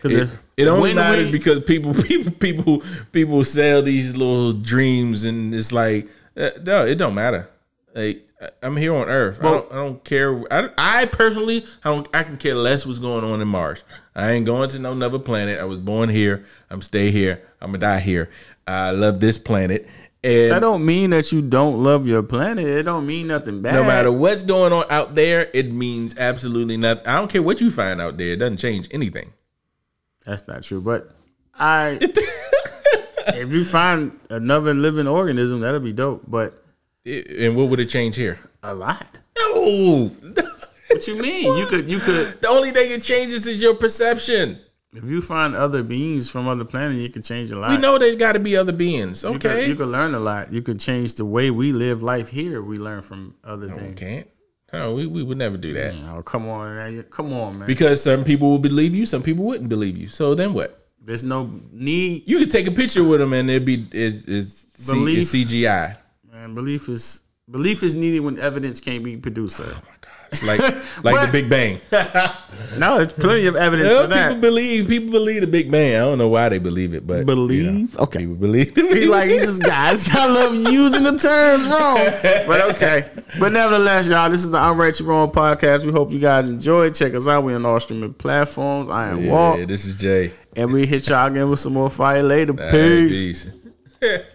It, it only when matters we- because people, people, people, people sell these little dreams, and it's like, uh, no, it don't matter. Like, I- I'm here on Earth. I, don't, I don't care. I, I personally, I don't. I can care less what's going on in Mars. I ain't going to no another planet. I was born here. I'm stay here. I'm gonna die here. I love this planet, and That don't mean that you don't love your planet. It don't mean nothing bad. no matter what's going on out there, it means absolutely nothing. I don't care what you find out there. It doesn't change anything. That's not true. But I, if you find another living organism, that'll be dope. But and what would it change here? a lot. No. What you mean? You could. You could. the only thing it changes is your perception. If you find other beings from other planets, you can change a lot. We know there's got to be other beings. You could, Okay. you could learn a lot. You could change the way we live life here. We learn from other we things. can't. No, we, we would never do that. Oh, come on, man. come on, man. Because some people will believe you, some people wouldn't believe you. So then what? There's no need. You could take a picture with them and it'd be it's, it's, C, it's CGI. Man, belief is belief is needed when evidence can't be produced. Sir. Oh like like the Big Bang. No, there's plenty of evidence Yeah, for people that. believe people believe the Big Bang. I don't know why they believe it, but you Believe? know, Okay. people believe. He like he just guys. I love using the terms wrong, but okay. But nevertheless, y'all, this is the I'm Right You Wrong podcast. We hope you guys enjoyed. Check us out. We on all streaming platforms. I am Walt, Yeah, this is Jay. and we hit y'all again with some more fire later. All right, Peace. peace.